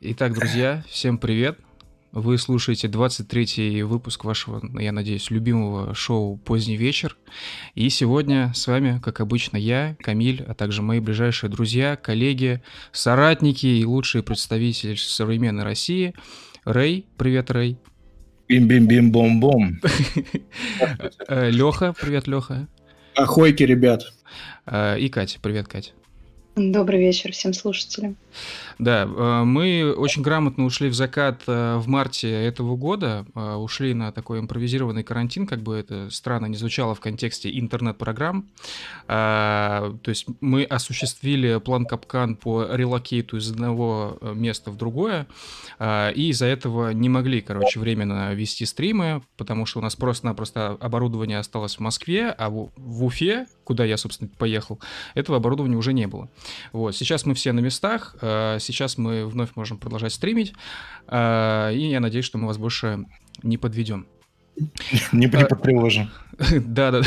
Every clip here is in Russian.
Итак, друзья, всем привет. Вы слушаете 23-й выпуск вашего, я надеюсь, любимого шоу «Поздний вечер». И сегодня с вами, как обычно, я, Камиль, а также мои ближайшие друзья, коллеги, соратники и лучшие представители современной России. Рэй, привет, Рэй. Бим-бим-бим-бом-бом. Э, Леха, привет, Леха. Ахойки, ребят. Э, и Катя, привет, Катя. Добрый вечер всем слушателям. Да, э, мы очень грамотно ушли в закат э, в марте этого года, э, ушли на такой импровизированный карантин, как бы это странно не звучало в контексте интернет-программ. То есть мы осуществили план Капкан по релокейту из одного места в другое, и из-за этого не могли, короче, временно вести стримы, потому что у нас просто-напросто оборудование осталось в Москве, а в Уфе, куда я, собственно, поехал, этого оборудования уже не было. Вот, сейчас мы все на местах, э, сейчас мы вновь можем продолжать стримить, э, и я надеюсь, что мы вас больше не подведем. Не, не потревожим. Да, да,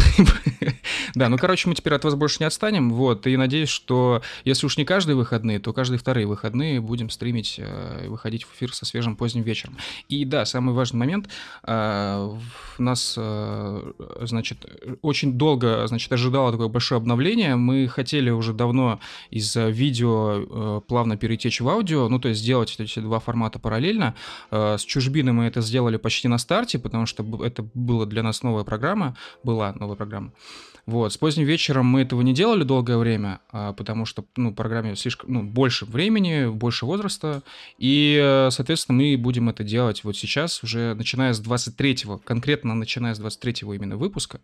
да. ну, короче, мы теперь от вас больше не отстанем, вот, и надеюсь, что если уж не каждые выходные, то каждые вторые выходные будем стримить э, и выходить в эфир со свежим поздним вечером. И да, самый важный момент, э, нас, э, значит, очень долго, значит, ожидало такое большое обновление, мы хотели уже давно из видео плавно перетечь в аудио, ну, то есть сделать эти два формата параллельно. С Чужбиной мы это сделали почти на старте, потому что это было для нас новая программа, была новая программа. Вот. С поздним вечером мы этого не делали долгое время, а, потому что, ну, программе слишком, ну, больше времени, больше возраста, и, э, соответственно, мы будем это делать вот сейчас, уже начиная с 23-го, конкретно начиная с 23-го именно выпуска,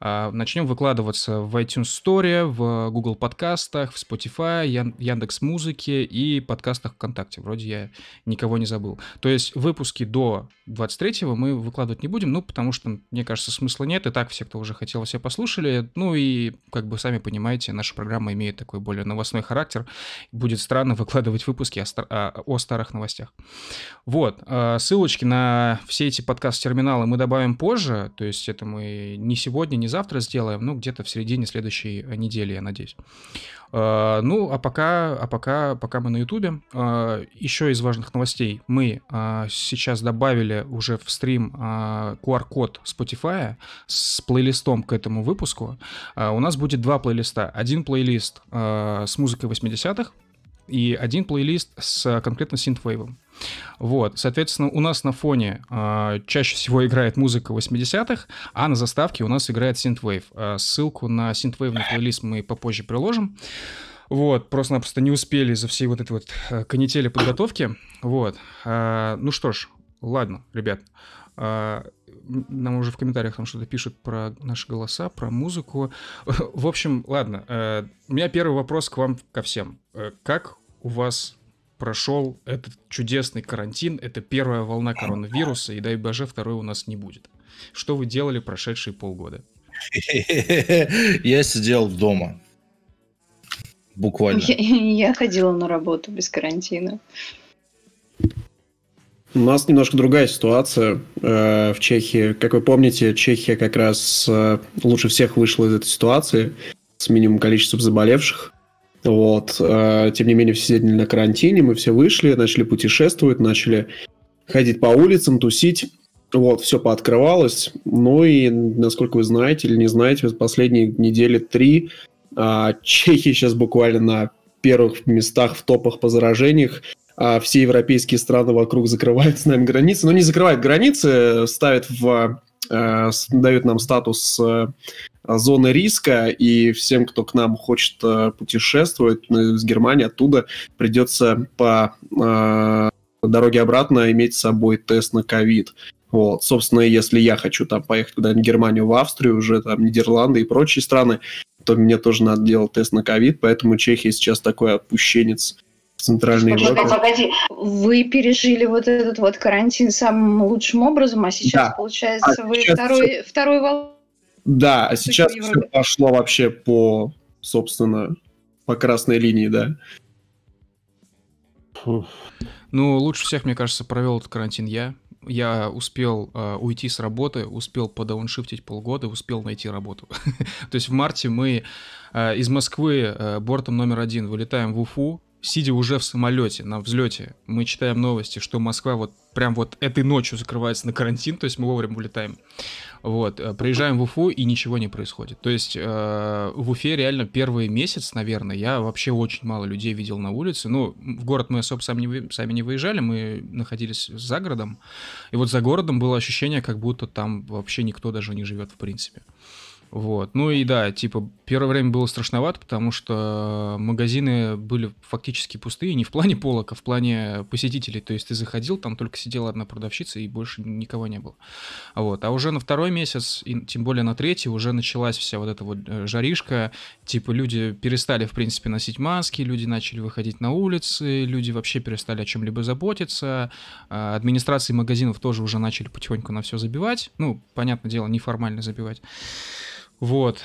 а, начнем выкладываться в iTunes Store, в Google подкастах, в Spotify, Яндекс Музыке и подкастах ВКонтакте. Вроде я никого не забыл. То есть выпуски до 23-го мы выкладывать не будем, ну, потому что, мне кажется, смысла нет, и так все, кто уже хотел, все послушали, ну и, как бы сами понимаете, наша программа имеет такой более новостной характер. Будет странно выкладывать выпуски о, стар... о старых новостях. Вот, а, ссылочки на все эти подкаст-терминалы мы добавим позже, то есть это мы не сегодня, не завтра сделаем, ну где-то в середине следующей недели, я надеюсь. А, ну, а пока, а пока, пока мы на Ютубе, а, еще из важных новостей. Мы а, сейчас добавили уже в стрим QR-код Spotify с плейлистом к этому выпуску. У нас будет два плейлиста. Один плейлист с музыкой 80-х, и один плейлист с конкретно синтвейвом. Вот, соответственно, у нас на фоне э, чаще всего играет музыка 80-х, а на заставке у нас играет синтвейв. Э, ссылку на синтвейвный плейлист мы попозже приложим. Вот, просто-напросто не успели за всей вот этой вот э, канители подготовки. Вот. Э, ну что ж, ладно, ребят. Э, нам уже в комментариях там что-то пишут про наши голоса, про музыку. В общем, ладно. Э, у меня первый вопрос к вам, ко всем. Э, как у вас прошел этот чудесный карантин, это первая волна коронавируса, и дай боже, второй у нас не будет. Что вы делали прошедшие полгода? Я сидел дома. Буквально. Я, я ходила на работу без карантина. У нас немножко другая ситуация э, в Чехии. Как вы помните, Чехия как раз э, лучше всех вышла из этой ситуации с минимум количеством заболевших. Вот. Э, тем не менее, все сидели на карантине, мы все вышли, начали путешествовать, начали ходить по улицам, тусить. Вот, все пооткрывалось. Ну и, насколько вы знаете или не знаете, последние недели три а, Чехия сейчас буквально на первых местах в топах по заражениях. А все европейские страны вокруг закрывают с нами границы. Но не закрывают границы, ставят в... Э, дают нам статус э, зоны риска, и всем, кто к нам хочет э, путешествовать ну, из Германии, оттуда придется по дороге обратно иметь с собой тест на ковид. Вот, собственно, если я хочу там поехать куда-нибудь в Германию, в Австрию, уже там Нидерланды и прочие страны, то мне тоже надо делать тест на ковид, поэтому Чехия сейчас такой отпущенец Центральной Европе. Погоди, погоди, вы пережили вот этот вот карантин самым лучшим образом, а сейчас, да. получается, а вы сейчас второй, все... второй волной да, а сейчас все пошло вообще по, собственно, по красной линии, да. Ну, лучше всех, мне кажется, провел этот карантин я. Я успел э, уйти с работы, успел подауншифтить полгода, успел найти работу. То есть в марте мы э, из Москвы э, бортом номер один вылетаем в Уфу, сидя уже в самолете, на взлете, мы читаем новости, что Москва вот прям вот этой ночью закрывается на карантин, то есть мы вовремя улетаем. Вот, э, приезжаем в Уфу, и ничего не происходит. То есть э, в Уфе реально первый месяц, наверное, я вообще очень мало людей видел на улице. Ну, в город мы особо сами не, сами не выезжали, мы находились за городом. И вот за городом было ощущение, как будто там вообще никто даже не живет в принципе. Вот. Ну и да, типа, первое время было страшновато, потому что магазины были фактически пустые, не в плане полок, а в плане посетителей. То есть ты заходил, там только сидела одна продавщица, и больше никого не было. Вот. А уже на второй месяц, и тем более на третий, уже началась вся вот эта вот э, жаришка. Типа люди перестали, в принципе, носить маски, люди начали выходить на улицы, люди вообще перестали о чем-либо заботиться. А администрации магазинов тоже уже начали потихоньку на все забивать. Ну, понятное дело, неформально забивать. Вот.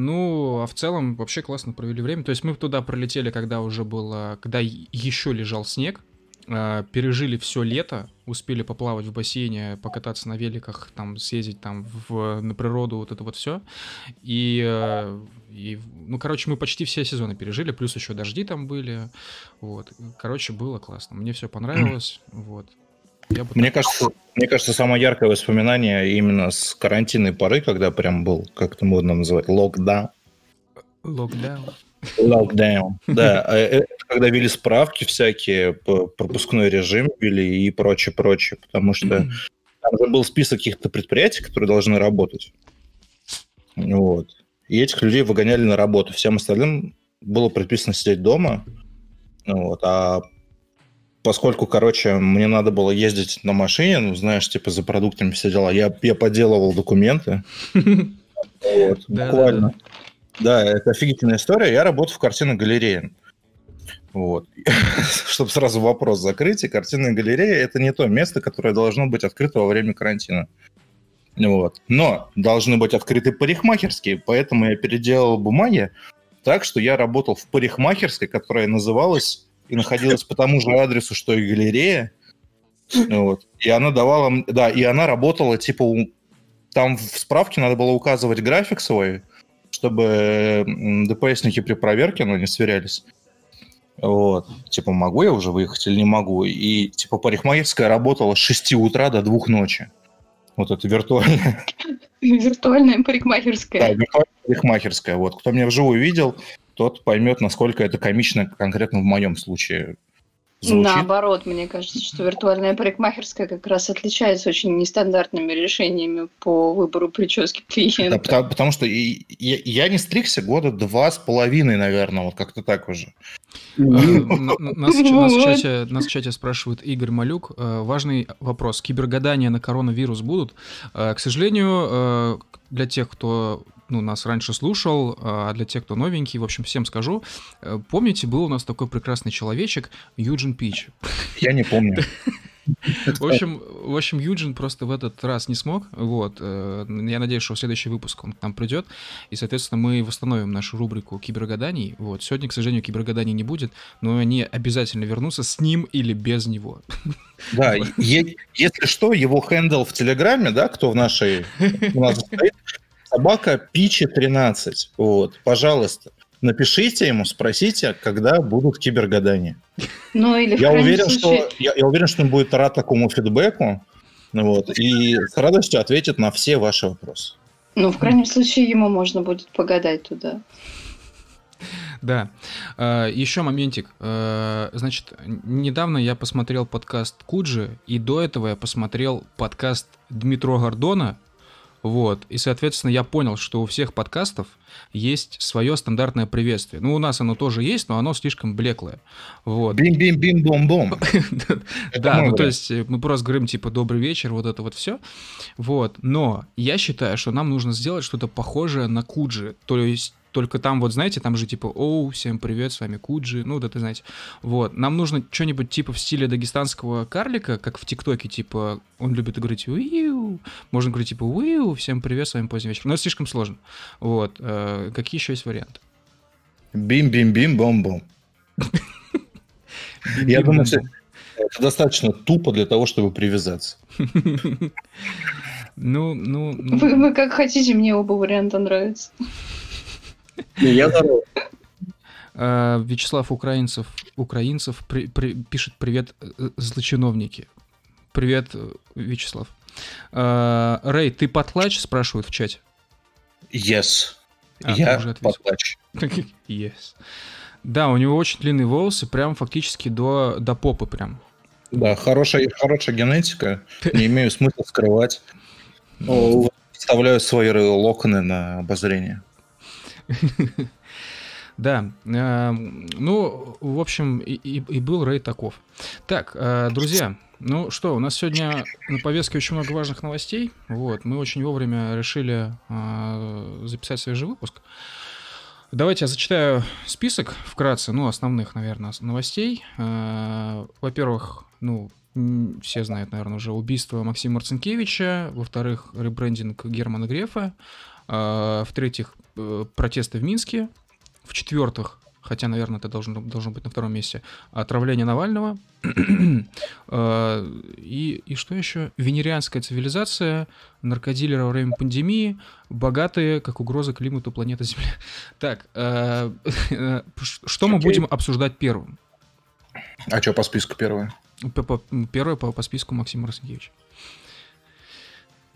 Ну, а в целом вообще классно провели время. То есть мы туда пролетели, когда уже было, когда еще лежал снег, а, пережили все лето, успели поплавать в бассейне, покататься на великах, там съездить там в, на природу, вот это вот все. И, э, и, ну, короче, мы почти все сезоны пережили, плюс еще дожди там были. Вот. Короче, было классно. Мне все понравилось. Вот. Мне кажется, мне кажется, самое яркое воспоминание именно с карантинной поры, когда прям был, как это модно называть, локдаун. Локдаун. Локдаун, да. А, э, когда вели справки всякие, пропускной режим вели и прочее, прочее, потому что там же был список каких-то предприятий, которые должны работать. Вот. И этих людей выгоняли на работу. Всем остальным было предписано сидеть дома. Вот. А поскольку, короче, мне надо было ездить на машине, ну, знаешь, типа за продуктами все дела, я, я подделывал документы. Вот, буквально. Да, это офигительная история. Я работаю в картинной галерее. Вот. Чтобы сразу вопрос закрыть, и картинная галерея – это не то место, которое должно быть открыто во время карантина. Вот. Но должны быть открыты парикмахерские, поэтому я переделал бумаги так, что я работал в парикмахерской, которая называлась и находилась по тому же адресу, что и галерея. Вот. И она давала... Да, и она работала, типа, там в справке надо было указывать график свой, чтобы ДПСники при проверке, ну, не сверялись. Вот. Типа, могу я уже выехать или не могу? И, типа, парикмахерская работала с 6 утра до 2 ночи. Вот это виртуальная. Виртуальная парикмахерская. Да, виртуальная парикмахерская. Вот. Кто меня вживую видел, тот поймет, насколько это комично конкретно в моем случае звучит. Наоборот, мне кажется, что виртуальная парикмахерская как раз отличается очень нестандартными решениями по выбору прически клиента. Да, потому, потому что и, я, я не стригся года два с половиной, наверное, вот как-то так уже. Э, нас в чате, нас в чате спрашивает Игорь Малюк. Э, важный вопрос. Кибергадания на коронавирус будут? Э, к сожалению, для тех, кто ну, нас раньше слушал, а для тех, кто новенький, в общем, всем скажу. Э, помните, был у нас такой прекрасный человечек Юджин Пич? Я не помню. В общем, в общем, Юджин просто в этот раз не смог. Вот. Э, я надеюсь, что в следующий выпуск он к нам придет. И, соответственно, мы восстановим нашу рубрику кибергаданий. Вот. Сегодня, к сожалению, кибергаданий не будет, но они обязательно вернутся с ним или без него. Да, если что, его хендл в Телеграме, да, кто в нашей у нас стоит, собака Пичи 13. Вот, пожалуйста, напишите ему, спросите, когда будут кибергадания. Ну, или я уверен, случае... что я, я уверен, что он будет рад такому фидбэку, вот, и с радостью ответит на все ваши вопросы. Ну, в крайнем случае, ему можно будет погадать туда. Да. А, Еще моментик. А, значит, недавно я посмотрел подкаст Куджи, и до этого я посмотрел подкаст Дмитро Гордона вот. И, соответственно, я понял, что у всех подкастов есть свое стандартное приветствие. Ну, у нас оно тоже есть, но оно слишком блеклое. Вот. Бим-бим-бим-бом-бом. Да, ну то есть э, мы просто говорим типа «добрый вечер», вот это вот все. Вот. Но я считаю, что нам нужно сделать что-то похожее на Куджи. То есть только там, вот знаете, там же типа, оу, всем привет, с вами Куджи, ну, да ты знаете. Вот, нам нужно что-нибудь типа в стиле дагестанского карлика, как в ТикТоке, типа, он любит говорить уиу, можно говорить типа уиу, всем привет, с вами поздний вечер. Но это слишком сложно. Вот, э, какие еще есть варианты? Бим-бим-бим-бом-бом. Я думаю, это достаточно тупо для того, чтобы привязаться. Ну, ну, ну... Вы, вы как хотите, мне оба варианта нравятся. Я здоров. Э, Вячеслав Украинцев, Украинцев при, при, пишет привет, э, злочиновники. Привет, э, Вячеслав. Э, Рэй, ты потлач, спрашивают в чате. Yes. А, Я уже потлач. Yes. Да, у него очень длинные волосы, прям фактически до, до попы прям. Да, хорошая, хорошая генетика. Не имею смысла скрывать. Ну, Вставляю свои локоны на обозрение. Да, э, ну, в общем, и, и- был рейд таков. Так, э, друзья, ну что, у нас сегодня на повестке очень много важных новостей. Вот, мы очень вовремя решили э, записать свежий выпуск. Давайте я зачитаю список вкратце, ну, основных, наверное, ос- новостей. Э, Во-первых, ну, все знают, наверное, уже убийство Максима Марцинкевича. Во-вторых, ребрендинг Германа Грефа. А, В-третьих, э, протесты в Минске. В-четвертых, хотя, наверное, это должно, должно быть на втором месте, отравление Навального. А, И, и что еще? Венерианская цивилизация, наркодилеры во время пандемии, богатые, как угроза климату планеты Земля. Так, что мы будем обсуждать первым? А что по списку первое? Первое по, по списку Максима Марцинкевича.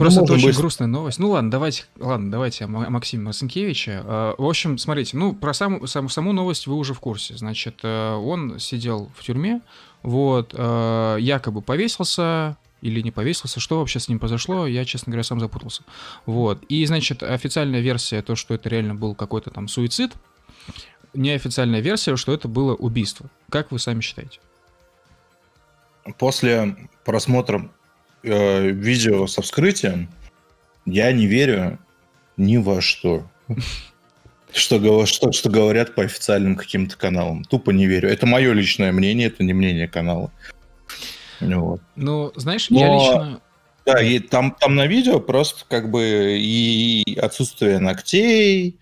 Просто это можно очень быстро. грустная новость. Ну ладно, давайте, ладно, давайте о Ма- Максиме Марцинкевиче. Э, В общем, смотрите, ну про саму, саму, саму новость вы уже в курсе. Значит, э, он сидел в тюрьме, вот, э, якобы повесился или не повесился, что вообще с ним произошло, я, честно говоря, сам запутался. Вот, и, значит, официальная версия, то, что это реально был какой-то там суицид, неофициальная версия, что это было убийство. Как вы сами считаете? После просмотра э, видео со вскрытием я не верю ни во что. Что, что, что говорят по официальным каким-то каналам. Тупо не верю. Это мое личное мнение, это не мнение канала. Вот. Ну, знаешь, я Но- лично... Да, и там, там на видео просто как бы и отсутствие ногтей,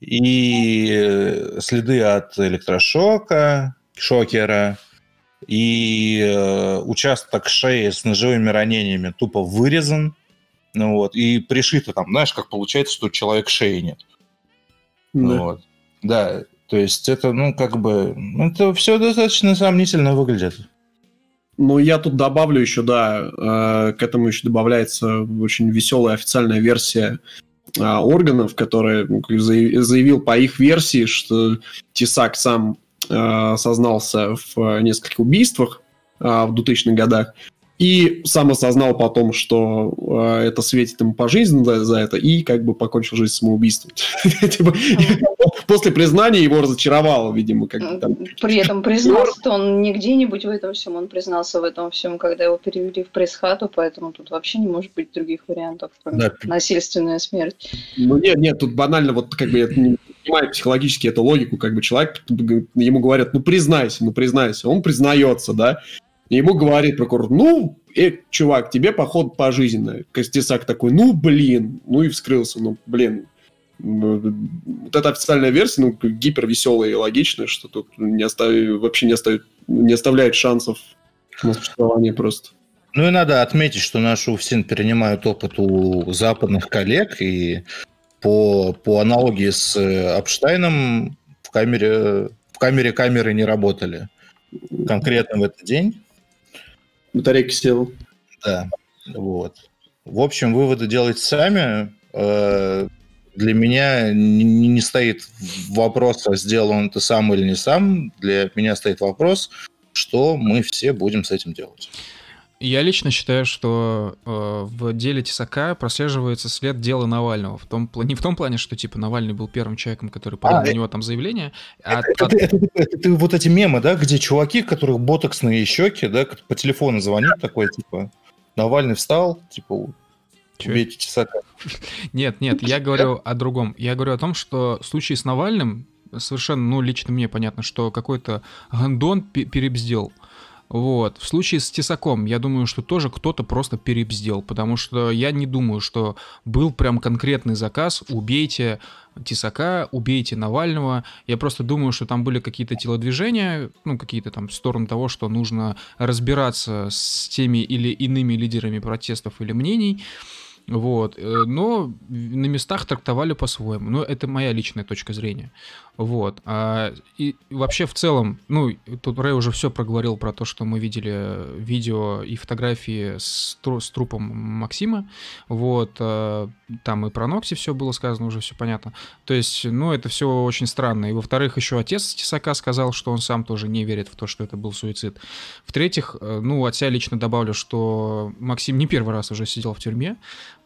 и э, следы от электрошока, шокера, и э, участок шеи с ножевыми ранениями тупо вырезан. Ну вот, и пришито там, знаешь, как получается, что у человека шеи нет. Да. Вот. Да, то есть это, ну, как бы, ну, это все достаточно сомнительно выглядит. Ну, я тут добавлю еще, да, э, к этому еще добавляется очень веселая официальная версия а, органов, которая ну, заявил по их версии, что Тесак сам сознался в э, нескольких убийствах а, в 2000-х годах и сам осознал потом, что э, это светит ему пожизненно за, за это, и как бы покончил жизнь самоубийством. Типа, После признания его разочаровало, видимо, При этом признался он не где-нибудь в этом всем, он признался в этом всем, когда его перевели в пресс-хату, поэтому тут вообще не может быть других вариантов, кроме насильственная смерть. Ну нет, нет, тут банально вот как бы понимаю психологически эту логику, как бы человек, ему говорят, ну признайся, ну признайся, он признается, да, ему говорит прокурор, ну, э, чувак, тебе поход пожизненно. Костесак такой, ну блин, ну и вскрылся, ну блин. Ну, Вот эта официальная версия, ну, гипер веселая и логичная, что тут не остави- вообще не, оставит, не оставляет шансов на существование просто. Ну и надо отметить, что наши УФСИН перенимают опыт у западных коллег, и по, по аналогии с э, Апштайном в камере, в камере камеры не работали. Конкретно в этот день, Батарейка села. да. Вот. В общем, выводы делайте сами. Э, Для меня не, не стоит вопрос, а сделал он это сам или не сам. Для меня стоит вопрос, что мы все будем с этим делать. Я лично считаю, что э, в деле Тесака прослеживается след дела Навального. В том, не в том плане, что типа Навальный был первым человеком, который подал А, на э- него там заявление, а Это, от- это ты- это ты вот эти мемы, да, где чуваки, у которых ботоксные щеки, да, по телефону звонит такой, типа, Навальный встал, типа, Чё? убейте Тесака. Нет, нет, я говорю о другом. Я говорю о том, что в случае с Навальным совершенно, ну, лично мне понятно, что какой-то гандон пе- перебздел. Вот. В случае с Тесаком, я думаю, что тоже кто-то просто перебздел, потому что я не думаю, что был прям конкретный заказ «убейте Тесака, убейте Навального». Я просто думаю, что там были какие-то телодвижения, ну, какие-то там в сторону того, что нужно разбираться с теми или иными лидерами протестов или мнений, Вот. Э, но на местах трактовали по-своему. Но это моя личная точка зрения. Вот. А, и вообще в целом, ну, тут Рэй уже все проговорил про то, что мы видели видео и фотографии с, с трупом Максима. Вот. А, там и про Нокси все было сказано, уже все понятно. То есть, ну, это все очень странно. И во-вторых, еще отец Тесака сказал, что он сам тоже не верит в то, что это был суицид. В-третьих, э, ну, от себя лично добавлю, что Максим не первый раз уже сидел в тюрьме.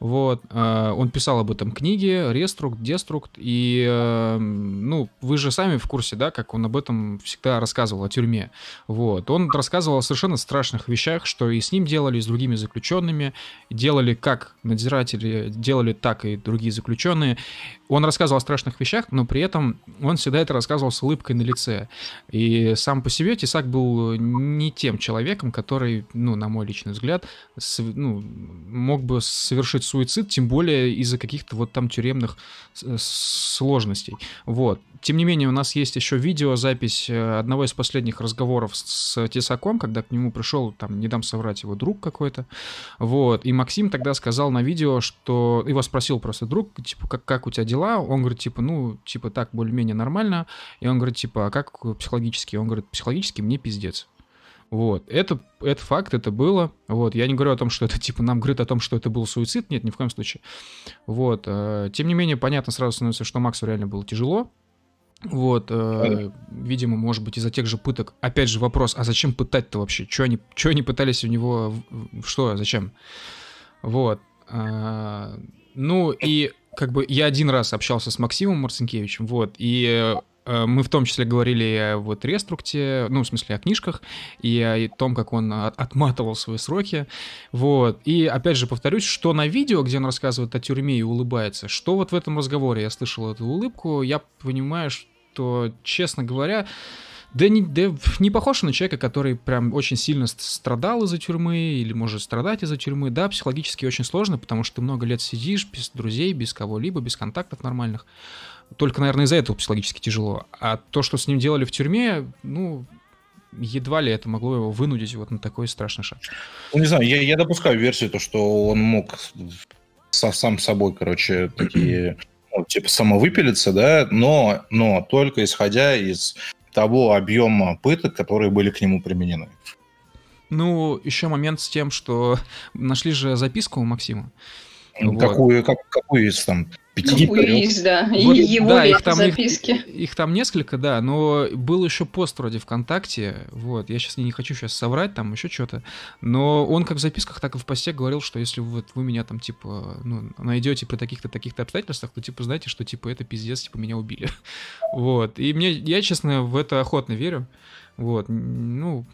Вот. А, он писал об этом книги, Реструкт, Деструкт. И, э, ну, вы же сами в курсе, да, как он об этом всегда рассказывал, о тюрьме. Вот. Он рассказывал о совершенно страшных вещах, что и с ним делали, и с другими заключенными. Делали как надзиратели, делали так и другие заключенные. Он рассказывал о страшных вещах, но при этом он всегда это рассказывал с улыбкой на лице. И сам по себе Тесак был не тем человеком, который, ну, на мой личный взгляд, с, ну, мог бы совершить суицид, тем более из-за каких-то вот там тюремных сложностей. Вот. Тем не менее, у нас есть еще видеозапись э, одного из последних разговоров с Тесаком, когда к нему пришел, там, не дам соврать, его друг какой-то. Вот. И Максим тогда сказал на видео, что... Его спросил просто друг, типа, как, как у тебя дела? Он говорит, типа, ну, типа, так, более-менее нормально. И он говорит, типа, а как психологически? Он говорит, психологически мне пиздец. Вот. Это, это факт, это было. Вот. Я не говорю о том, что это, типа, нам говорит о том, что это был суицид. Нет, ни в коем случае. Вот. Э, тем не менее, понятно сразу становится, что Максу реально было тяжело. Вот, э, видимо, может быть, из-за тех же пыток. Опять же вопрос, а зачем пытать-то вообще? Что они, что они пытались у него... Что, зачем? Вот. Э, ну, и как бы я один раз общался с Максимом Марцинкевичем, вот, и э, мы в том числе говорили о вот реструкте, ну, в смысле, о книжках, и о том, как он отматывал свои сроки, вот. И, опять же, повторюсь, что на видео, где он рассказывает о тюрьме и улыбается, что вот в этом разговоре я слышал эту улыбку, я понимаю, что, честно говоря, да не, да не похож на человека, который прям очень сильно страдал из-за тюрьмы или может страдать из-за тюрьмы. Да, психологически очень сложно, потому что ты много лет сидишь без друзей, без кого-либо, без контактов нормальных. Только, наверное, из-за этого психологически тяжело. А то, что с ним делали в тюрьме, ну, едва ли это могло его вынудить вот на такой страшный шаг. Ну, не знаю, я, я допускаю версию, то, что он мог со, сам собой, короче, такие, ну, типа, самовыпилиться, да, но, но только исходя из того объема пыток, которые были к нему применены. Ну, еще момент с тем, что нашли же записку у Максима. Какую, вот. как, какую из там пяти? Из, да. Вот, его да, их там, записки. Их, их там несколько, да, но был еще пост вроде ВКонтакте, вот, я сейчас не, не хочу сейчас соврать, там еще что-то, но он как в записках, так и в посте говорил, что если вот вы меня там, типа, ну, найдете при таких-то, таких-то обстоятельствах, то, типа, знаете, что, типа, это пиздец, типа, меня убили. вот, и мне, я, честно, в это охотно верю, вот, ну,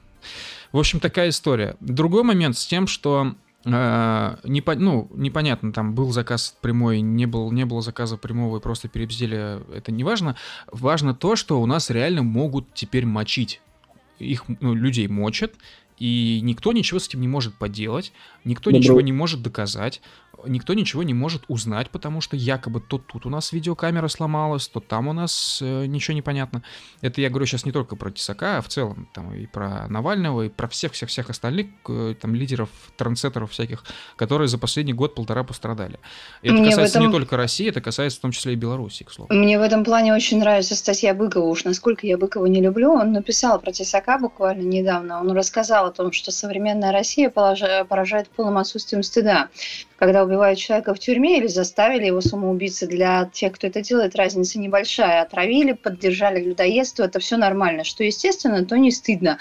в общем, такая история. Другой момент с тем, что Uh, непо- ну, непонятно, там был заказ прямой, не, был, не было заказа прямого и просто перебздели, это не важно. Важно то, что у нас реально могут теперь мочить. Их ну, людей мочат, и никто ничего с этим не может поделать, никто Добро. ничего не может доказать никто ничего не может узнать, потому что якобы то тут у нас видеокамера сломалась, то там у нас э, ничего не понятно. Это я говорю сейчас не только про Тесака, а в целом там и про Навального, и про всех-всех-всех остальных э, там лидеров, трансцетеров всяких, которые за последний год-полтора пострадали. И это Мне касается этом... не только России, это касается в том числе и Беларуси, к слову. Мне в этом плане очень нравится статья Быкова. Уж насколько я Быкова не люблю, он написал про Тесака буквально недавно. Он рассказал о том, что современная Россия поражает полным отсутствием стыда когда убивают человека в тюрьме или заставили его самоубийцы, для тех, кто это делает, разница небольшая. Отравили, поддержали людоедство, это все нормально. Что естественно, то не стыдно.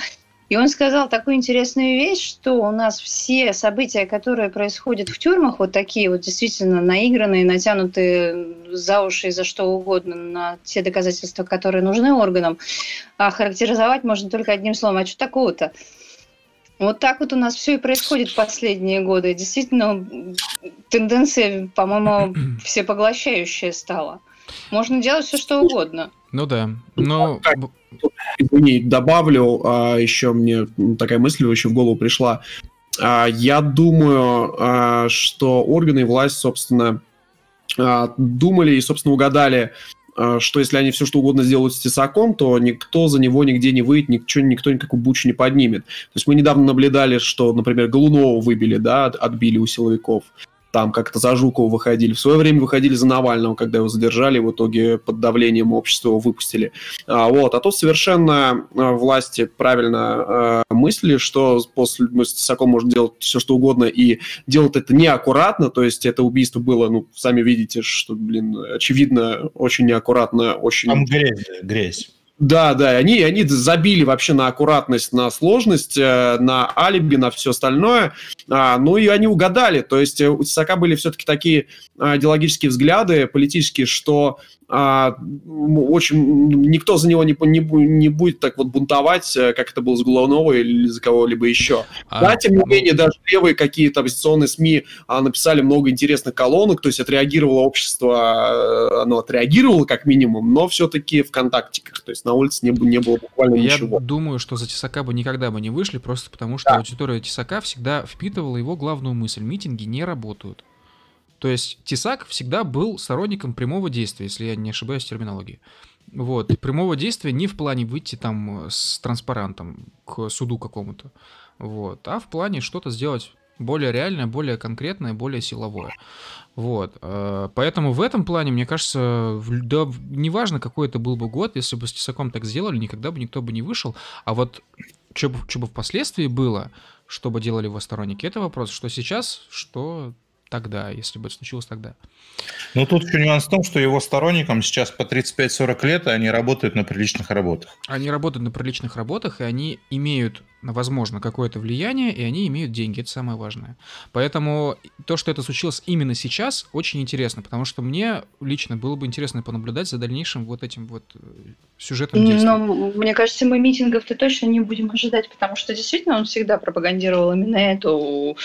И он сказал такую интересную вещь, что у нас все события, которые происходят в тюрьмах, вот такие вот действительно наигранные, натянутые за уши и за что угодно, на те доказательства, которые нужны органам, а характеризовать можно только одним словом. А что такого-то? Вот так вот у нас все и происходит последние годы. Действительно, тенденция, по-моему, всепоглощающая стала. Можно делать все, что угодно. Ну да. Но... Извини, добавлю, а, еще мне такая мысль еще в голову пришла. А, я думаю, а, что органы и власть, собственно, думали и, собственно, угадали а, что если они все что угодно сделают с Тесаком, то никто за него нигде не выйдет, никто, никто никакую бучу не поднимет. То есть мы недавно наблюдали, что, например, Голунова выбили, да, отбили у силовиков. Там как-то за Жукова выходили. В свое время выходили за Навального, когда его задержали, в итоге под давлением общества его выпустили. А, вот. а тут совершенно а, власти правильно а, мыслили, что после с Тесаком можно делать все, что угодно, и делать это неаккуратно, то есть это убийство было, ну, сами видите, что, блин, очевидно, очень неаккуратно, очень... Там грязь, грязь. Да, да, они, они забили вообще на аккуратность, на сложность, э, на алиби, на все остальное. А, ну и они угадали. То есть у Тесака были все-таки такие а, идеологические взгляды политические, что а, очень никто за него не, не, не будет так вот бунтовать, э, как это было с Голуновой или за кого-либо еще. А, да, тем не ну менее, даже левые какие-то оппозиционные СМИ а, написали много интересных колонок, то есть отреагировало общество, э, оно отреагировало как минимум, но все-таки в контактиках, то есть на улице не, не было буквально Я ничего. Я думаю, что за Тесака бы никогда бы не вышли, просто потому что да. аудитория Тесака всегда впитывала его главную мысль. Митинги не работают. То есть Тесак всегда был сторонником прямого действия, если я не ошибаюсь в терминологии. Вот. Прямого действия не в плане выйти там с транспарантом к суду какому-то. Вот. А в плане что-то сделать более реальное, более конкретное, более силовое. Вот. Э, поэтому в этом плане, мне кажется, да, неважно, какой это был бы год, если бы с Тесаком так сделали, никогда бы никто бы не вышел. А вот что бы, что бы впоследствии было, что бы делали его сторонники, это вопрос, что сейчас, что тогда, если бы это случилось тогда. Ну, тут еще нюанс в том, что его сторонникам сейчас по 35-40 лет, и они работают на приличных работах. Они работают на приличных работах, и они имеют, возможно, какое-то влияние, и они имеют деньги, это самое важное. Поэтому то, что это случилось именно сейчас, очень интересно, потому что мне лично было бы интересно понаблюдать за дальнейшим вот этим вот э, сюжетом действия. Но мне кажется, мы митингов-то точно не будем ожидать, потому что действительно он всегда пропагандировал именно эту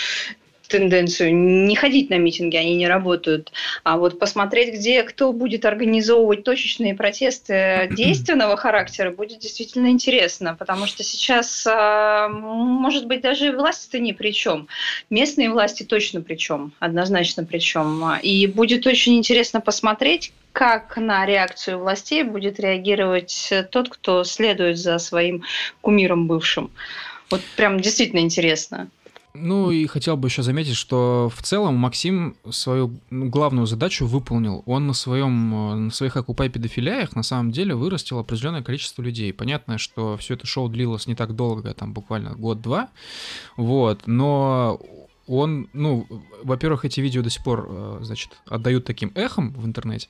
тенденцию не ходить на митинги, они не работают, а вот посмотреть, где кто будет организовывать точечные протесты действенного характера, будет действительно интересно, потому что сейчас, а, может быть, даже власти-то ни при чем. Местные власти точно при чем, однозначно при чем. И будет очень интересно посмотреть, как на реакцию властей будет реагировать тот, кто следует за своим кумиром бывшим. Вот прям действительно интересно. Ну и хотел бы еще заметить, что в целом Максим свою ну, главную задачу выполнил. Он на, своем, э, на своих окупай педофилиях на самом деле вырастил определенное количество людей. Понятно, что все это шоу длилось не так долго, там буквально год-два, вот, но он, ну, во-первых, эти видео до сих пор, э, значит, отдают таким эхом в интернете.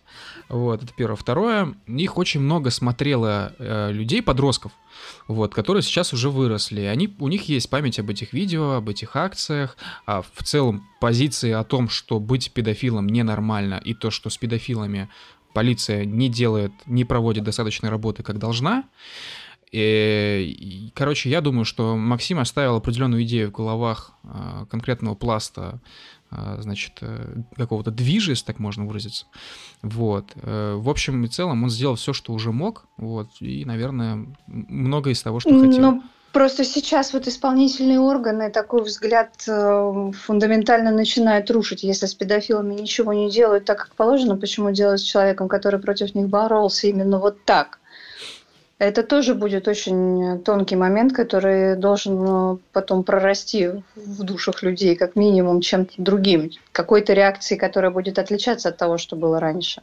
Вот, это первое. Второе, их очень много смотрело э, людей, подростков, вот, которые сейчас уже выросли. Они, у них есть память об этих видео, об этих акциях, а в целом позиции о том, что быть педофилом ненормально, и то, что с педофилами полиция не делает, не проводит достаточной работы, как должна. И, короче, я думаю, что Максим оставил определенную идею в головах а, конкретного пласта, а, значит, э, какого-то движа, если так можно выразиться. Вот. Э, в общем и целом он сделал все, что уже мог, вот, и, наверное, много из того, что ну, хотел. Просто сейчас вот исполнительные органы такой взгляд э, фундаментально начинают рушить. Если с педофилами ничего не делают так, как положено, почему делать с человеком, который против них боролся именно вот так? Это тоже будет очень тонкий момент, который должен э, потом прорасти в душах людей, как минимум, чем-то другим, какой-то реакцией, которая будет отличаться от того, что было раньше.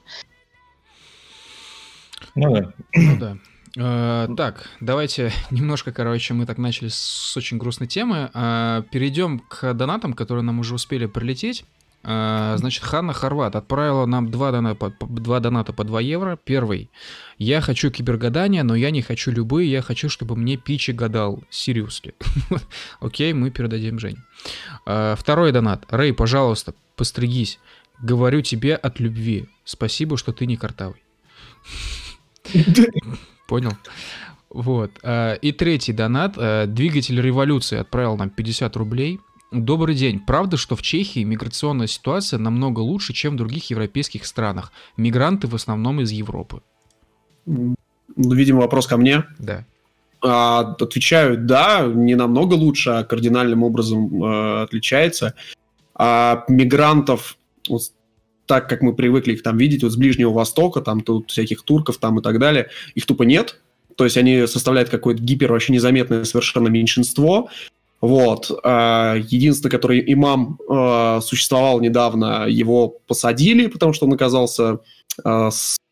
Ну да. Ну да. Uh, так, давайте немножко, короче, мы так начали с очень грустной темы. Uh, перейдем к донатам, которые нам уже успели прилететь. А, значит, Ханна Хорват отправила нам два доната, два доната по 2 евро. Первый. Я хочу кибергадания, но я не хочу любые. Я хочу, чтобы мне Пичи гадал. Серьезно. Окей, мы передадим Жень. А, второй донат. Рэй, пожалуйста, постригись. Говорю тебе от любви. Спасибо, что ты не картавый. Понял? Вот. А, и третий донат. Двигатель революции отправил нам 50 рублей. Добрый день. Правда, что в Чехии миграционная ситуация намного лучше, чем в других европейских странах? Мигранты в основном из Европы. Ну, видимо, вопрос ко мне. Да. А, отвечаю, да, не намного лучше, а кардинальным образом э, отличается. А мигрантов, вот, так как мы привыкли их там видеть, вот с Ближнего Востока, там тут всяких турков там и так далее, их тупо нет. То есть они составляют какое-то гипер вообще незаметное совершенно меньшинство. Вот. А, единственный, который имам а, существовал недавно, его посадили, потому что он оказался, а,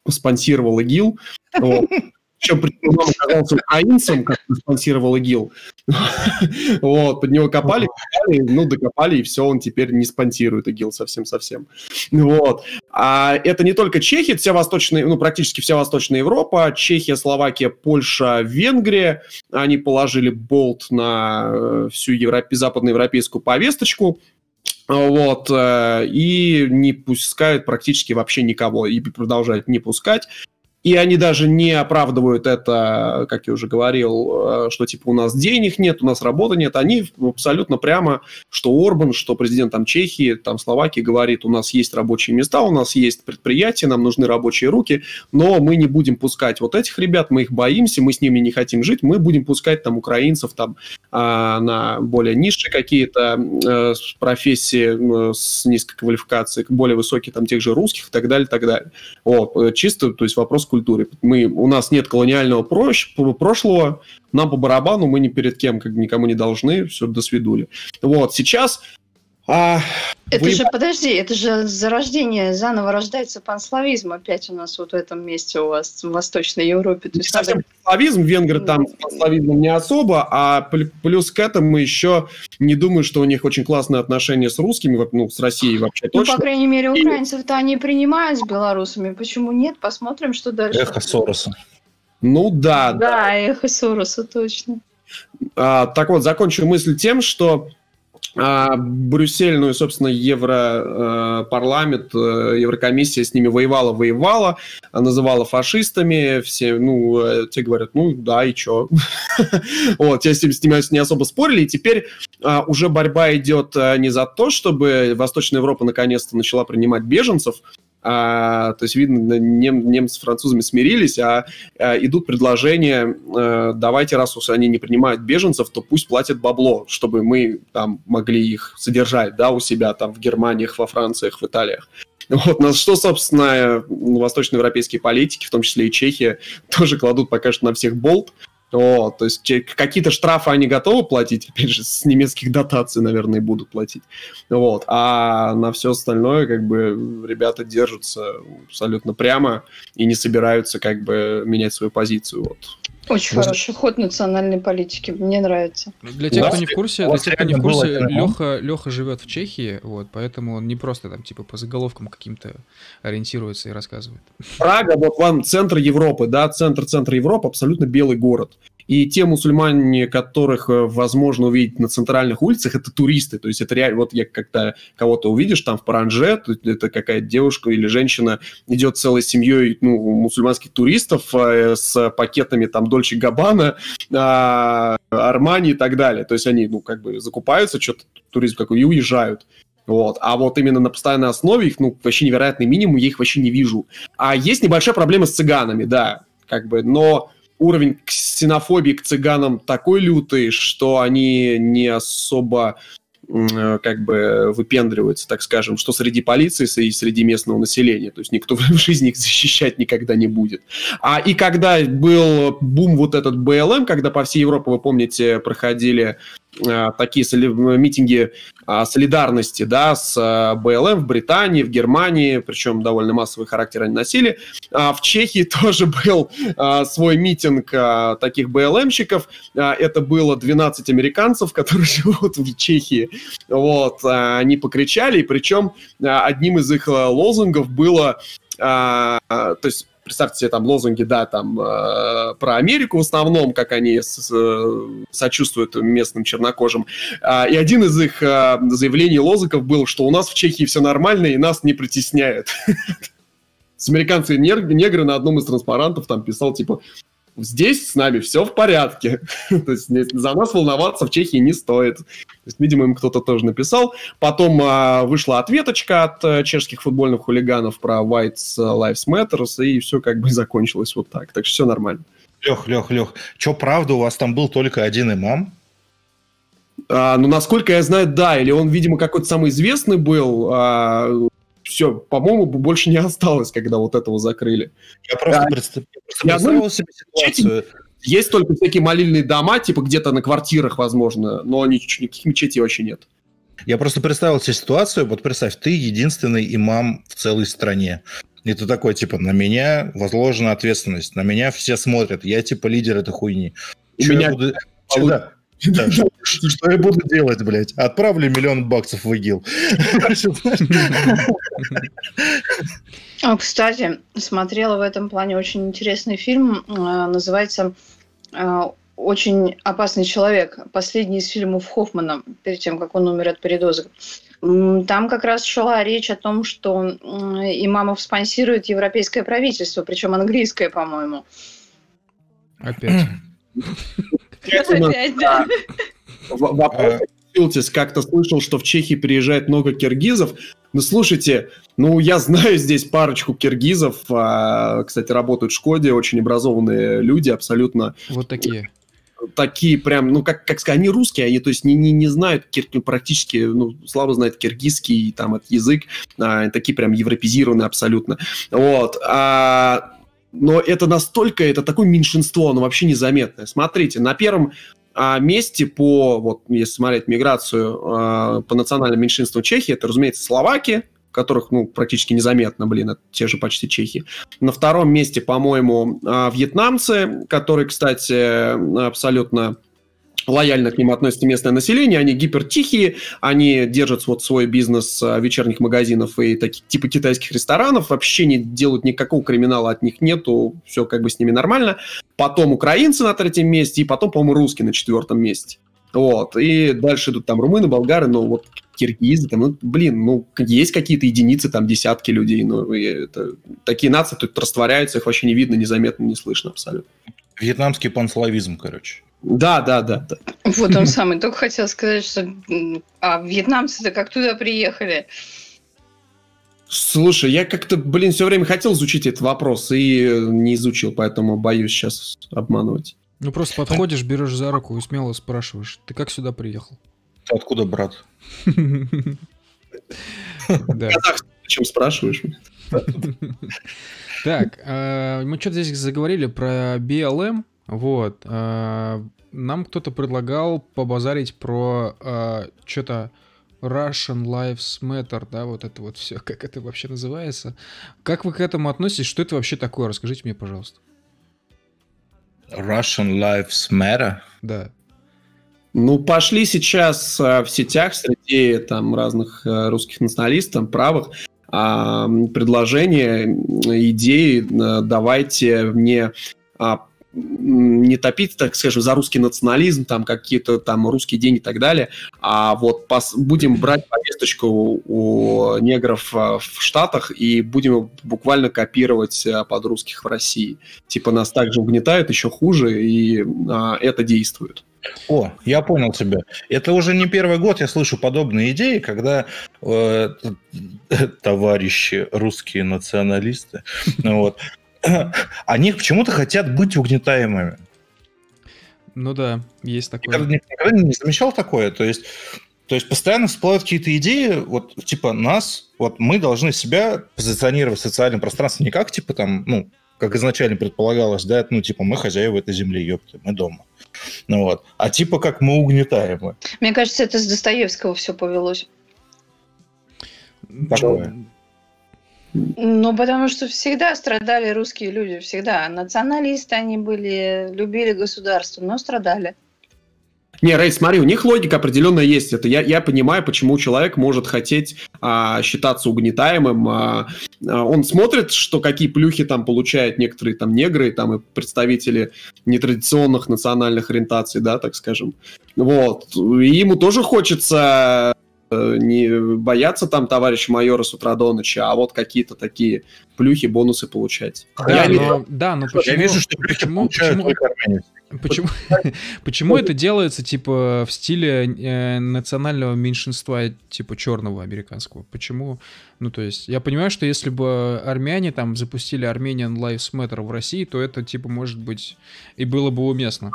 спонсировал ИГИЛ. Вот. Причем он оказался украинцем, как спонсировал ИГИЛ. вот, под него копали, копали, ну, докопали, и все, он теперь не спонсирует ИГИЛ совсем-совсем. Вот. А это не только Чехия, вся восточная, ну, практически вся Восточная Европа, Чехия, Словакия, Польша, Венгрия, они положили болт на э, всю европе, западноевропейскую повесточку, вот, э, и не пускают практически вообще никого, и продолжают не пускать. И они даже не оправдывают это, как я уже говорил, э, что типа у нас денег нет, у нас работы нет. Они абсолютно прямо, что Орбан, что президент там Чехии, там Словакии говорит, у нас есть рабочие места, у нас есть предприятия, нам нужны рабочие руки, но мы не будем пускать вот этих ребят, мы их боимся, мы с ними не хотим жить, мы будем пускать там украинцев там а, на более низшие какие-то э, профессии с низкой квалификацией, более высокие там тех же русских и так далее, так далее. Вот, э, чисто, то есть вопрос культуре. Мы, у нас нет колониального прош, прошлого, нам по барабану, мы ни перед кем как никому не должны, все, до свидули. Вот, сейчас а, это вы... же, подожди, это же зарождение, заново рождается панславизм опять у нас вот в этом месте у вас, в Восточной Европе. То есть совсем надо... панславизм, венгры там с панславизмом не особо, а плюс к этому еще не думаю, что у них очень классные отношения с русскими, ну, с Россией вообще ну, точно. по крайней мере, украинцев-то они принимают с белорусами, почему нет? Посмотрим, что дальше. Эхо Сороса. Ну да. Да, да. эхо Сороса, точно. А, так вот, закончу мысль тем, что а Брюссель, ну и, собственно, Европарламент, э, Еврокомиссия с ними воевала, воевала, называла фашистами, все, ну, э, те говорят, ну, да, и чё? Вот, те с ними не особо спорили, и теперь а, уже борьба идет э, не за то, чтобы Восточная Европа наконец-то начала принимать беженцев, а, то есть, видно, нем, немцы с французами смирились, а, а идут предложения, а, давайте, раз уж они не принимают беженцев, то пусть платят бабло, чтобы мы там могли их содержать, да, у себя там в Германиях, во Франциях, в Италиях. Вот, на что, собственно, восточноевропейские политики, в том числе и Чехия, тоже кладут пока что на всех болт, вот, то есть какие-то штрафы они готовы платить, опять же, с немецких дотаций, наверное, будут платить. Вот, а на все остальное, как бы, ребята держатся абсолютно прямо и не собираются, как бы, менять свою позицию. Вот. Очень Может... хороший ход национальной политики, мне нравится. Для тех, кто не в курсе, для тех, кто не в курсе, Леха, Леха живет в Чехии, вот, поэтому он не просто там типа по заголовкам каким-то ориентируется и рассказывает. Прага, вот вам центр Европы, да, центр центра Европы, абсолютно белый город. И те мусульмане, которых э, возможно увидеть на центральных улицах, это туристы. То есть это реально, вот я когда кого-то увидишь там в Паранже, это какая-то девушка или женщина идет целой семьей ну, мусульманских туристов э, с пакетами там Дольче Габбана, э, Армани и так далее. То есть они, ну, как бы закупаются, что-то туризм какой, и уезжают. Вот. А вот именно на постоянной основе их, ну, вообще невероятный минимум, я их вообще не вижу. А есть небольшая проблема с цыганами, да, как бы, но уровень ксенофобии к цыганам такой лютый, что они не особо э, как бы выпендриваются, так скажем, что среди полиции и среди местного населения. То есть никто в жизни их защищать никогда не будет. А и когда был бум вот этот БЛМ, когда по всей Европе, вы помните, проходили такие митинги а, солидарности да, с э, БЛМ в Британии, в Германии, причем довольно массовый характер они носили. А в Чехии тоже был а, свой митинг таких БЛМщиков. Это было 12 американцев, которые живут в Чехии. Вот, они покричали, и причем одним из их э, лозунгов было то есть представьте себе там лозунги, да, там э, про Америку в основном, как они с, э, сочувствуют местным чернокожим. Э, и один из их э, заявлений лозунгов был, что у нас в Чехии все нормально и нас не притесняют. С американцы негры на одном из транспарантов там писал, типа, здесь с нами все в порядке. То есть за нас волноваться в Чехии не стоит. То есть, видимо, им кто-то тоже написал. Потом а, вышла ответочка от а, чешских футбольных хулиганов про White Lives Matter, и все как бы закончилось вот так. Так что все нормально. Лех, Лех, Лех, что правда, у вас там был только один имам? А, ну, насколько я знаю, да. Или он, видимо, какой-то самый известный был. А, все, по-моему, больше не осталось, когда вот этого закрыли. Я просто, а, представ... я представил себе ситуацию. Есть только всякие молильные дома, типа где-то на квартирах, возможно, но никаких мечетей вообще нет. Я просто представил себе ситуацию, вот представь, ты единственный имам в целой стране. И ты такой, типа, на меня возложена ответственность, на меня все смотрят, я типа лидер этой хуйни. У меня... Я буду... Да. Да, что, я буду делать, блядь? Отправлю миллион баксов в ИГИЛ. А, кстати, смотрела в этом плане очень интересный фильм. А, называется а, «Очень опасный человек». Последний из фильмов Хоффмана, перед тем, как он умер от передоза. Там как раз шла речь о том, что имамов спонсирует европейское правительство, причем английское, по-моему. Опять. Опять, да. Вопрос Филтис как-то слышал, что в Чехии приезжает много киргизов. Ну, слушайте, ну, я знаю здесь парочку киргизов. А, кстати, работают в Шкоде, очень образованные люди, абсолютно... Вот такие такие прям, ну, как, как сказать, они русские, они, то есть, не, не, не знают кир, практически, ну, слабо знают киргизский, там, этот язык, а, такие прям европезированные абсолютно. Вот. А, но это настолько, это такое меньшинство, оно вообще незаметное. Смотрите, на первом а, месте по, вот, если смотреть миграцию а, по национальным меньшинствам Чехии, это, разумеется, Словакия, которых, ну, практически незаметно, блин, это те же почти чехи. На втором месте, по-моему, а, вьетнамцы, которые, кстати, абсолютно лояльно к ним относится местное население, они гипертихие, они держат вот свой бизнес а, вечерних магазинов и таких типа китайских ресторанов, вообще не делают никакого криминала от них нету, все как бы с ними нормально. Потом украинцы на третьем месте, и потом, по-моему, русские на четвертом месте. Вот, и дальше идут там румыны, болгары, но вот киргизы, там, ну, блин, ну, есть какие-то единицы, там, десятки людей, но это, такие нации тут растворяются, их вообще не видно, незаметно, не слышно абсолютно. Вьетнамский панславизм, короче. Да, да, да, да. Вот он самый. Только хотел сказать, что а вьетнамцы-то как туда приехали? Слушай, я как-то, блин, все время хотел изучить этот вопрос и не изучил, поэтому боюсь сейчас обманывать. Ну, просто подходишь, берешь за руку и смело спрашиваешь, ты как сюда приехал? Ты откуда, брат? Да. Чем спрашиваешь? Так, а, мы что-то здесь заговорили про BLM, вот. А, нам кто-то предлагал побазарить про а, что-то Russian Lives Matter, да, вот это вот все, как это вообще называется. Как вы к этому относитесь? Что это вообще такое? Расскажите мне, пожалуйста. Russian Lives Matter? Да. Ну, пошли сейчас в сетях среди там разных э, русских националистов, правых, предложения, идеи, э, давайте мне не топить, так скажем, за русский национализм, там какие-то там русские деньги и так далее, а вот пос, будем брать повесточку у, негров а, в Штатах и будем буквально копировать а, под русских в России. Типа нас также угнетают, еще хуже, и а, это действует. О, я понял тебя. Это уже не первый год я слышу подобные идеи, когда э, товарищи русские националисты вот, они почему-то хотят быть угнетаемыми. Ну да, есть такое. Никогда, никогда не замечал такое. То есть, то есть постоянно всплывают какие-то идеи, вот типа нас, вот мы должны себя позиционировать в социальном пространстве не как типа там, ну, как изначально предполагалось, да, ну типа мы хозяева этой земли, ёпты, мы дома. Ну вот. А типа как мы угнетаемы. Мне кажется, это с Достоевского все повелось. Такое. Ну, потому что всегда страдали русские люди, всегда. Националисты они были, любили государство, но страдали. Не, Рэй, смотри, у них логика определенная есть. Это я, я понимаю, почему человек может хотеть а, считаться угнетаемым. А, а, он смотрит, что какие плюхи там получают некоторые там негры, там и представители нетрадиционных национальных ориентаций, да, так скажем. Вот. И ему тоже хочется не бояться там товарища майора с утра до ночи, а вот какие-то такие плюхи, бонусы получать. Да, но, да, но почему... Я вижу, что почему, почему, почему, почему это делается, типа, в стиле э, национального меньшинства, типа, черного американского? Почему? Ну, то есть, я понимаю, что если бы армяне там запустили Armenian Lives Matter в России, то это, типа, может быть, и было бы уместно.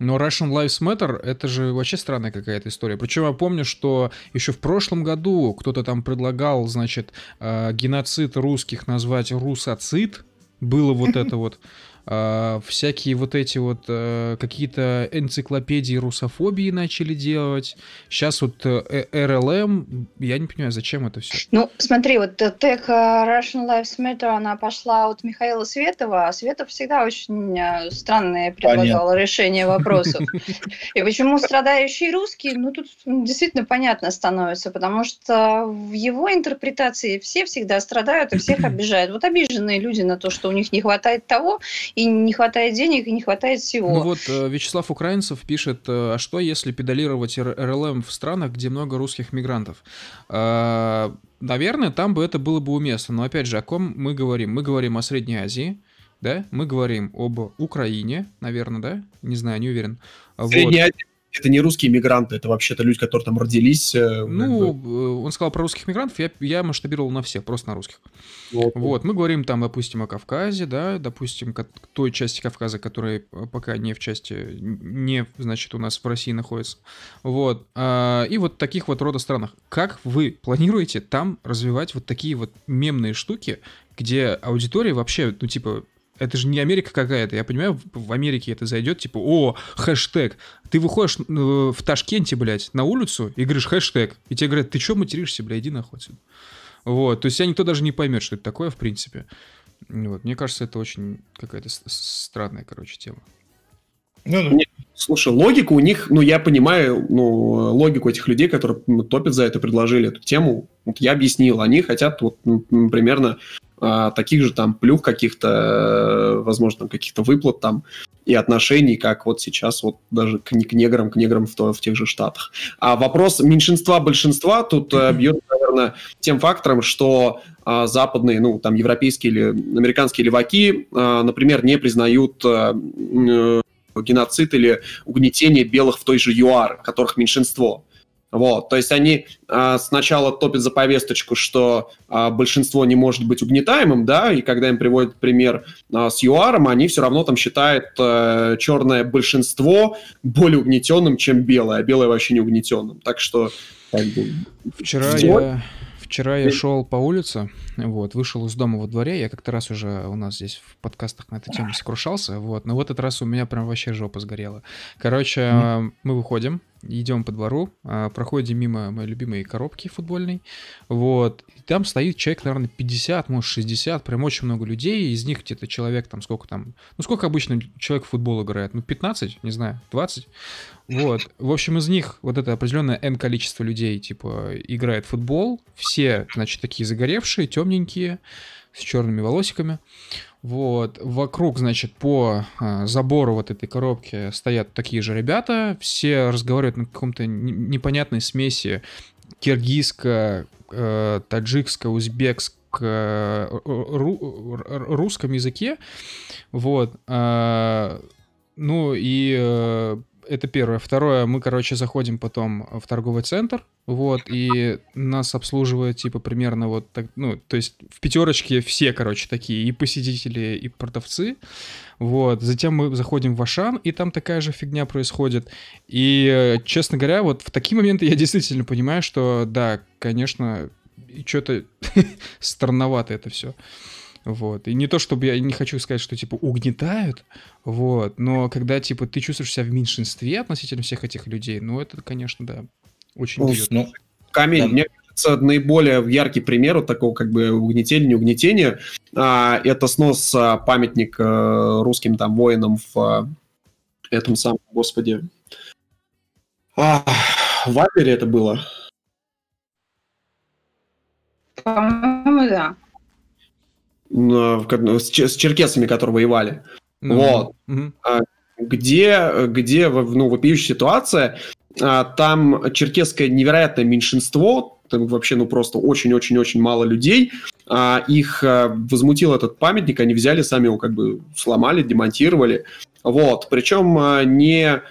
Но Russian Lives Matter — это же вообще странная какая-то история. Причем я помню, что еще в прошлом году кто-то там предлагал, значит, э, геноцид русских назвать русоцид. Было вот это вот. А, всякие вот эти вот а, какие-то энциклопедии русофобии начали делать. Сейчас вот э, РЛМ, я не понимаю, зачем это все. Ну, смотри, вот тег Russian Lives Matter, она пошла от Михаила Светова, а Светов всегда очень странные предлагал Понятно. решение вопросов. И почему страдающие русские, ну, тут действительно понятно становится, потому что в его интерпретации все всегда страдают и всех обижают. Вот обиженные люди на то, что у них не хватает того, и не хватает денег, и не хватает всего. Ну вот э, Вячеслав Украинцев пишет, э, а что если педалировать РЛМ в странах, где много русских мигрантов? Э, наверное, там бы это было бы уместно, но опять же, о ком мы говорим? Мы говорим о Средней Азии, да, мы говорим об Украине, наверное, да, не знаю, не уверен. Средняя вот. Азия это не русские мигранты, это вообще-то люди, которые там родились. Э, ну, бы. Э, он сказал про русских мигрантов, я, я масштабировал на всех, просто на русских. Вот. вот, мы говорим там, допустим, о Кавказе, да, допустим, той части Кавказа, которая пока не в части, не, значит, у нас в России находится. Вот, а, и вот таких вот рода странах. Как вы планируете там развивать вот такие вот мемные штуки, где аудитория вообще, ну, типа, это же не Америка какая-то. Я понимаю, в Америке это зайдет, типа, о, хэштег. Ты выходишь э, в Ташкенте, блядь, на улицу и говоришь хэштег. И тебе говорят, ты что материшься, блядь, иди нахуй отсюда. Вот, то есть тебя никто даже не поймет, что это такое, в принципе. Вот, мне кажется, это очень какая-то странная, короче, тема. Ну, ну. Нет, слушай, логика у них, ну, я понимаю, ну, логику этих людей, которые ну, топят за это, предложили эту тему. Вот я объяснил, они хотят вот примерно а, таких же там плюх каких-то, э, возможно, каких-то выплат там и отношений, как вот сейчас вот даже к, к неграм, к неграм в, то, в тех же Штатах. А вопрос меньшинства-большинства тут mm-hmm. бьет, наверное, тем фактором, что а, западные, ну, там, европейские или американские леваки, а, например, не признают а, геноцид или угнетение белых в той же ЮАР, которых меньшинство. Вот, то есть они а, сначала топят за повесточку, что а, большинство не может быть угнетаемым, да, и когда им приводят пример а, с ЮАРом, они все равно там считают а, черное большинство более угнетенным, чем белое, а белое вообще не угнетенным. Так что... Как бы, Вчера я... Вчера я шел по улице, вот, вышел из дома во дворе, я как-то раз уже у нас здесь в подкастах на эту тему сокрушался, вот, но в этот раз у меня прям вообще жопа сгорела. Короче, mm. мы выходим, идем по двору, а, проходим мимо моей любимой коробки футбольной, вот, и там стоит человек, наверное, 50, может, 60, прям очень много людей, из них где-то человек там, сколько там, ну, сколько обычно человек в футбол играет, ну, 15, не знаю, 20, вот, в общем, из них вот это определенное N количество людей, типа, играет в футбол, все, значит, такие загоревшие, темненькие, с черными волосиками, вот, вокруг, значит, по а, забору вот этой коробки стоят такие же ребята, все разговаривают на каком-то непонятной смеси. Киргизско, э, таджикско, узбекско, ру, русском языке, вот, э, ну и э, это первое. Второе, мы, короче, заходим потом в торговый центр, вот, и нас обслуживают, типа, примерно вот так, ну, то есть в пятерочке все, короче, такие, и посетители, и продавцы, вот. Затем мы заходим в Ашан, и там такая же фигня происходит. И, честно говоря, вот в такие моменты я действительно понимаю, что, да, конечно, что-то странновато это все. Вот. И не то, чтобы я не хочу сказать, что, типа, угнетают, вот, но когда, типа, ты чувствуешь себя в меньшинстве относительно всех этих людей, ну, это, конечно, да, очень Уф, ну, Камиль, да. мне кажется, наиболее яркий пример вот такого, как бы, угнетения, не угнетения, а, это снос а, памятника а, русским, там, воинам в а, этом самом, господи, а, в Апере это было. По-моему, да с, с черкесами, которые воевали. Mm-hmm. Вот. Mm-hmm. Где, где ну, вопиющая ситуация, а, там черкесское невероятное меньшинство, там вообще ну просто очень-очень-очень мало людей, а, их возмутил этот памятник, они взяли, сами его как бы сломали, демонтировали. Вот. Причем не а,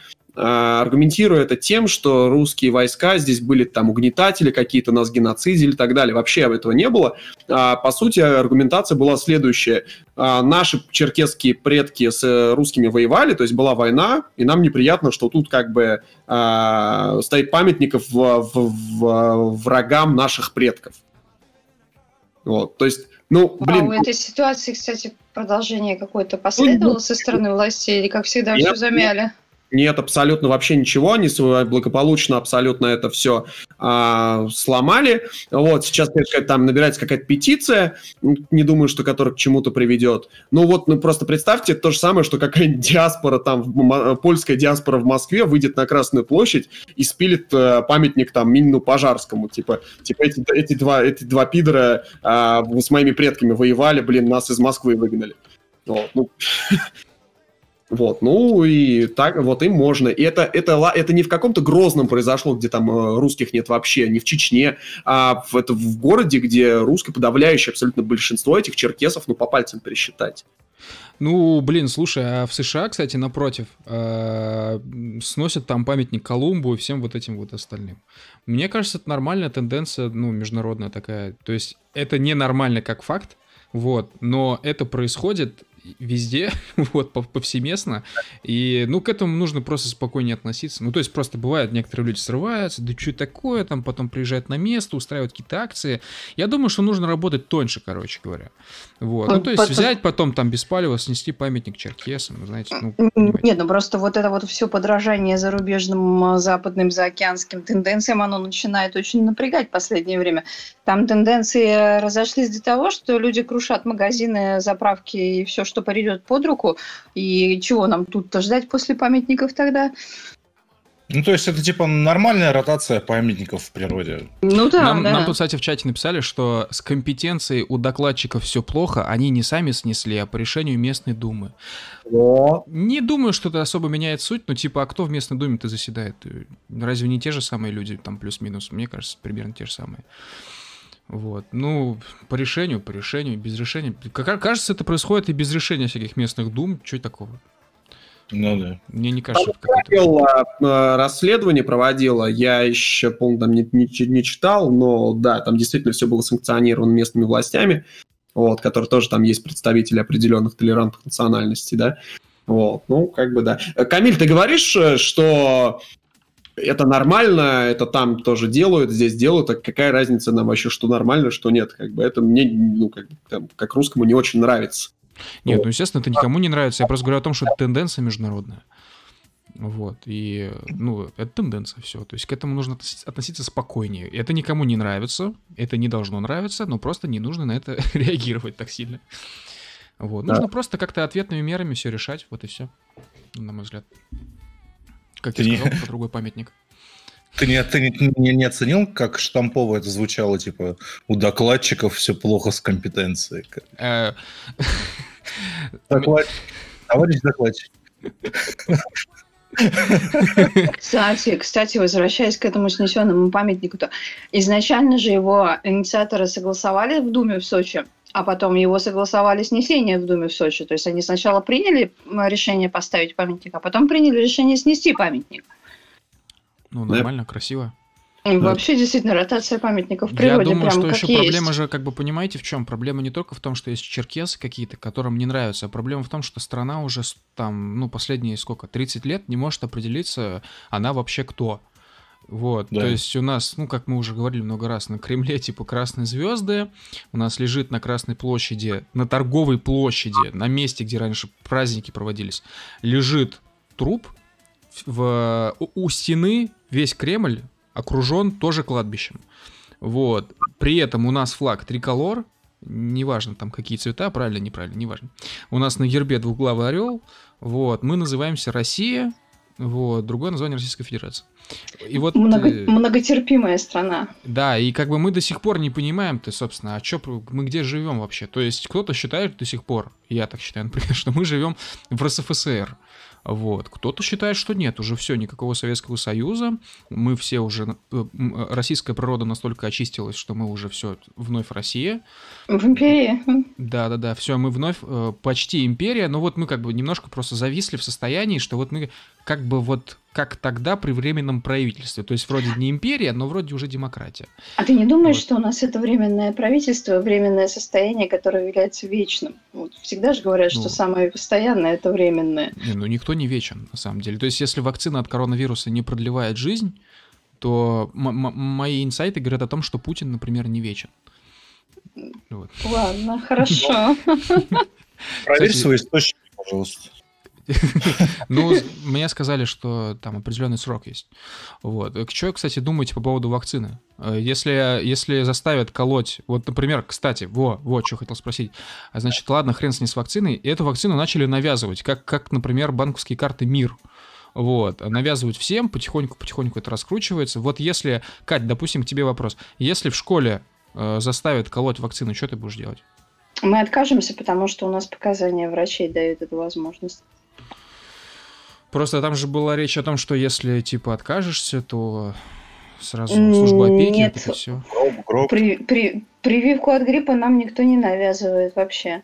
аргументируя это тем, что русские войска здесь были там угнетатели какие-то, нас геноцидили и так далее. Вообще этого не было. А, по сути, аргументация была следующая. А, наши черкесские предки с русскими воевали, то есть была война, и нам неприятно, что тут как бы стоит памятников в, в, в, врагам наших предков. Вот, то есть, ну, блин... А у этой ситуации, кстати, продолжение какое-то последовало ну, со стороны власти, или как всегда все замяли? Нет, абсолютно вообще ничего. Они благополучно абсолютно это все а, сломали. Вот сейчас конечно, там набирается какая-то петиция, не думаю, что которая к чему-то приведет. Ну вот, ну просто представьте то же самое, что какая-нибудь диаспора там, польская диаспора в Москве выйдет на Красную площадь и спилит э, памятник там Минину Пожарскому. Типа, типа эти, эти, два, эти два пидора э, с моими предками воевали, блин, нас из Москвы выгнали. Вот, ну, Вот, ну и так вот им можно. И это, это, это не в каком-то Грозном произошло, где там э, русских нет вообще, не в Чечне, а в, это в городе, где русское подавляющее абсолютно большинство этих черкесов, ну, по пальцам пересчитать. Ну, блин, слушай, а в США, кстати, напротив, э, сносят там памятник Колумбу и всем вот этим вот остальным. Мне кажется, это нормальная тенденция, ну, международная такая. То есть это не нормально как факт, вот, но это происходит везде, вот, повсеместно. И, ну, к этому нужно просто спокойнее относиться. Ну, то есть, просто бывает, некоторые люди срываются, да что такое, там, потом приезжают на место, устраивают какие-то акции. Я думаю, что нужно работать тоньше, короче говоря. Вот. Ну, то есть, взять потом там без палева, снести памятник черкесам, знаете, ну... Нет, ну, просто вот это вот все подражание зарубежным, западным, заокеанским тенденциям, оно начинает очень напрягать в последнее время. Там тенденции разошлись до того, что люди крушат магазины, заправки и все, что придет под руку. И чего нам тут-то ждать после памятников тогда? Ну, то есть это типа нормальная ротация памятников в природе. Ну да, нам, да. Нам тут, кстати, в чате написали, что с компетенцией у докладчиков все плохо, они не сами снесли, а по решению местной думы. О. Не думаю, что это особо меняет суть, но типа, а кто в местной думе-то заседает? Разве не те же самые люди, там плюс-минус? Мне кажется, примерно те же самые. Вот. Ну, по решению, по решению, без решения. Как, кажется, это происходит и без решения всяких местных дум. Что такого? Ну да. Мне не кажется, что это а, расследование проводила, я еще, помню, там не, не, не читал, но да, там действительно все было санкционировано местными властями, вот, которые тоже там есть представители определенных толерантных национальностей, да. Вот, ну, как бы да. Камиль, ты говоришь, э, что это нормально, это там тоже делают, здесь делают, так какая разница нам вообще, что нормально, что нет, как бы это мне, ну, как, там, как русскому не очень нравится. Нет, вот. ну, естественно, это никому не нравится, я просто говорю о том, что это тенденция международная. Вот, и, ну, это тенденция, все. То есть к этому нужно относиться спокойнее. Это никому не нравится, это не должно нравиться, но просто не нужно на это реагировать так сильно. Вот, да. нужно просто как-то ответными мерами все решать, вот и все, на мой взгляд. Как ты я сказал, не... про другой памятник. Ты, не, ты не, не, не оценил, как штампово это звучало, типа, у докладчиков все плохо с компетенцией? Э, Товарищ докладчик. Кстати, кстати, возвращаясь к этому снесенному памятнику, то изначально же его инициаторы согласовали в Думе в Сочи, а потом его согласовали снесение в Думе в Сочи. То есть они сначала приняли решение поставить памятник, а потом приняли решение снести памятник. Ну, нормально, да. красиво. Вообще, действительно, ротация памятников в природе Я думаю, прям что еще есть. проблема же, как бы понимаете, в чем? Проблема не только в том, что есть черкесы какие-то, которым не нравятся, а проблема в том, что страна уже там, ну, последние сколько, 30 лет не может определиться, она вообще кто. Вот, да. то есть у нас, ну, как мы уже говорили много раз, на Кремле типа красные звезды, у нас лежит на Красной площади, на торговой площади, на месте, где раньше праздники проводились, лежит труп, в, у, стены весь Кремль окружен тоже кладбищем. Вот. При этом у нас флаг триколор, неважно там какие цвета, правильно, неправильно, неважно. У нас на гербе двуглавый орел, вот, мы называемся Россия, вот, другое название Российской Федерации. И вот, Много, э, многотерпимая страна. Да, и как бы мы до сих пор не понимаем, ты, собственно, а чё, мы где живем вообще? То есть кто-то считает до сих пор, я так считаю, например, что мы живем в РСФСР. Вот. Кто-то считает, что нет, уже все, никакого Советского Союза. Мы все уже... Э, российская природа настолько очистилась, что мы уже все, вновь Россия. В империи. Да-да-да, все, мы вновь э, почти империя, но вот мы как бы немножко просто зависли в состоянии, что вот мы как бы вот как тогда при временном правительстве. То есть вроде не империя, но вроде уже демократия. А ты не думаешь, вот. что у нас это временное правительство, временное состояние, которое является вечным? Вот всегда же говорят, ну, что самое постоянное это временное. Не, ну никто не вечен, на самом деле. То есть если вакцина от коронавируса не продлевает жизнь, то мои инсайты говорят о том, что Путин, например, не вечен. Вот. Ладно, хорошо. Проверь свои источники, пожалуйста. Ну, мне сказали, что там определенный срок есть. Вот. Что, кстати, думаете по поводу вакцины? Э, если, если заставят колоть, вот, например, кстати, во, вот, что хотел спросить. Значит, ладно, хрен с ней с вакциной, и эту вакцину начали навязывать, как, как например, банковские карты МИР. Вот, навязывают всем, потихоньку-потихоньку это раскручивается. Вот если, Кать, допустим, к тебе вопрос. Если в школе э, заставят колоть вакцину, что ты будешь делать? Мы откажемся, потому что у нас показания врачей дают эту возможность. Просто там же была речь о том, что если типа откажешься, то сразу служба опеки, Нет. это все. Гроб, гроб. При, при, прививку от гриппа нам никто не навязывает вообще.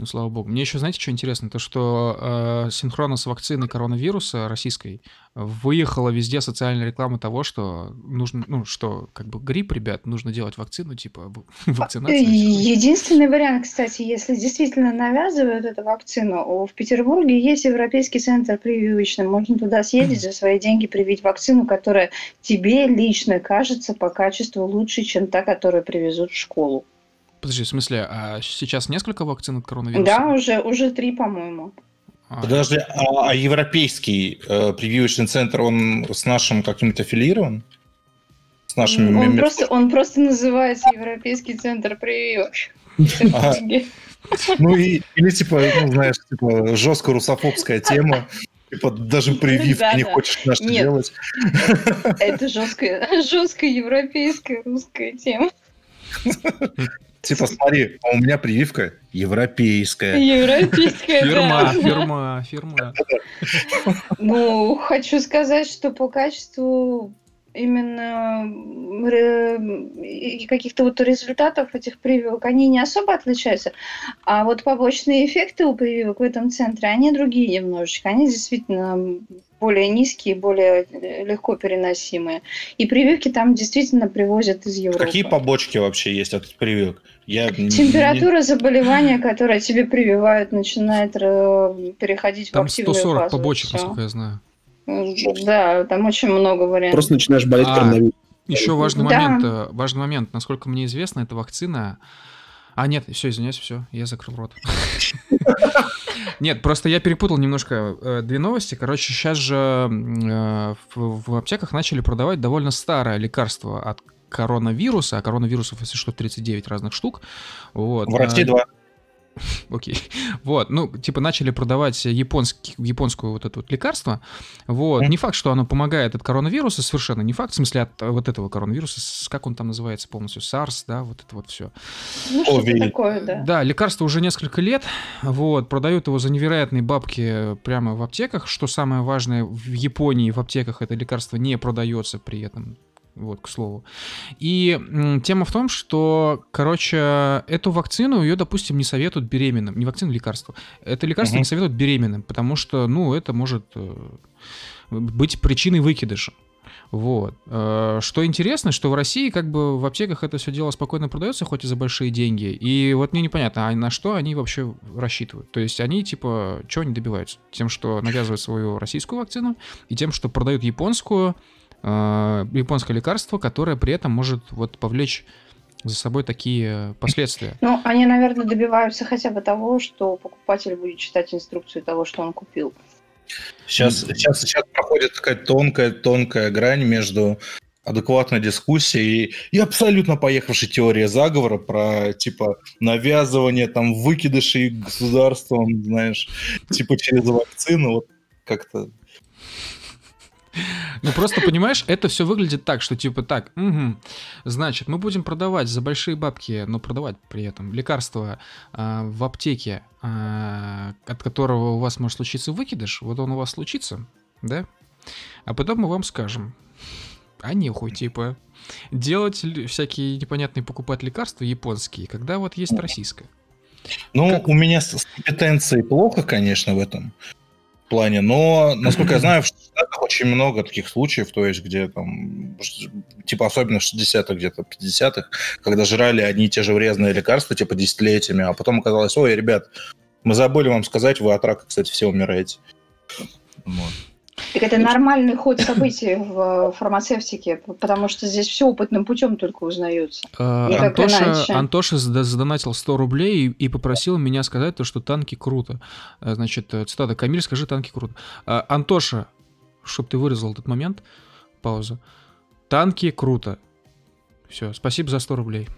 Ну, слава богу. Мне еще, знаете, что интересно? То, что э, синхронно с вакциной коронавируса российской выехала везде социальная реклама того, что нужно, ну, что как бы грипп, ребят, нужно делать вакцину, типа вакцинация. Единственный вариант, кстати, если действительно навязывают эту вакцину, в Петербурге есть Европейский центр прививочный. Можно туда съездить за свои деньги, привить вакцину, которая тебе лично кажется по качеству лучше, чем та, которую привезут в школу. Подожди, в смысле, а сейчас несколько вакцин от коронавируса? Да, уже, уже три, по-моему. А, Подожди, а, а европейский э, прививочный центр, он с нашим каким-то аффилирован? С нашими Он мем- просто, он просто называется Европейский центр прививок. Ну и, или типа, ну, знаешь, типа жестко русофобская тема. Типа даже прививки не хочешь наши Нет. делать. Это жесткая, жесткая европейская русская тема. Типа, смотри, а у меня прививка европейская. Европейская, Фирма, фирма, фирма. Ну, хочу сказать, что по качеству именно каких-то вот результатов этих прививок, они не особо отличаются. А вот побочные эффекты у прививок в этом центре, они другие немножечко. Они действительно более низкие, более э, легко переносимые. И прививки там действительно привозят из Европы. Какие побочки вообще есть от прививок? Я Температура заболевания, которое тебе прививают, начинает э, переходить в Там активную 140 фазу. побочек, насколько я знаю. Да, там очень много вариантов. Просто начинаешь болеть А. коронавирусом. Еще важный Да. момент, э, важный момент, насколько мне известно, эта вакцина... А, нет, все, извиняюсь, все, я закрыл рот. Нет, просто я перепутал немножко э, две новости. Короче, сейчас же э, в, аптеках начали продавать довольно старое лекарство от коронавируса, а коронавирусов, если что, 39 разных штук. Вот. В России Э, два. Окей. Вот, ну, типа начали продавать японский, японское вот это вот лекарство. Вот. Не факт, что оно помогает от коронавируса, совершенно не факт. В смысле, от э, вот этого коронавируса, с- как он там называется полностью, SARS, да, вот это вот все. Ну, что-то Covid. такое, да. Да, лекарство уже несколько лет, вот, продают его за невероятные бабки прямо в аптеках. Что самое важное, в Японии в аптеках это лекарство не продается при этом. Вот, к слову. И м, тема в том, что, короче, эту вакцину, ее, допустим, не советуют беременным. Не вакцину, лекарство. Это лекарство Мгм. не советуют беременным, потому что, ну, это может э, быть причиной выкидыша. Вот. Э, Что интересно, что в России как бы в аптеках это все дело спокойно продается, хоть и за большие деньги. И вот мне непонятно, а на что они вообще рассчитывают. То есть они типа, чего они добиваются? Тем, что навязывают свою российскую вакцину, и тем, что продают японскую, э, японское лекарство, которое при этом может вот повлечь за собой такие последствия. Ну, они, наверное, добиваются хотя бы того, что покупатель будет читать инструкцию того, что он купил. Сейчас, сейчас, сейчас проходит такая тонкая-тонкая грань между адекватной дискуссией и абсолютно поехавшей теорией заговора про, типа, навязывание там выкидышей государством, знаешь, типа через вакцину, вот как-то... Ну просто понимаешь, это все выглядит так, что типа так, мгм, значит, мы будем продавать за большие бабки, но продавать при этом лекарства а, в аптеке, а, от которого у вас может случиться выкидыш, вот он у вас случится, да? А потом мы вам скажем, а нехуй, типа, делать всякие непонятные покупать лекарства японские, когда вот есть российское. Ну, Как? у меня с, компетенцией плохо, конечно, в этом плане, но, насколько я знаю, Штатах очень много таких случаев, то есть где там, типа особенно в 60-х, где-то 50-х, когда жрали одни и те же врезанные лекарства, типа десятилетиями, а потом оказалось, ой, ребят, мы забыли вам сказать, вы от рака, кстати, все умираете. Вот. Так это нормальный ход событий в фармацевтике, потому что здесь все опытным путем только узнается. А, Антоша, Антоша задонатил 100 рублей и, и попросил меня сказать то, что танки круто. А, значит, э, цитата, Камиль, скажи, танки круто. Антоша, чтобы ты вырезал этот момент, пауза. Танки круто. Все, спасибо за 100 рублей.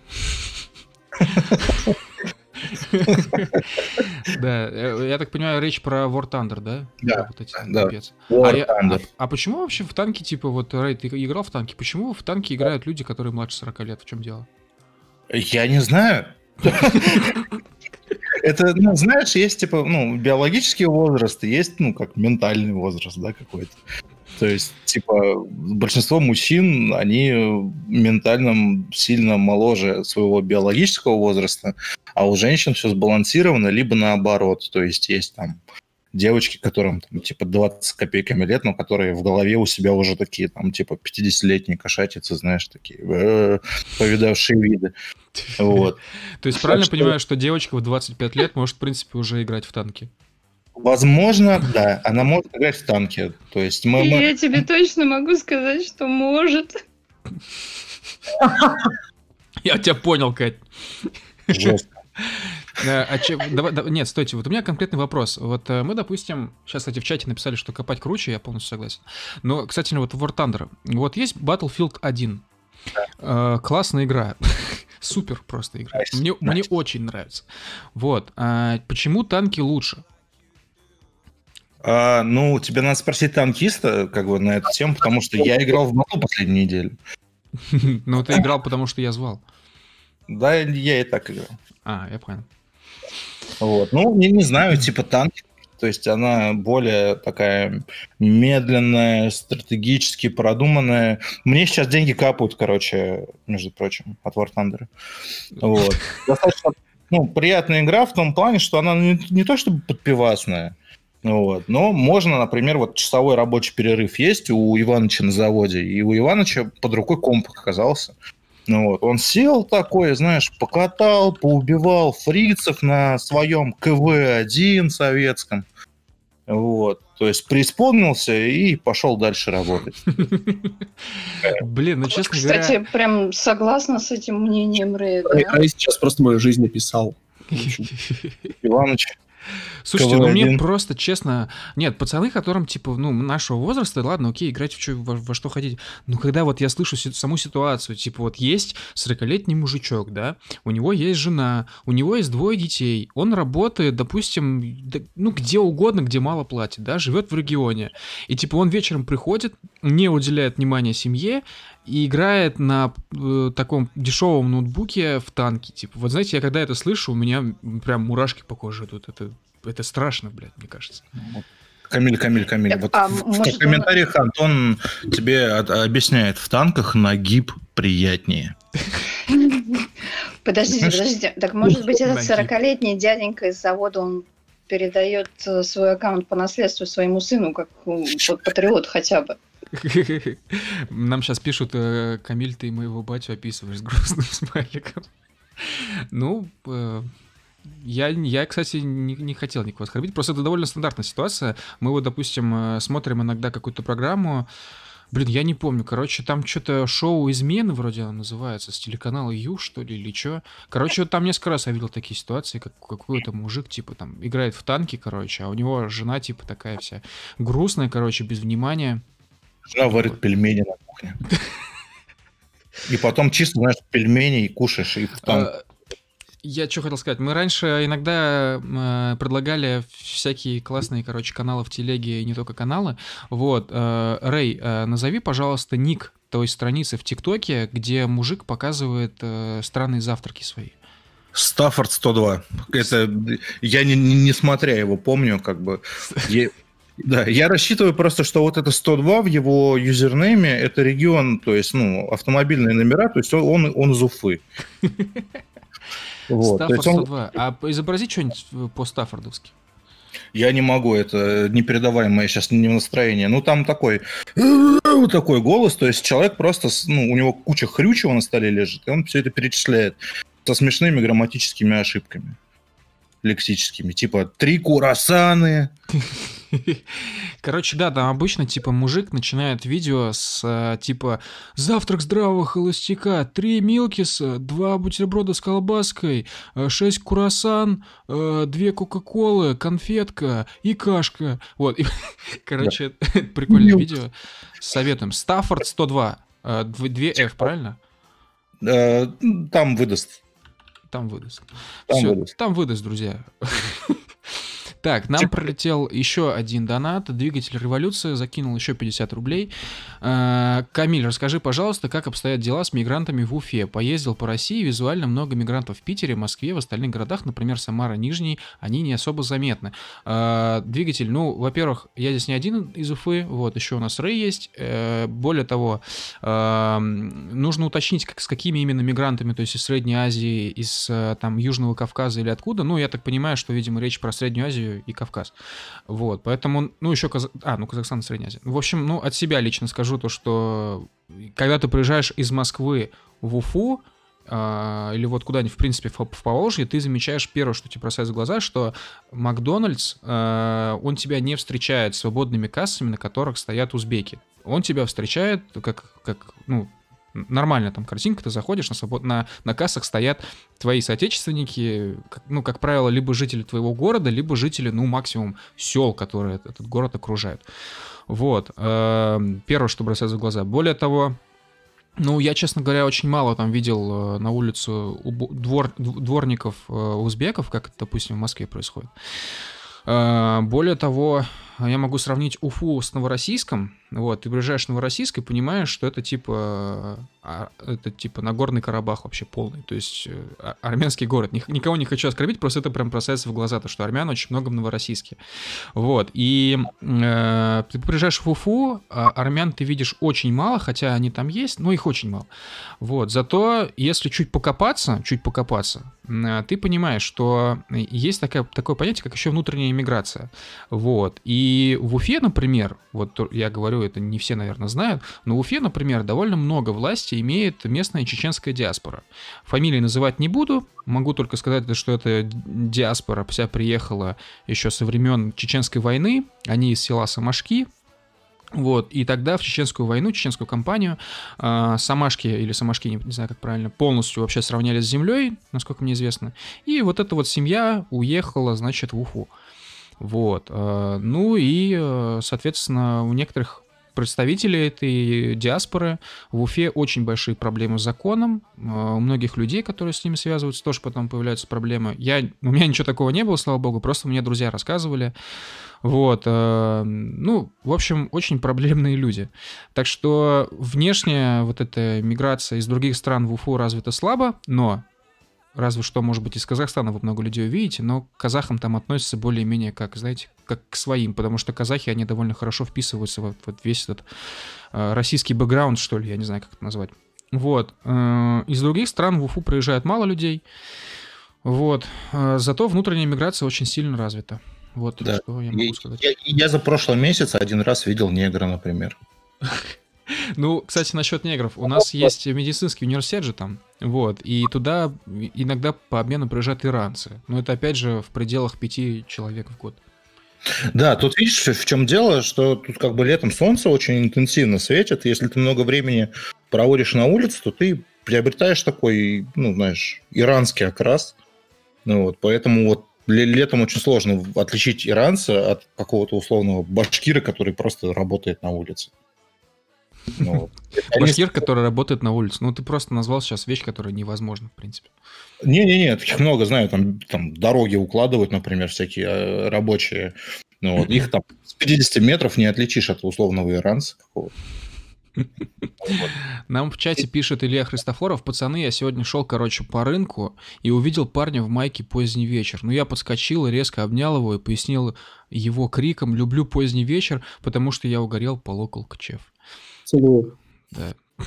Да, э, я так понимаю, речь про War Thunder, да? Да, да. War а Thunder. А почему вообще в танке, типа, вот, Рэй, ты играл в танки, почему в танке играют люди, которые младше 40 лет? В чем дело? Я не знаю. Это, ну, знаешь, есть, типа, ну, биологический возраст, есть, ну, как ментальный возраст, да, какой-то. То есть, типа, большинство мужчин, они ментально сильно моложе своего биологического возраста, а у женщин все сбалансировано, либо наоборот. То есть есть там девочки, которым там, типа 20 с копейками лет, но которые в голове у себя уже такие там типа 50-летние кошатицы, знаешь, такие э, повидавшие виды. Вот. То есть правильно понимаю, что девочка в 25 лет может, в принципе, уже играть в танки? Возможно, да, она может играть в танки. То есть мы, мы... Я тебе точно могу сказать, что может. Я тебя понял, Кать. Жестко. А че, давай, да, нет, стойте, вот у меня конкретный вопрос. Вот э, мы, допустим, сейчас, кстати, в чате написали, что копать круче, я полностью согласен. Но, кстати, вот War Thunder. Вот есть Battlefield 1. Да. Э, классная игра. Супер просто игра. Nice. Мне, nice. мне очень нравится. Вот. А почему танки лучше? А, ну, тебе надо спросить танкиста, как бы, на эту тему, потому что я играл в батл последнюю неделю. Ну, ты играл, потому что я звал. Да, я и так играл. А, я понял. Вот. Ну, не, не знаю, типа танки. То есть она более такая медленная, стратегически продуманная. Мне сейчас деньги капают, короче, между прочим, от War Thunder. Вот. Достаточно ну, приятная игра в том плане, что она не, не то чтобы подпивасная, вот. Но можно, например, вот часовой рабочий перерыв есть у Иваныча на заводе, и у Иваныча под рукой комп оказался. Ну, вот. Он сел такой, знаешь, покатал, поубивал фрицев на своем КВ-1 советском. Вот. То есть преисполнился и пошел дальше работать. Блин, ну честно говоря... Кстати, прям согласна с этим мнением Рэя. А сейчас просто мою жизнь написал. Иваныч, Слушайте, ну мне просто честно... Нет, пацаны, которым, типа, ну, нашего возраста, ладно, окей, играть в чё, во, во что хотите. Но когда вот я слышу саму ситуацию, типа, вот есть 40-летний мужичок, да, у него есть жена, у него есть двое детей, он работает, допустим, да, ну, где угодно, где мало платит, да, живет в регионе. И, типа, он вечером приходит, не уделяет внимания семье, и играет на э, таком дешевом ноутбуке в танке. Типа, вот знаете, я когда это слышу, у меня прям мурашки по коже идут. Это, это страшно, блядь, мне кажется. Камиль, Камиль, Камиль. Вот а, в, может, в комментариях он... Антон тебе объясняет, в танках нагиб приятнее. Подождите, подождите. Так может быть этот 40-летний дяденька из завода, он передает э, свой аккаунт по наследству своему сыну, как патриот хотя бы. Нам сейчас пишут, э, Камиль, ты моего батю описываешь с грустным смайликом. Ну, э, я, я, кстати, не, не хотел никого оскорбить. Просто это довольно стандартная ситуация. Мы вот, допустим, э, смотрим иногда какую-то программу. Блин, я не помню. Короче, там что-то шоу «Измены» вроде оно называется, с телеканала Ю, что ли, или что. Короче, вот там несколько раз я видел такие ситуации, как какой-то мужик, типа, там, играет в танки, короче, а у него жена, типа, такая вся грустная, короче, без внимания. Жена варит пельмени на кухне. И потом чисто, знаешь, пельмени и кушаешь, и там... А, я что хотел сказать, мы раньше иногда э, предлагали всякие классные, короче, каналы в телеге и не только каналы. Вот, э, Рэй, э, назови, пожалуйста, ник той страницы в ТикТоке, где мужик показывает э, странные завтраки свои. Стаффорд 102. Это я не, не, не смотря его помню, как бы. Да, я рассчитываю просто, что вот это 102 в его юзернейме, это регион, то есть, ну, автомобильные номера, то есть он, он из Уфы. Вот. Стаффорд 102. А изобразить что-нибудь по стаффордовски? Я не могу, это непередаваемое сейчас не настроение. Ну, там такой, вот такой голос, то есть человек просто, ну, у него куча хрючего на столе лежит, и он все это перечисляет со смешными грамматическими ошибками. лексическими, типа «три курасаны», Короче, да, там обычно, типа, мужик начинает видео с, э, типа, завтрак здравого холостяка, три милкиса, два бутерброда с колбаской, э, шесть курасан, э, две кока-колы, конфетка и кашка. Вот, и, короче, прикольное видео. Советуем. Стаффорд 102, 2F, правильно? Там выдаст. Там выдаст. Там Всё, выдаст. Там выдаст, друзья. Так, нам пролетел еще один донат. Двигатель революции закинул еще 50 рублей. А, Камиль, расскажи, пожалуйста, как обстоят дела с мигрантами в Уфе? Поездил по России, визуально много мигрантов в Питере, Москве, в остальных городах, например, Самара, Нижний, они не особо заметны. А, двигатель, ну, во-первых, я здесь не один из Уфы, вот, еще у нас Рэй есть. Э, более того, нужно уточнить, как, с какими именно мигрантами, то есть из Средней Азии, из э, там Южного Кавказа или откуда. Ну, я так понимаю, что, видимо, речь про Среднюю Азию и Кавказ. Вот, поэтому, ну, еще Каз... а, ну, Казахстан и Средняя Азия. В общем, ну, от себя лично скажу то, что когда ты приезжаешь из Москвы в Уфу, Uh, или вот куда-нибудь, в принципе, в, в Поволжье, ты замечаешь первое, что тебе бросается в глаза, что Макдональдс, uh, он тебя не встречает свободными кассами, на которых стоят узбеки. Он тебя встречает как, как ну, нормально там картинка, ты заходишь, на, свобод... на, на кассах стоят твои соотечественники, ну, как правило, либо жители твоего города, либо жители, ну, максимум сел, которые этот город окружают. Вот. Эм, первое, что бросается в глаза. Более того, ну, я, честно говоря, очень мало там видел э, на улицу двор, дворников э, узбеков, как это, допустим, в Москве происходит. Э, более того, я могу сравнить Уфу с Новороссийском. Вот, ты приезжаешь в Новороссийск и понимаешь, что это типа а, это типа Нагорный Карабах вообще полный, то есть э, а, армянский город. Никого не хочу оскорбить, просто это прям бросается в глаза, то что армян очень много в Новороссийске. Вот, и э, ты приезжаешь в Уфу, а армян ты видишь очень мало, хотя они там есть, но их очень мало. Вот, зато если чуть покопаться, чуть покопаться, ты понимаешь, что есть такая, такое понятие, как еще внутренняя иммиграция. Вот, и в Уфе, например, вот я говорю, это не все, наверное, знают, но в Уфе, например, довольно много власти имеет местная чеченская диаспора. Фамилии называть не буду, могу только сказать, что эта диаспора вся приехала еще со времен Чеченской войны, они из села Самашки, вот, и тогда в чеченскую войну, чеченскую кампанию, э, Самашки или Самашки, не, не знаю как правильно, полностью вообще сравняли с землей, насколько мне известно. И вот эта вот семья уехала, значит, в Уфу. Вот. Э, ну и, э, соответственно, у некоторых представители этой диаспоры. В Уфе очень большие проблемы с законом. А, у многих людей, которые с ними связываются, тоже потом появляются проблемы. Я, у меня ничего такого не было, слава богу, просто мне друзья рассказывали. Вот, э, ну, в общем, очень проблемные люди. Так что внешняя вот эта миграция из других стран в Уфу развита слабо, но Разве что, может быть, из Казахстана вы много людей увидите, но к казахам там относятся более-менее как, знаете, как к своим, потому что казахи, они довольно хорошо вписываются в вот весь этот э, российский бэкграунд, что ли, я не знаю, как это назвать. Вот. Э, из других стран в Уфу проезжает мало людей. Вот. Э, зато внутренняя миграция очень сильно развита. Вот да. что я могу сказать. Я, я за прошлый месяц один раз видел негра, например. Ну, кстати, насчет негров. У нас есть медицинский университет же там, вот, и туда иногда по обмену приезжают иранцы. Но это, опять же, в пределах пяти человек в год. Да, тут видишь, в чем дело, что тут как бы летом солнце очень интенсивно светит. Если ты много времени проводишь на улице, то ты приобретаешь такой, ну, знаешь, иранский окрас. Ну вот, поэтому вот летом очень сложно отличить иранца от какого-то условного башкира, который просто работает на улице. Ну, который работает на улице. Ну, ты просто назвал сейчас вещь, которая невозможна, в принципе. Не-не-не, таких много, знаю, там, там дороги укладывают, например, всякие э, рабочие. Ну, вот, их там с 50 метров не отличишь от условного иранца какого-то. Нам в чате пишет Илья Христофоров, пацаны, я сегодня шел, короче, по рынку и увидел парня в майке поздний вечер. Ну, я подскочил и резко обнял его и пояснил его криком «Люблю поздний вечер, потому что я угорел по локал кчев». Целую. Да.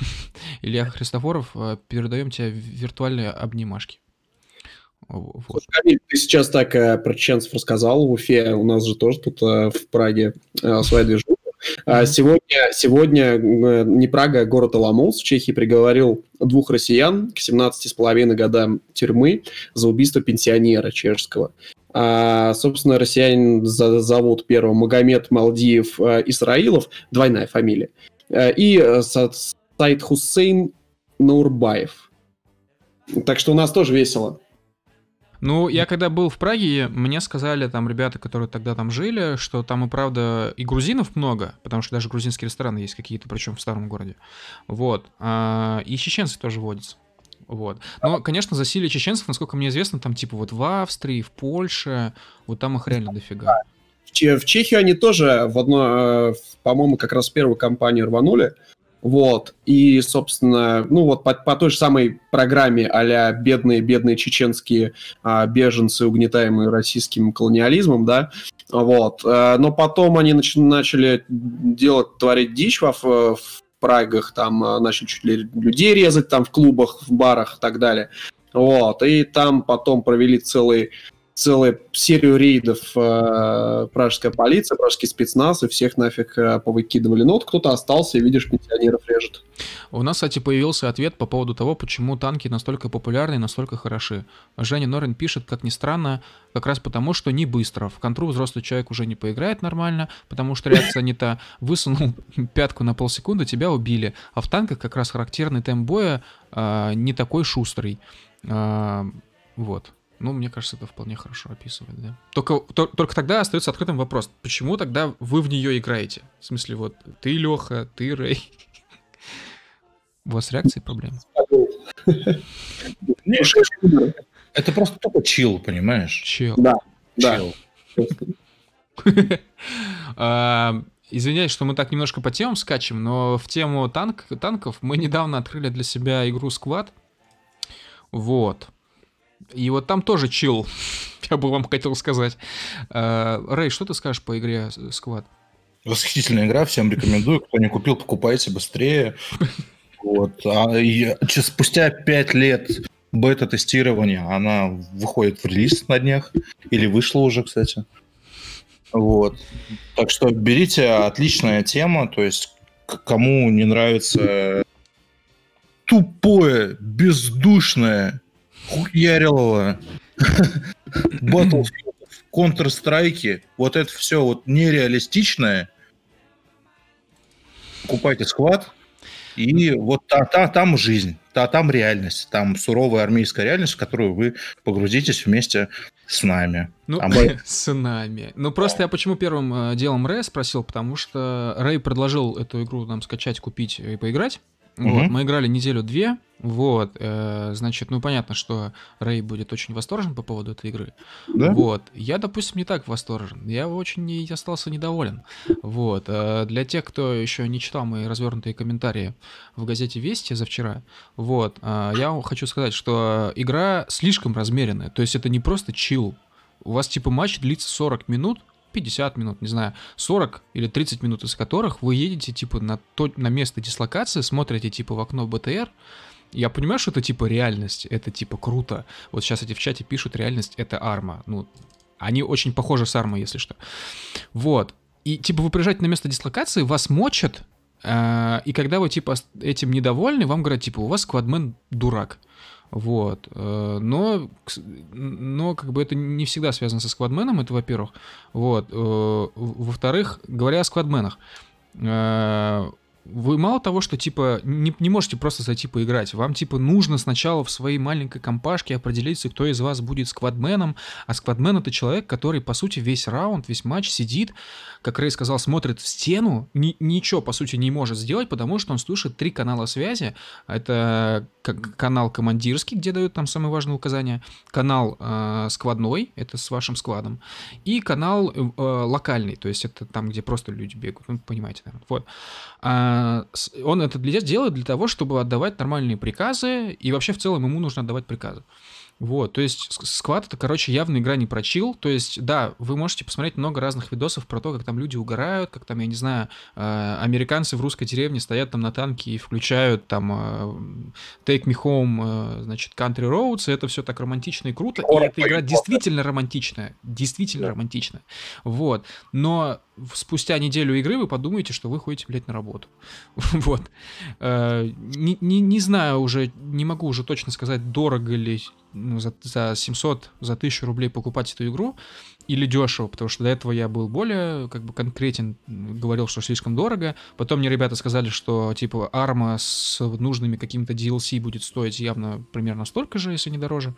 Илья Христофоров, э, передаем тебе виртуальные обнимашки. Вот. Камиль, ты сейчас так э, про чеченцев рассказал в Уфе, у нас же тоже тут э, в Праге э, своя движуха. Mm-hmm. Сегодня, сегодня э, не Прага, а город Аламус в Чехии приговорил двух россиян к 17,5 годам тюрьмы за убийство пенсионера чешского. А, собственно, россиянин зовут первого Магомед Малдиев э, Исраилов, двойная фамилия. Э, и э, Сайд Хусейн Наурбаев. Так что у нас тоже весело. Ну, я когда был в Праге, мне сказали там ребята, которые тогда там жили, что там и правда и грузинов много, потому что даже грузинские рестораны есть какие-то, причем в старом городе. Вот. А, и чеченцы тоже водятся. Вот. Но, конечно, засилие чеченцев, насколько мне известно, там типа вот в Австрии, в Польше, вот там их реально дофига. В Чехию они тоже в одно, э, по-моему, как раз первую кампанию рванули. Вот. И, собственно, ну вот по, по той же самой программе а бедные-бедные чеченские а, беженцы, угнетаемые российским колониализмом, да, вот. А, но потом они нач, начали делать, творить дичь во, в Прагах, там а, начали чуть ли людей резать там в клубах, в барах и так далее. Вот. И там потом провели целый целую серию рейдов э, пражская полиция, пражский спецназ, и всех нафиг э, повыкидывали. Ну вот кто-то остался, и видишь, пенсионеров режет. У нас, кстати, появился ответ по поводу того, почему танки настолько популярны и настолько хороши. Женя Норин пишет, как ни странно, как раз потому, что не быстро. В контру взрослый человек уже не поиграет нормально, потому что реакция не та. Высунул пятку на полсекунды, тебя убили. А в танках как раз характерный темп боя э, не такой шустрый. Э, вот. Ну, мне кажется, это вполне хорошо описывает, да. Только, то, только тогда остается открытым вопрос, почему тогда вы в нее играете? В смысле, вот ты, Леха, ты, Рэй. У вас реакции проблемы? Это просто только чил, понимаешь? Чил. Да, да. А, извиняюсь, что мы так немножко по темам скачем, но в тему танк, танков мы недавно открыли для себя игру Squad. Вот. И вот там тоже чил, я бы вам хотел сказать. Э, Рэй, что ты скажешь по игре Squad? Восхитительная игра, всем рекомендую. Кто не купил, покупайте быстрее. Вот. А и, спустя пять лет бета-тестирования она выходит в релиз на днях. Или вышла уже, кстати. Вот. Так что берите, отличная тема. То есть, кому не нравится тупое, бездушное, Хуярилова, Battlefield, Counter-Strike, вот это все вот нереалистичное. Покупайте склад, и вот та, та, там жизнь, та, там реальность, там суровая армейская реальность, в которую вы погрузитесь вместе с нами. Ну, там... с нами. Ну, просто я почему первым э, делом Рэя спросил, потому что Рэй предложил эту игру нам скачать, купить и поиграть. Угу. Вот, мы играли неделю-две, вот, э, значит, ну понятно, что Рэй будет очень восторжен по поводу этой игры. Да? Вот, я, допустим, не так восторжен, я очень не, остался недоволен. Вот, э, для тех, кто еще не читал мои развернутые комментарии в газете Вести за вчера, вот, э, я хочу сказать, что игра слишком размеренная, то есть это не просто чил. У вас типа матч длится 40 минут, 50 минут, не знаю, 40 или 30 минут из которых вы едете, типа, на, то, на место дислокации, смотрите, типа, в окно БТР, я понимаю, что это, типа, реальность, это, типа, круто. Вот сейчас эти в чате пишут, реальность — это арма. Ну, они очень похожи с армой, если что. Вот. И, типа, вы приезжаете на место дислокации, вас мочат, э, и когда вы, типа, этим недовольны, вам говорят, типа, у вас сквадмен дурак. Вот. Э, но, но как бы это не всегда связано со сквадменом, это во-первых. Вот. Э, во-вторых, говоря о сквадменах, э, вы мало того, что типа не, не можете просто зайти поиграть, вам типа нужно сначала в своей маленькой компашке определиться, кто из вас будет сквадменом, а сквадмен это человек, который по сути весь раунд, весь матч сидит, как Рэй сказал, смотрит в стену, ни, ничего по сути не может сделать, потому что он слушает три канала связи, это канал командирский, где дают там самые важные указания, канал э, сквадной, это с вашим складом, и канал э, локальный, то есть это там, где просто люди бегают, ну понимаете, наверное, вот. А, он это делает для того, чтобы отдавать нормальные приказы, и вообще в целом ему нужно отдавать приказы. Вот, то есть сквад это, короче, явно игра не про чил. То есть, да, вы можете посмотреть много разных видосов про то, как там люди угорают, как там, я не знаю, э, американцы в русской деревне стоят там на танке и включают там э, Take Me Home, э, значит, Country Roads, и это все так романтично и круто. И эта игра действительно романтичная, действительно романтичная. Вот, но спустя неделю игры вы подумаете, что вы ходите, блядь, на работу. вот. Э, не, не, не знаю уже, не могу уже точно сказать, дорого ли ну, за, за 700, за 1000 рублей покупать эту игру или дешево, потому что до этого я был более как бы конкретен, говорил, что слишком дорого. Потом мне ребята сказали, что типа арма с нужными какими-то DLC будет стоить явно примерно столько же, если не дороже.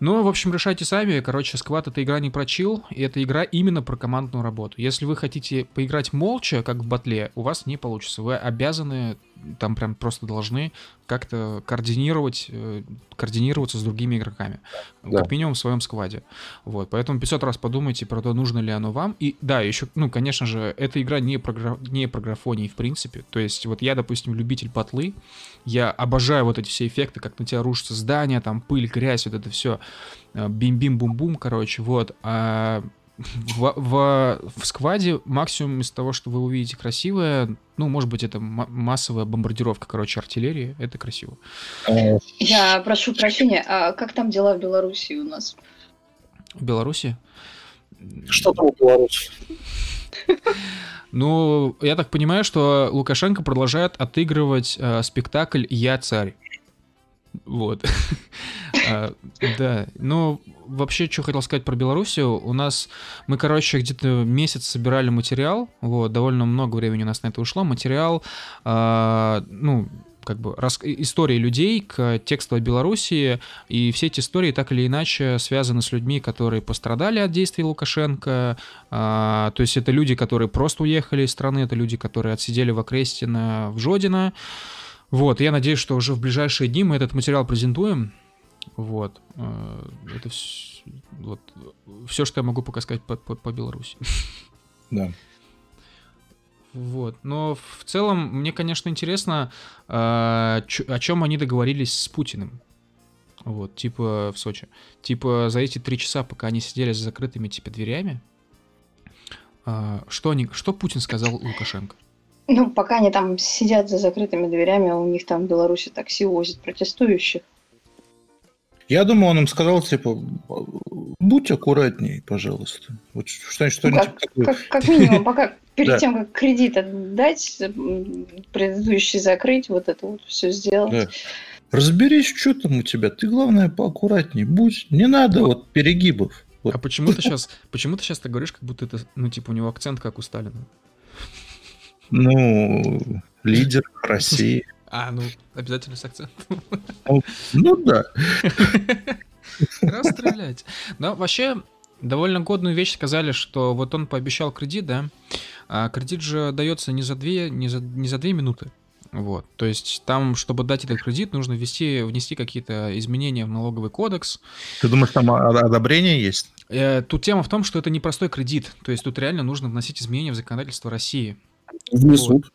Ну, в общем, решайте сами. Короче, сквад это игра не про чил, и это игра именно про командную работу. Если вы хотите поиграть молча, как в батле, у вас не получится. Вы обязаны там прям просто должны как-то координировать, э, координироваться с другими игроками. Да. Как минимум в своем скваде. Вот, поэтому 500 раз подумайте про то, нужно ли оно вам. И да, еще, ну, конечно же, эта игра не про, не про графонии в принципе. То есть вот я, допустим, любитель батлы, я обожаю вот эти все эффекты, как на тебя рушится здание, там пыль, грязь, вот это все. Э, бим-бим-бум-бум, короче, вот. А в, в, в скваде максимум из того, что вы увидите красивое, ну, может быть, это массовая бомбардировка, короче, артиллерии, это красиво. Я прошу прощения, а как там дела в Беларуси у нас? В Беларуси? Что там в Беларуси? Ну, я так понимаю, что Лукашенко продолжает отыгрывать э, спектакль «Я царь». Вот. а, да, ну, вообще, что хотел сказать про Белоруссию. У нас, мы, короче, где-то месяц собирали материал, вот, довольно много времени у нас на это ушло. Материал, а, ну, как бы рас... истории людей к тексту о Белоруссии, и все эти истории так или иначе связаны с людьми, которые пострадали от действий Лукашенко, а, то есть это люди, которые просто уехали из страны, это люди, которые отсидели в Окрестино, в Жодино, вот, я надеюсь, что уже в ближайшие дни мы этот материал презентуем. Вот. Э, это все, вот, все что я могу пока сказать по, по, по Беларуси. Да. Вот. Но в целом, мне, конечно, интересно, э, о чем они договорились с Путиным. Вот, типа в Сочи. Типа за эти три часа, пока они сидели за закрытыми типа дверями, э, что, они, что Путин сказал Лукашенко? Ну, пока они там сидят за закрытыми дверями, у них там в Беларуси такси возят протестующих. Я думаю, он им сказал, типа, будь аккуратней, пожалуйста. Вот что-нибудь, что ну, как, такое. Как, как минимум, пока перед тем, как кредит отдать, предыдущий закрыть, вот это вот все сделать. Да. Разберись, что там у тебя. Ты, главное, поаккуратней будь. Не надо вот перегибов. Вот. А почему ты сейчас, почему ты сейчас так говоришь, как будто это, ну, типа, у него акцент, как у Сталина? Ну, лидер России. А, ну, обязательно с акцентом. Ну, ну да. Расстрелять. Но вообще, довольно годную вещь сказали, что вот он пообещал кредит, да, а кредит же дается не за две, не за, не за две минуты. Вот. То есть там, чтобы дать этот кредит, нужно ввести, внести какие-то изменения в налоговый кодекс. Ты думаешь, там одобрение есть? Э, тут тема в том, что это не простой кредит. То есть тут реально нужно вносить изменения в законодательство России. Внесут.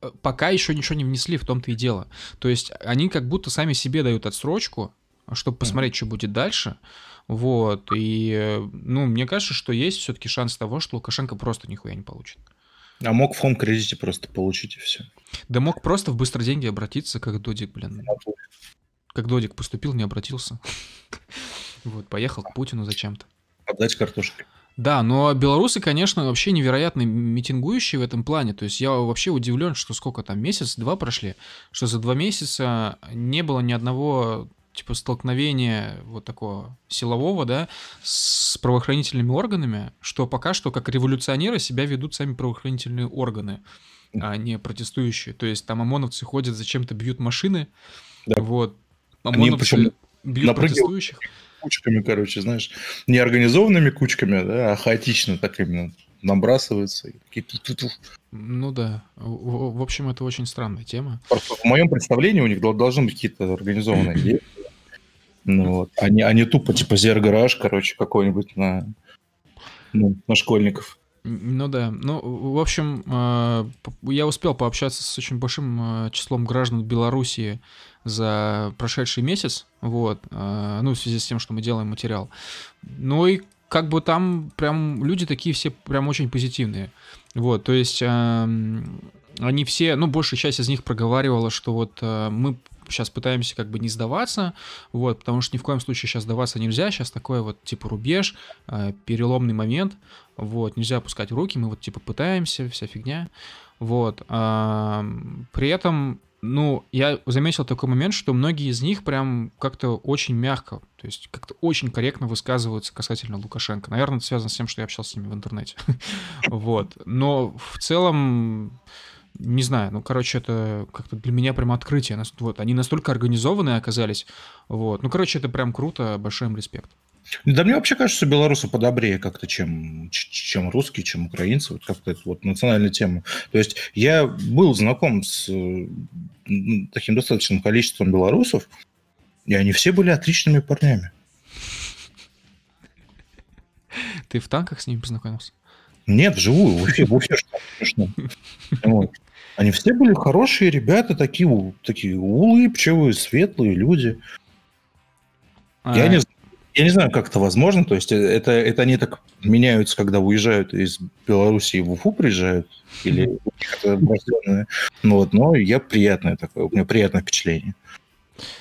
Вот. Пока еще ничего не внесли, в том-то и дело. То есть они как будто сами себе дают отсрочку, чтобы посмотреть, что будет дальше. Вот. И, ну, мне кажется, что есть все-таки шанс того, что Лукашенко просто нихуя не получит. А мог в хом-кредите просто получить и все. Да мог просто в быстро деньги обратиться, как Додик, блин. Как Додик поступил, не обратился. Вот, поехал к Путину зачем-то. Отдать картошкой. Да, но белорусы, конечно, вообще невероятно митингующие в этом плане. То есть я вообще удивлен, что сколько там, месяц-два прошли, что за два месяца не было ни одного типа столкновения вот такого силового, да, с правоохранительными органами, что пока что как революционеры себя ведут сами правоохранительные органы, а не протестующие. То есть там ОМОНовцы ходят, зачем-то бьют машины, да. вот, ОМОНовцы Они, бьют протестующих кучками, короче, знаешь, не организованными кучками, да, а хаотично так именно набрасываются. Ну да. В, в общем, это очень странная тема. Просто в моем представлении у них должны быть какие-то организованные действия. Ну, вот. а, не, а не тупо типа зергараж, короче, какой-нибудь на, ну, на школьников. Ну да. Ну, в общем, э, я успел пообщаться с очень большим э, числом граждан Белоруссии за прошедший месяц, вот, э, ну, в связи с тем, что мы делаем материал. Ну и как бы там прям люди такие все прям очень позитивные. Вот, то есть они все, ну, большая часть из них проговаривала, что вот мы сейчас пытаемся как бы не сдаваться, вот, потому что ни в коем случае сейчас сдаваться нельзя, сейчас такой вот, типа, рубеж, э, переломный момент, вот, нельзя опускать руки, мы вот, типа, пытаемся, вся фигня, вот, а, при этом ну, я заметил такой момент, что многие из них прям как-то очень мягко, то есть как-то очень корректно высказываются касательно Лукашенко. Наверное, это связано с тем, что я общался с ними в интернете. Вот. Но в целом, не знаю, ну, короче, это как-то для меня прям открытие. Вот, они настолько организованные оказались. Вот. Ну, короче, это прям круто, большой им респект. Да мне вообще кажется, белорусы подобрее как-то, чем, чем русские, чем украинцы. Вот как-то это вот национальная тема. То есть я был знаком с таким достаточным количеством белорусов, и они все были отличными парнями. Ты в танках с ними познакомился? Нет, вживую, в эфире, в эфире что вот. Они все были хорошие ребята, такие, такие улыбчивые, светлые люди. А... Я не знаю я не знаю, как это возможно. То есть э, это, это они так меняются, когда уезжают из Белоруссии в Уфу приезжают? Или ну, вот, но я приятное такое, у меня приятное впечатление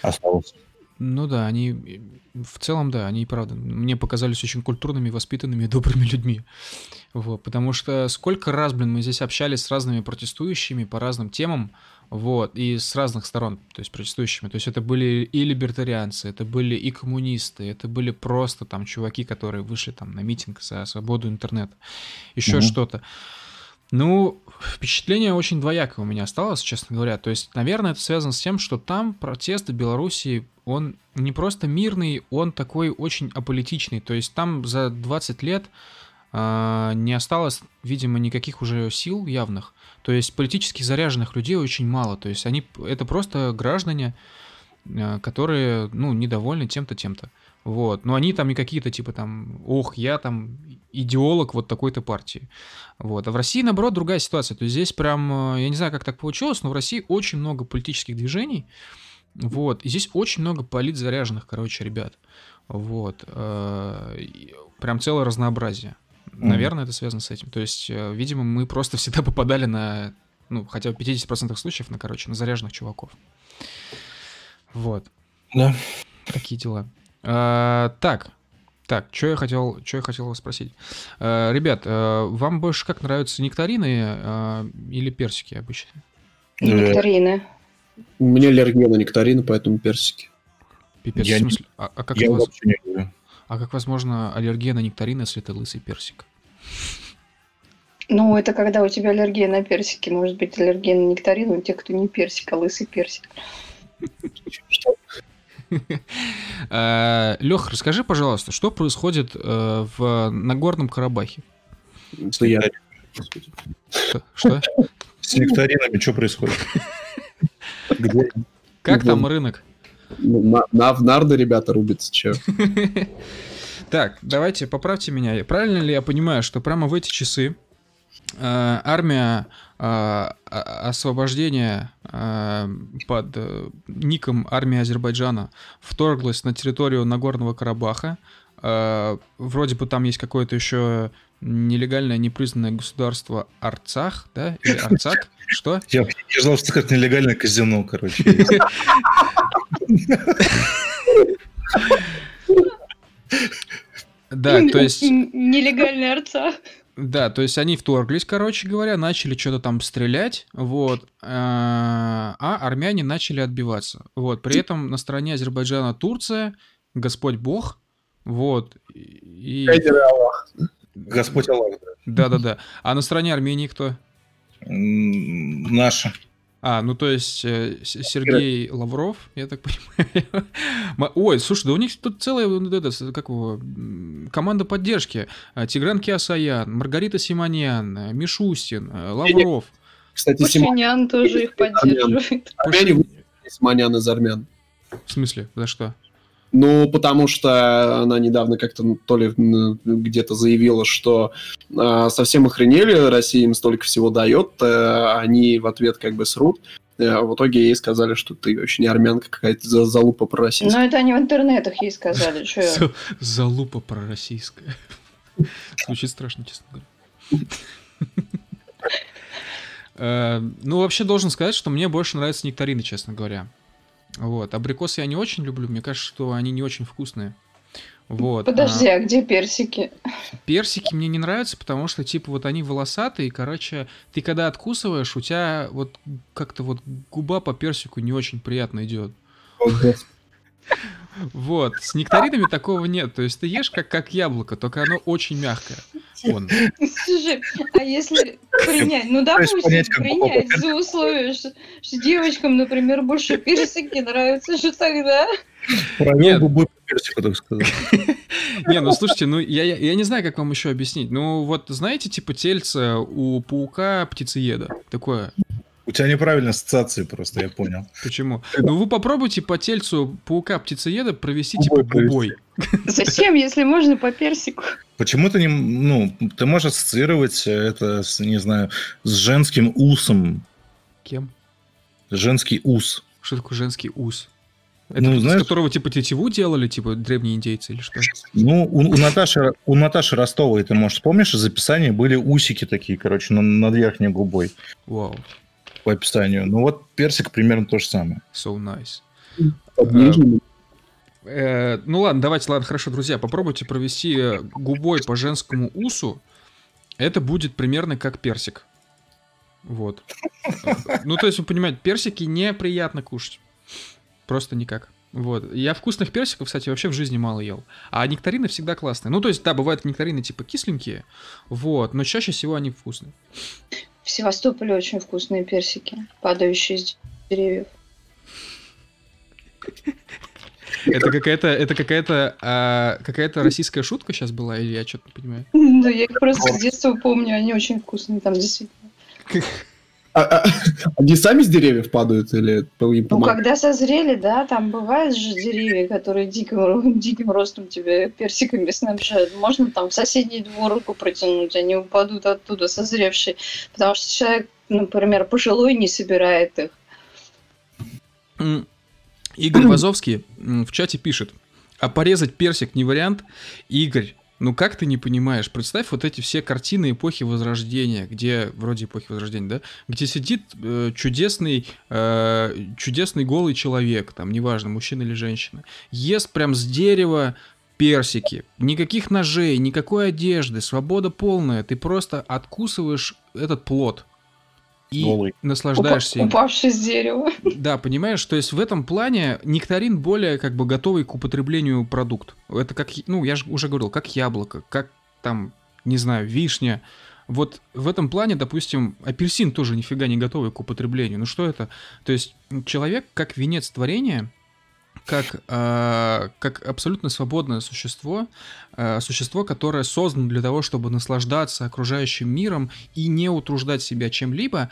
осталось. Ну да, они в целом, да, они, правда, мне показались очень культурными, воспитанными, добрыми людьми. Вот, потому что сколько раз, блин, мы здесь общались с разными протестующими по разным темам, вот, и с разных сторон, то есть протестующими. То есть это были и либертарианцы, это были и коммунисты, это были просто там чуваки, которые вышли там на митинг за свободу интернета, еще mm-hmm. что-то. Ну, впечатление очень двоякое у меня осталось, честно говоря. То есть, наверное, это связано с тем, что там протест в Белоруссии, он не просто мирный, он такой очень аполитичный. То есть там за 20 лет не осталось, видимо, никаких уже сил явных. То есть политически заряженных людей очень мало. То есть они это просто граждане, э, которые, ну, недовольны тем-то, тем-то. Вот. Но они там не какие-то типа там, ох, я там идеолог вот такой-то партии. Вот. А в России, наоборот, другая ситуация. То есть здесь прям, э, я не знаю, как так получилось, но в России очень много политических движений. Вот. И здесь очень много политзаряженных, короче, ребят. Вот. Прям целое разнообразие. Наверное, это связано с этим. То есть, э, видимо, мы просто всегда попадали на, ну, хотя бы 50% случаев, на, короче, на заряженных чуваков. Вот. Да. Такие дела. А, так, так, что я хотел, что я хотел вас спросить. А, ребят, а, вам больше как нравятся нектарины а, или персики обычно? Нектарины. У меня аллергия на нектарины, поэтому персики. Пипец, я в смысле? Не... А, а как я вас... не люблю. А как возможно аллергия на нектарины, если это лысый персик? Ну, это когда у тебя аллергия на персики. Может быть, аллергия на нектарин у тех, кто не персик, а лысый персик. Э, Лех, расскажи, пожалуйста, что происходит э, в Нагорном Карабахе? Что? С нектаринами что происходит? Как там рынок? На, на, в нарды ребята рубятся, че? Так, давайте, поправьте меня. Правильно ли я понимаю, что прямо в эти часы э, армия э, освобождения э, под э, ником армия Азербайджана вторглась на территорию Нагорного Карабаха. Э, вроде бы там есть какое-то еще нелегальное, непризнанное государство Арцах, да? Или Арцак? Что? Я, я ждал, что как нелегальное казино, короче. Да, то есть... Нелегальный Арцах. Да, то есть они вторглись, короче говоря, начали что-то там стрелять, вот, э, а армяне начали отбиваться. Вот, при этом на стороне Азербайджана Турция, Господь Бог, вот, и... Господь Аллах, да. Да-да-да. А на стороне Армении кто? Наша. А, ну то есть э, Сергей Лавров, я так понимаю. Ой, слушай, да у них тут целая это, как его, команда поддержки. А, Тигран Киасаян, Маргарита Симоньян, э, Мишустин, э, Лавров. Кстати, Пашинян тоже их поддерживает. Симонян из армян. В смысле? За что? Ну, потому что она недавно как-то то ли где-то заявила, что э, совсем охренели, Россия им столько всего дает, э, они в ответ как бы срут. Э, в итоге ей сказали, что ты вообще не армянка какая-то за залупа пророссийская. Ну, это они в интернетах ей сказали. Что Залупа пророссийская. Звучит страшно, честно говоря. Э, ну, вообще должен сказать, что мне больше нравятся нектарины, честно говоря. Вот. Абрикосы я не очень люблю, мне кажется, что они не очень вкусные. Вот. Подожди, а где персики? Персики мне не нравятся, потому что, типа, вот они волосатые, короче, ты когда откусываешь, у тебя вот как-то вот губа по персику не очень приятно идет. Вот, с нектаринами такого нет. То есть ты ешь как, как яблоко, только оно очень мягкое. Вон. Слушай, а если принять, ну допустим, понять, принять за условие, что, что девочкам, например, больше персики нравятся, что тогда? Провел по персику, так сказать. Не, ну слушайте, ну я, я, я не знаю, как вам еще объяснить. Ну вот знаете, типа тельце у паука птицееда. Такое. У тебя неправильные ассоциации просто, я понял. Почему? Ну вы попробуйте по тельцу паука птицееда провести типа Губой. Зачем, если можно по персику? Почему ты не, ну, ты можешь ассоциировать это, с, не знаю, с женским усом, Кем? женский ус. Что такое женский ус? Это Ну, из знаешь- которого типа тетиву делали, типа древние индейцы или что? Ну, у, у Наташи, у Наташи Ростовой, ты, может, помнишь, из описания были усики такие, короче, на- над верхней губой Вау, по описанию. Ну, вот персик примерно то же самое. so nice. Под нижним. Э, ну ладно, давайте, ладно, хорошо, друзья, попробуйте провести э, губой по женскому усу. Это будет примерно как персик. Вот. Ну, то есть, вы понимаете, персики неприятно кушать. Просто никак. Вот. Я вкусных персиков, кстати, вообще в жизни мало ел. А нектарины всегда классные. Ну, то есть, да, бывают нектарины типа кисленькие, вот, но чаще всего они вкусные. В Севастополе очень вкусные персики, падающие из деревьев. Это какая-то, это какая-то, а, какая-то российская шутка сейчас была, или я что-то не понимаю? Да, я их просто с детства помню, они очень вкусные там действительно. А- а- Они сами с деревьев падают или по- им Ну, когда созрели, да, там бывают же деревья, которые диким, диким ростом тебе персиками снабжают. Можно там в соседний двор руку протянуть, они упадут оттуда созревшие. Потому что человек, например, пожилой не собирает их. Игорь Вазовский в чате пишет, а порезать персик не вариант? Игорь, ну как ты не понимаешь? Представь вот эти все картины эпохи Возрождения, где, вроде эпохи Возрождения, да? Где сидит э, чудесный, э, чудесный голый человек, там, неважно, мужчина или женщина, ест прям с дерева персики, никаких ножей, никакой одежды, свобода полная, ты просто откусываешь этот плод и Голый. наслаждаешься Упа- упавший с дерева. Да, понимаешь, то есть в этом плане нектарин более как бы готовый к употреблению продукт. Это как, ну, я же уже говорил, как яблоко, как там, не знаю, вишня. Вот в этом плане, допустим, апельсин тоже нифига не готовый к употреблению. Ну что это? То есть человек как венец творения, как, а, как абсолютно свободное существо, а, существо, которое создано для того, чтобы наслаждаться окружающим миром и не утруждать себя чем-либо,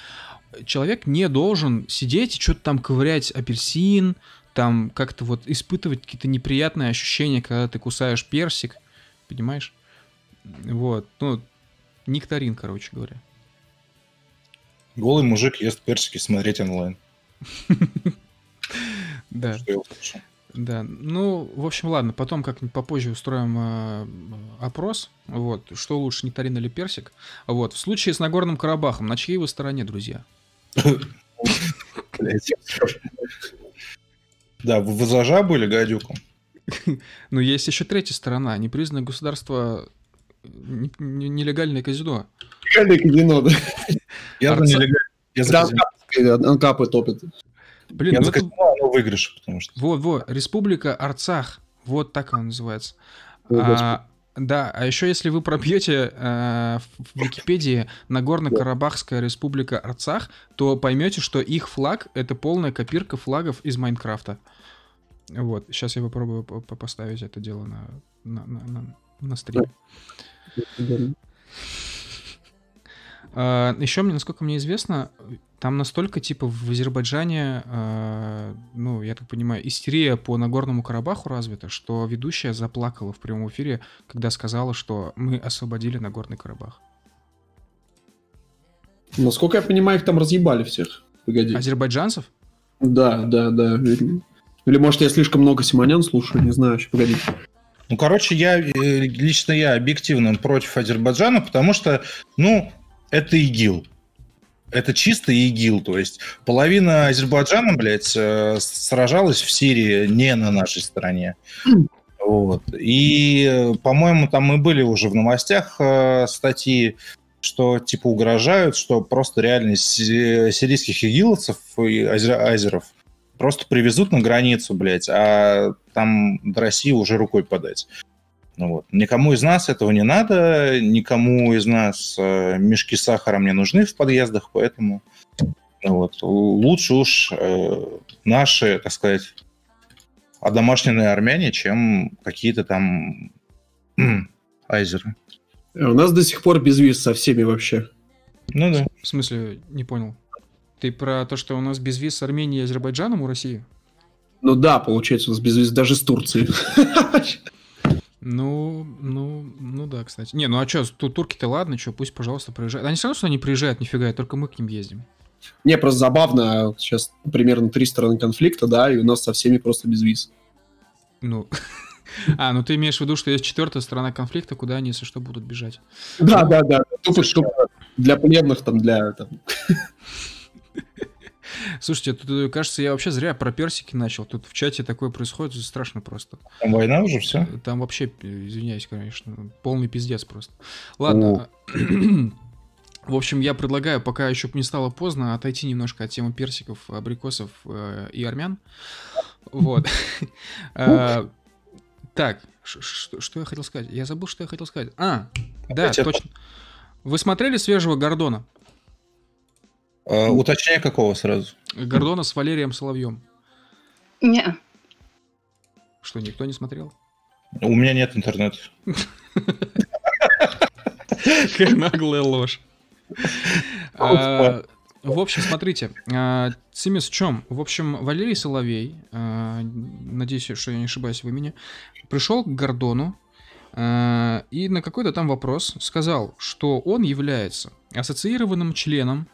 человек не должен сидеть и что-то там ковырять апельсин, там как-то вот испытывать какие-то неприятные ощущения, когда ты кусаешь персик, понимаешь? Вот, ну, нектарин, короче говоря. Голый мужик ест персики, смотреть онлайн. Да, Что я услышал. да. Ну, в общем, ладно, потом как-нибудь попозже устроим э, опрос, вот, что лучше, нектарин или персик. Вот, в случае с Нагорным Карабахом, на чьей вы стороне, друзья? Да, вы вы за жабу или гадюку? Но есть еще третья сторона, непризнанное государство, не- не- нелегальное казино. Легальное казино, да. Я за анкапы- анкапы топят. Блин, Я ну за это... оно выигрыш, потому что. Вот, вот, Республика Арцах. Вот так она называется. А, да, а еще если вы пробьете э, в Википедии Нагорно-Карабахская республика Арцах, то поймете, что их флаг это полная копирка флагов из Майнкрафта. Вот, сейчас я попробую по- по- поставить это дело на, на, на, на- на стрим. А, еще мне, насколько мне известно, там настолько, типа, в Азербайджане, а, ну, я так понимаю, истерия по Нагорному Карабаху развита, что ведущая заплакала в прямом эфире, когда сказала, что мы освободили Нагорный Карабах. Насколько я понимаю, их там разъебали всех. Погоди. Азербайджанцев? Да, да, да. Или может я слишком много Симонян слушаю, не знаю, еще погоди. Ну, короче, я э, лично я объективно против Азербайджана, потому что, ну, это ИГИЛ. Это чисто ИГИЛ, то есть половина Азербайджана, блядь, э, сражалась в Сирии не на нашей стороне. Вот. И, по-моему, там мы были уже в новостях э, статьи, что типа угрожают, что просто реально сирийских игиловцев и азеров просто привезут на границу, блядь, а там до России уже рукой подать. Ну, вот. Никому из нас этого не надо, никому из нас э, мешки с сахаром не нужны в подъездах, поэтому вот, лучше уж э, наши, так сказать, одомашненные армяне, чем какие-то там айзеры. У нас до сих пор без виз со всеми вообще. Ну да. В смысле, не понял. Ты про то, что у нас без виз с Арменией и Азербайджаном у России? Ну да, получается, у нас без виз даже с Турцией. Ну, ну, ну да, кстати. Не, ну а что, тут турки-то ладно, что, пусть, пожалуйста, приезжают. Они все равно, что они приезжают, нифига, только мы к ним ездим. Не, просто забавно, сейчас примерно три стороны конфликта, да, и у нас со всеми просто без виз. Ну, а, ну ты имеешь в виду, что есть четвертая сторона конфликта, куда они, если что, будут бежать. Да, да, да. Тупо, чтобы для пленных, там, для... Там. Слушайте, тут, э, кажется, я вообще зря про персики начал. Тут в чате такое происходит, страшно просто. Там война уже все? Там вообще, извиняюсь, конечно, полный пиздец просто. Ладно. В общем, я предлагаю, пока еще не стало поздно, отойти немножко от темы персиков, абрикосов э, и армян. Вот. Э, так, что я хотел сказать? Я забыл, что я хотел сказать. А, да, точно. Вы смотрели свежего Гордона? Uh, уточняй, какого сразу? Гордона с Валерием Соловьем. Не. Что, никто не смотрел? У меня нет интернета. Какая наглая ложь. А, в общем, смотрите, Цимис в чем? В общем, Валерий Соловей, а, надеюсь, что я не ошибаюсь в имени, пришел к Гордону а, и на какой-то там вопрос сказал, что он является ассоциированным членом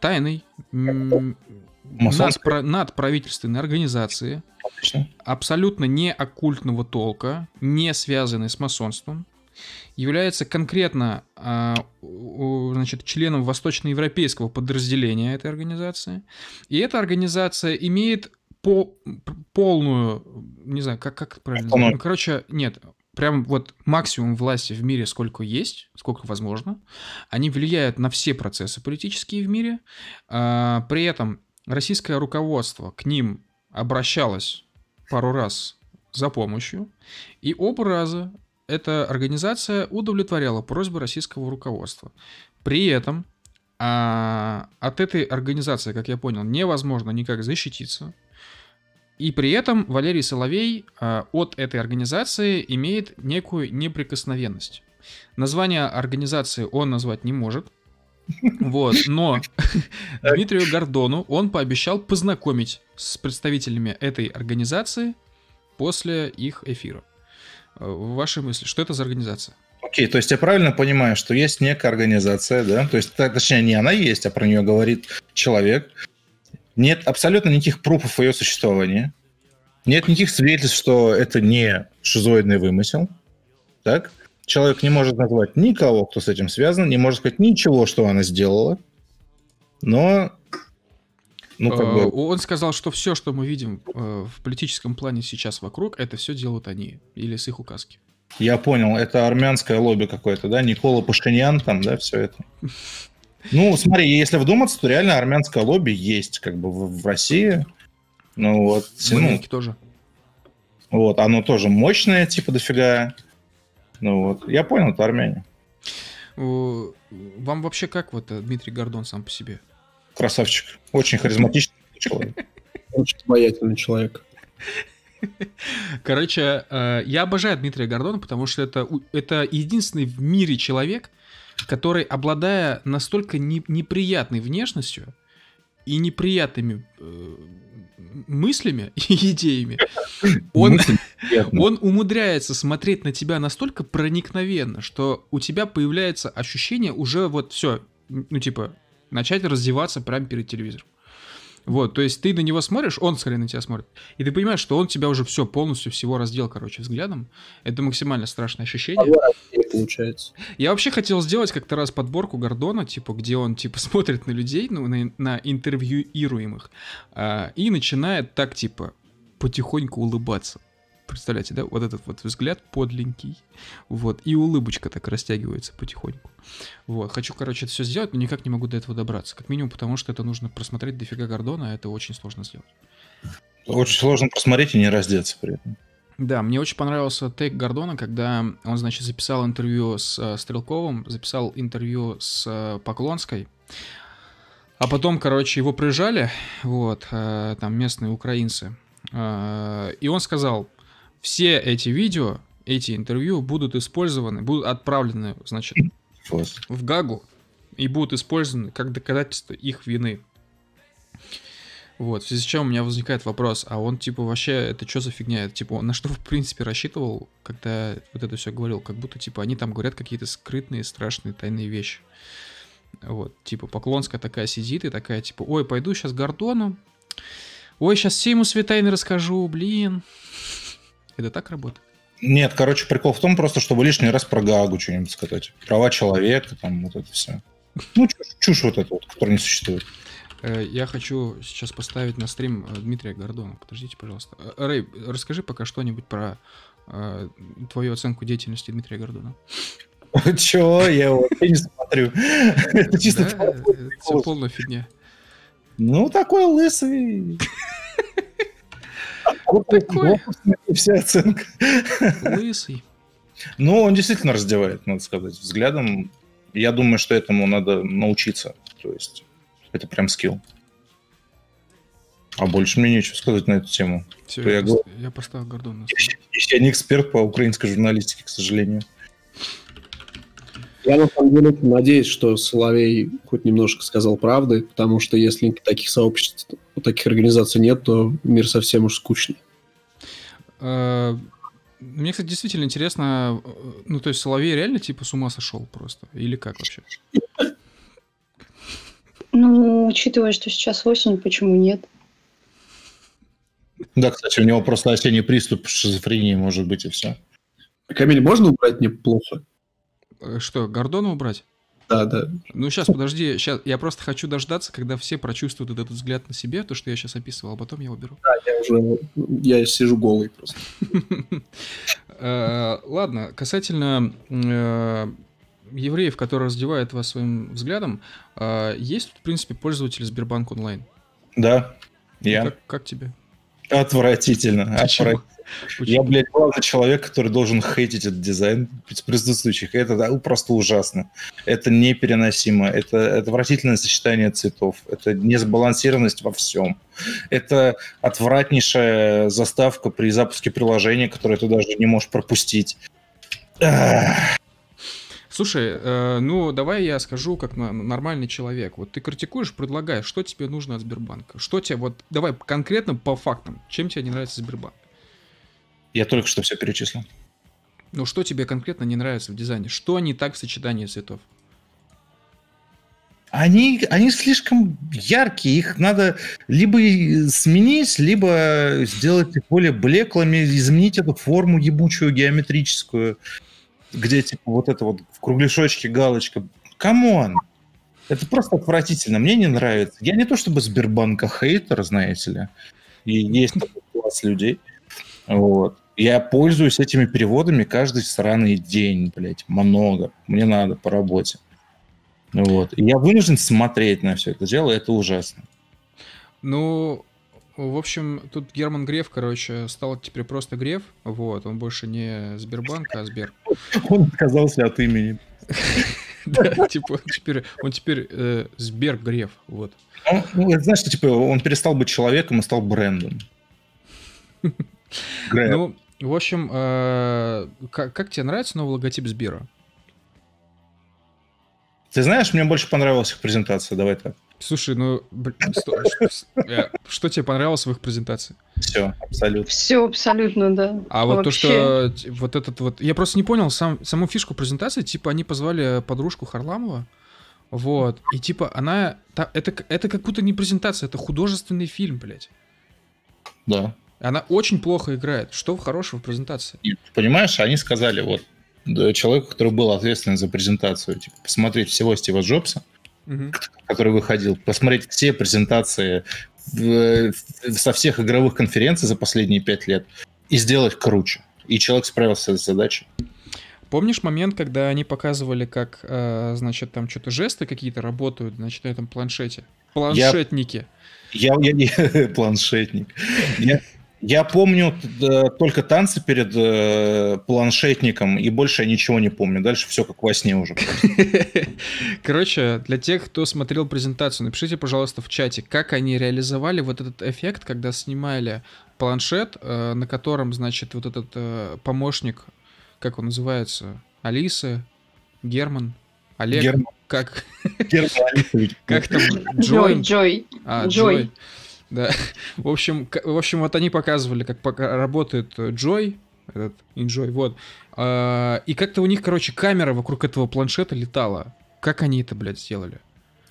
тайной надпро- надправительственной организации, Отлично. абсолютно не оккультного толка, не связанной с масонством, является конкретно э, значит, членом восточноевропейского подразделения этой организации. И эта организация имеет по, полную, не знаю, как, как правильно ну, короче, нет, прям вот максимум власти в мире, сколько есть, сколько возможно. Они влияют на все процессы политические в мире. А, при этом российское руководство к ним обращалось пару раз за помощью, и оба раза эта организация удовлетворяла просьбы российского руководства. При этом а, от этой организации, как я понял, невозможно никак защититься. И при этом Валерий Соловей а, от этой организации имеет некую неприкосновенность. Название организации он назвать не может. Вот, но Дмитрию Гордону он пообещал познакомить с представителями этой организации после их эфира. Э, ваши мысли, что это за организация? Окей, то есть я правильно понимаю, что есть некая организация, да? То есть, точнее, не она есть, а про нее говорит человек, нет абсолютно никаких пруфов ее существования. Нет никаких свидетельств, что это не шизоидный вымысел. Так? Человек не может назвать никого, кто с этим связан, не может сказать ничего, что она сделала. Но ну, как бы... Э, он сказал, что все, что мы видим э, в политическом плане сейчас вокруг, это все делают они или с их указки. Я понял, это армянское лобби какое-то, да? Никола Пашинян там, да, все это. Ну, смотри, если вдуматься, то реально армянское лобби есть как бы в, в России. Ну вот. В ну, тоже. Вот, оно тоже мощное, типа дофига. Ну вот, я понял, это армяне. Вам вообще как вот э, Дмитрий Гордон сам по себе? Красавчик. Очень харизматичный человек. Очень обаятельный человек. Короче, э, я обожаю Дмитрия Гордона, потому что это, это единственный в мире человек, который, обладая настолько не, неприятной внешностью и неприятными э, мыслями и идеями, он, он умудряется смотреть на тебя настолько проникновенно, что у тебя появляется ощущение уже вот все, ну типа, начать раздеваться прямо перед телевизором. Вот, то есть ты на него смотришь, он скорее на тебя смотрит, и ты понимаешь, что он тебя уже все полностью всего раздел, короче, взглядом. Это максимально страшное ощущение. Получается. Я вообще хотел сделать как-то раз подборку Гордона, типа, где он, типа, смотрит на людей, ну, на, на интервьюируемых, а, и начинает так, типа, потихоньку улыбаться. Представляете, да? Вот этот вот взгляд подленький. Вот. И улыбочка так растягивается потихоньку. Вот. Хочу, короче, это все сделать, но никак не могу до этого добраться. Как минимум, потому что это нужно просмотреть дофига Гордона, а это очень сложно сделать. Очень сложно просмотреть и не раздеться при этом. Да, мне очень понравился тейк Гордона, когда он, значит, записал интервью с э, Стрелковым, записал интервью с э, Поклонской, а потом, короче, его прижали, вот, э, там местные украинцы, э, и он сказал, все эти видео, эти интервью будут использованы, будут отправлены, значит, Вот. в Гагу и будут использованы как доказательство их вины. Вот, в связи с чем у меня возникает вопрос, а он, типа, вообще, это что за фигня? Это, типа, он на что, в принципе, рассчитывал, когда вот это все говорил? Как будто, типа, они там говорят какие-то скрытные, страшные, тайные вещи. Вот, типа, Поклонская такая сидит и такая, типа, ой, пойду сейчас Гордону, ой, сейчас все ему свои тайны расскажу, блин. Это так работает? Нет, короче, прикол в том просто, чтобы лишний раз про Гаагу что-нибудь сказать. Права человека, там вот это все. Ну, чушь, чушь вот эта вот, которая не существует. Э, Я хочу сейчас поставить на стрим э, Дмитрия Гордона. Подождите, пожалуйста. Э, Рэй, расскажи пока что-нибудь про э, твою оценку деятельности Дмитрия Гордона. Чего? Я его вообще не смотрю. Это чисто... Все полная фигня. Ну, такой лысый. Вся оценка. Лысый. Ну, он действительно раздевает, надо сказать, взглядом. Я думаю, что этому надо научиться. То есть, это прям скилл. А больше мне нечего сказать на эту тему. Все, я, я я поставил на стрим. Я не эксперт по украинской журналистике, к сожалению. Я на самом деле надеюсь, что Соловей хоть немножко сказал правды, потому что если таких сообществ, таких организаций нет, то мир совсем уж скучный. Э, Мне, кстати, действительно интересно, э, ну, то есть Соловей реально типа с ума сошел просто? Или как вообще? Ну, учитывая, что сейчас осень, почему нет? Да, кстати, у него просто осенний приступ шизофрении может быть и все. Камиль, можно убрать мне плохо? Э, Что, Гордона убрать? Да, да. Ну, сейчас, подожди, сейчас я просто хочу дождаться, когда все прочувствуют этот взгляд на себе, то, что я сейчас описывал, а потом я уберу. Я уже я сижу голый просто. Э, Ладно, касательно э, евреев, которые раздевают вас своим взглядом, э, есть, в принципе, пользователи Сбербанк онлайн. Да, я. Как, как тебе? Отвратительно. Почему? отвратительно. Я, блядь, главный человек, который должен хейтить этот дизайн из предыдущих. Это да, просто ужасно. Это непереносимо. Это отвратительное сочетание цветов. Это несбалансированность во всем. Это отвратнейшая заставка при запуске приложения, которое ты даже не можешь пропустить. Ах. Слушай, э, ну давай я скажу как нормальный человек. Вот ты критикуешь, предлагаешь, что тебе нужно от Сбербанка? Что тебе, вот давай конкретно по фактам, чем тебе не нравится Сбербанк? Я только что все перечислил. Ну что тебе конкретно не нравится в дизайне? Что не так в сочетании цветов? Они, они слишком яркие, их надо либо сменить, либо сделать их более блеклыми, изменить эту форму ебучую геометрическую, где типа вот это вот в кругляшочке галочка. Come on! Это просто отвратительно, мне не нравится. Я не то чтобы Сбербанка хейтер, знаете ли, и есть такой класс людей. Вот. Я пользуюсь этими переводами каждый сраный день, блядь, много. Мне надо по работе. Вот. И я вынужден смотреть на все это дело, это ужасно. Ну, в общем, тут Герман Греф, короче, стал теперь просто Греф. Вот, он больше не Сбербанк, а Сбер. Он отказался от имени. Да, типа, он теперь, он теперь э, Сбер Греф, вот. Он, ну, это знаешь, что, типа, он перестал быть человеком и стал брендом. Грэб. Ну, в общем, э, как, как тебе нравится новый логотип Сбера? Ты знаешь, мне больше понравилась их презентация, давай так. Слушай, ну, э, что тебе понравилось в их презентации? Все, абсолютно. Все абсолютно, да. А вот то, Вообще. что т- вот этот вот... Я просто не понял сам, саму фишку презентации. Типа они позвали подружку Харламова, Вот. И типа она... та- это, это как будто не презентация, это художественный фильм, блядь. Да. Она очень плохо играет. Что хорошего в презентации? Нет, понимаешь, они сказали, вот, человеку, который был ответственен за презентацию, типа, посмотреть всего Стива Джобса, Мгм. который выходил, посмотреть все презентации в- со всех игровых конференций за последние пять лет и сделать круче. И человек справился с задачей. Помнишь момент, когда они показывали, как, э, значит, там что-то жесты какие-то работают, значит, на этом планшете? Планшетники. Я, я не планшетник. Я, я помню э, только танцы перед э, планшетником, и больше я ничего не помню. Дальше все как во сне уже. Короче, для тех, кто смотрел презентацию, напишите, пожалуйста, в чате, как они реализовали вот этот эффект, когда снимали планшет, э, на котором, значит, вот этот э, помощник, как он называется, Алиса, Герман, Олег, Герман- как, Герман Алисович. как там, Джой, Джой, Джой. А, Джой. Джой. Да. В общем, в общем, вот они показывали, как пока работает э, Джой, этот Enjoy, вот. А, И как-то у них, короче, камера вокруг этого планшета летала. Как они это, блядь, сделали?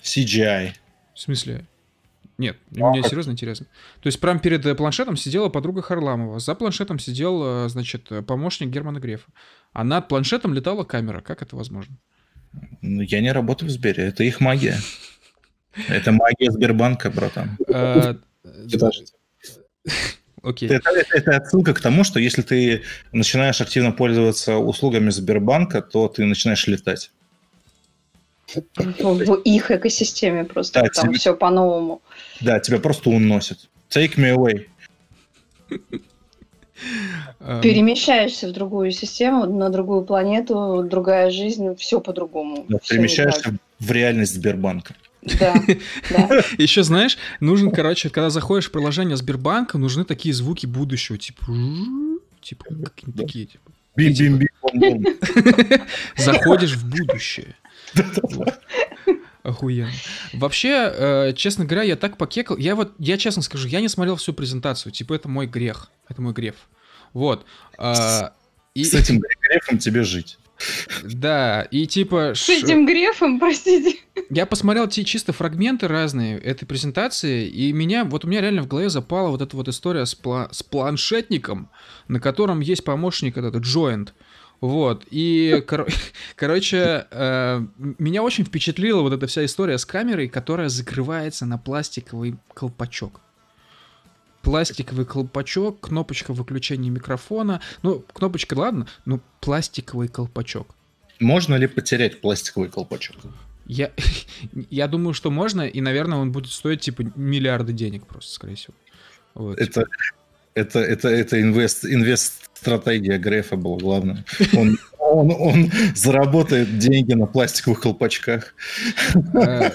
CGI. В смысле? Нет, а мне как? серьезно интересно. То есть прям перед э, планшетом сидела подруга Харламова, за планшетом сидел, э, значит, помощник Германа Грефа. А над планшетом летала камера. Как это возможно? Ну, Я не работаю в Сбере, это их магия. Это магия Сбербанка, братан. Подожди. Окей. Это, это- это отсылка к тому, что если ты начинаешь активно пользоваться услугами Сбербанка, то ты начинаешь летать. В их экосистеме просто Да, там тебе- все по-новому. Да, тебя просто уносят. Take me away. Эм, Перемещаешься в другую систему, на другую планету, другая жизнь, все по-другому. Да, перемещаешься в реальность Сбербанка. Да, да. Еще знаешь, нужен, короче, когда заходишь в приложение Сбербанка, нужны такие звуки будущего, типа, типа какие-нибудь такие, типа. Бим-бим-бим-бом-бом. Заходишь в будущее. Охуенно. Вообще, э, честно говоря, я так покекал. Я вот, я честно скажу, я не смотрел всю презентацию. Типа, это мой грех. Это мой грех. Вот. И, С этим грехом тебе жить. Да, и типа... С этим грефом, простите. Я посмотрел те чисто фрагменты разные этой презентации, и меня, вот у меня реально в голове запала вот эта вот история с, пла- с планшетником, на котором есть помощник этот joint. Вот, и, коро- короче, э, меня очень впечатлила вот эта вся история с камерой, которая закрывается на пластиковый колпачок. Пластиковый колпачок, кнопочка выключения микрофона. Ну, кнопочка, ладно, но пластиковый колпачок. Можно ли потерять пластиковый колпачок? Я, я думаю, что можно, и, наверное, он будет стоить, типа, миллиарды денег просто, скорее всего. Вот. Это, это, это, это инвест, инвест-стратегия Грефа была главное. Он, он, он заработает деньги на пластиковых колпачках. Э,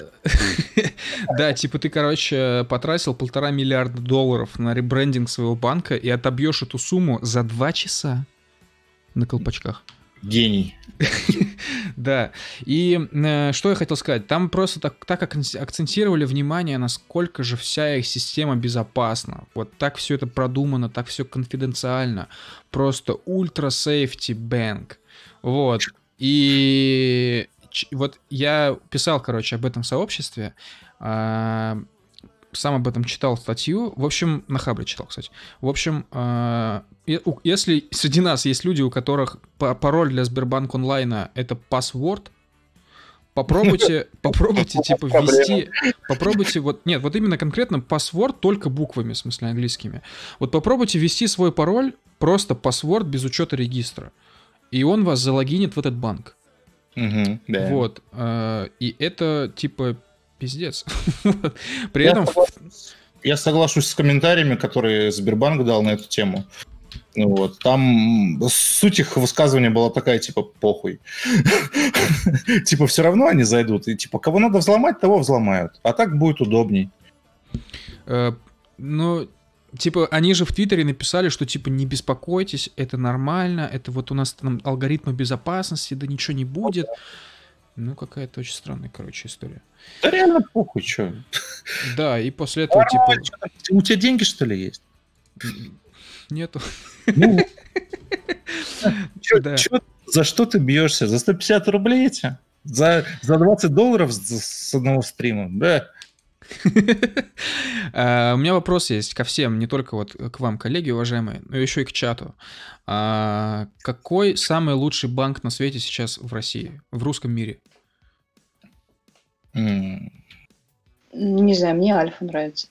Да, типа ты, короче, потратил полтора миллиарда долларов на ребрендинг своего банка и отобьешь эту сумму за два часа на колпачках. Гений. Да, и э, что я хотел сказать, там просто так, так акцен- акцентировали внимание, насколько же вся их система безопасна. Вот так все это продумано, так все конфиденциально. Просто ультра сейфти бэнк. Вот. И вот я писал, короче, об этом сообществе, а, сам об этом читал статью. В общем, на Хабре читал, кстати. В общем, у- если среди нас есть люди, у которых па- пароль для Сбербанк онлайна это паспорт, попробуйте, попробуйте, типа, ввести, попробуйте, вот, нет, вот именно конкретно паспорт только буквами, в смысле английскими. Вот попробуйте ввести свой пароль, просто паспорт без учета регистра, и он вас залогинит в этот банк. Мгм, да. Вот. э, И это, типа, пиздец. При этом... Я соглашусь с комментариями, которые Сбербанк дал на эту тему. Ну Вот. Там суть их высказывания была такая, типа, похуй. Типа, все равно они зайдут. И, типа, кого надо взломать, того взломают. А так будет удобней. Э, Ну, типа, они же в Твиттере написали, что, типа, не беспокойтесь, это нормально, это вот у нас там алгоритмы безопасности, да ничего не будет. Ну, какая-то очень странная, короче, история. Да реально похуй, что? Да, и после этого, типа, У тебя деньги, что ли, есть? нету. Ну, чё- Да. чё- за что ты бьешься? За 150 рублей эти? За, за 20 долларов с одного стрима, да. А, у меня вопрос есть ко всем, не только вот к вам, коллеги уважаемые, но еще и к чату. А, какой самый лучший банк на свете сейчас в России, в русском мире? Не знаю, мне Альфа нравится.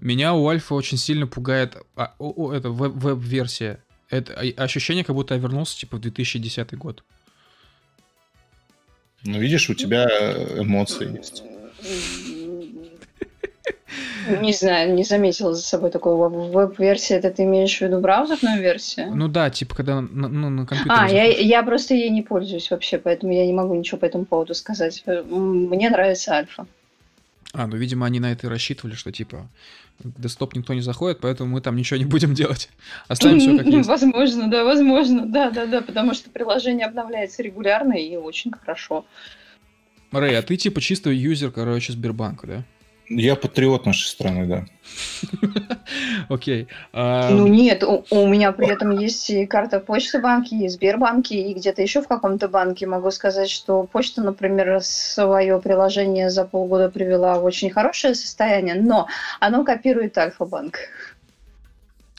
Меня у Альфа очень сильно пугает а, о, о, это веб- веб-версия. Это ощущение, как будто я вернулся типа в 2010 год. Ну, видишь, у тебя эмоции есть. Не знаю, не заметила за собой такого веб-версии. Это ты имеешь в виду браузерную версию? Ну да, типа когда на, ну, на компьютере. А, я, я просто ей не пользуюсь вообще, поэтому я не могу ничего по этому поводу сказать. Мне нравится альфа. А, ну, видимо, они на это и рассчитывали, что типа десктоп никто не заходит, поэтому мы там ничего не будем делать. Оставим все как есть. Возможно, да, возможно, да, да, да, потому что приложение обновляется регулярно и очень хорошо. Рэй, а ты типа чисто юзер, короче, Сбербанка, да? Я патриот нашей страны, да. Окей. Ну нет, у меня при этом есть и карта Почты банки, и Сбербанки, и где-то еще в каком-то банке. Могу сказать, что почта, например, свое приложение за полгода привела в очень хорошее состояние, но оно копирует Альфа-банк.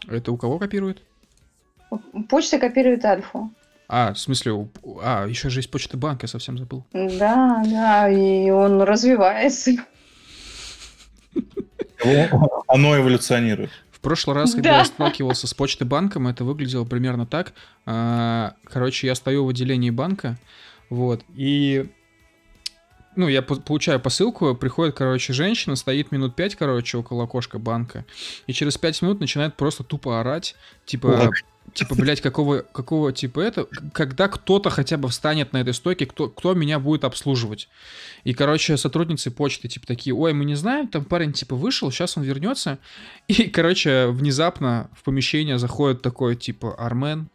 Это у кого копирует? Почта копирует Альфу. А, в смысле, а, еще же есть почта банк, я совсем забыл. Да, да, и он развивается. Оно эволюционирует. В прошлый раз, когда да. я сталкивался с почтой банком, это выглядело примерно так. А, короче, я стою в отделении банка, вот, и ну, я получаю посылку, приходит, короче, женщина, стоит минут пять, короче, около окошка банка, и через пять минут начинает просто тупо орать, типа, типа, блядь, какого, какого типа это, когда кто-то хотя бы встанет на этой стойке, кто, кто меня будет обслуживать. И, короче, сотрудницы почты, типа, такие, ой, мы не знаем, там парень, типа, вышел, сейчас он вернется. И, короче, внезапно в помещение заходит такой, типа, Армен.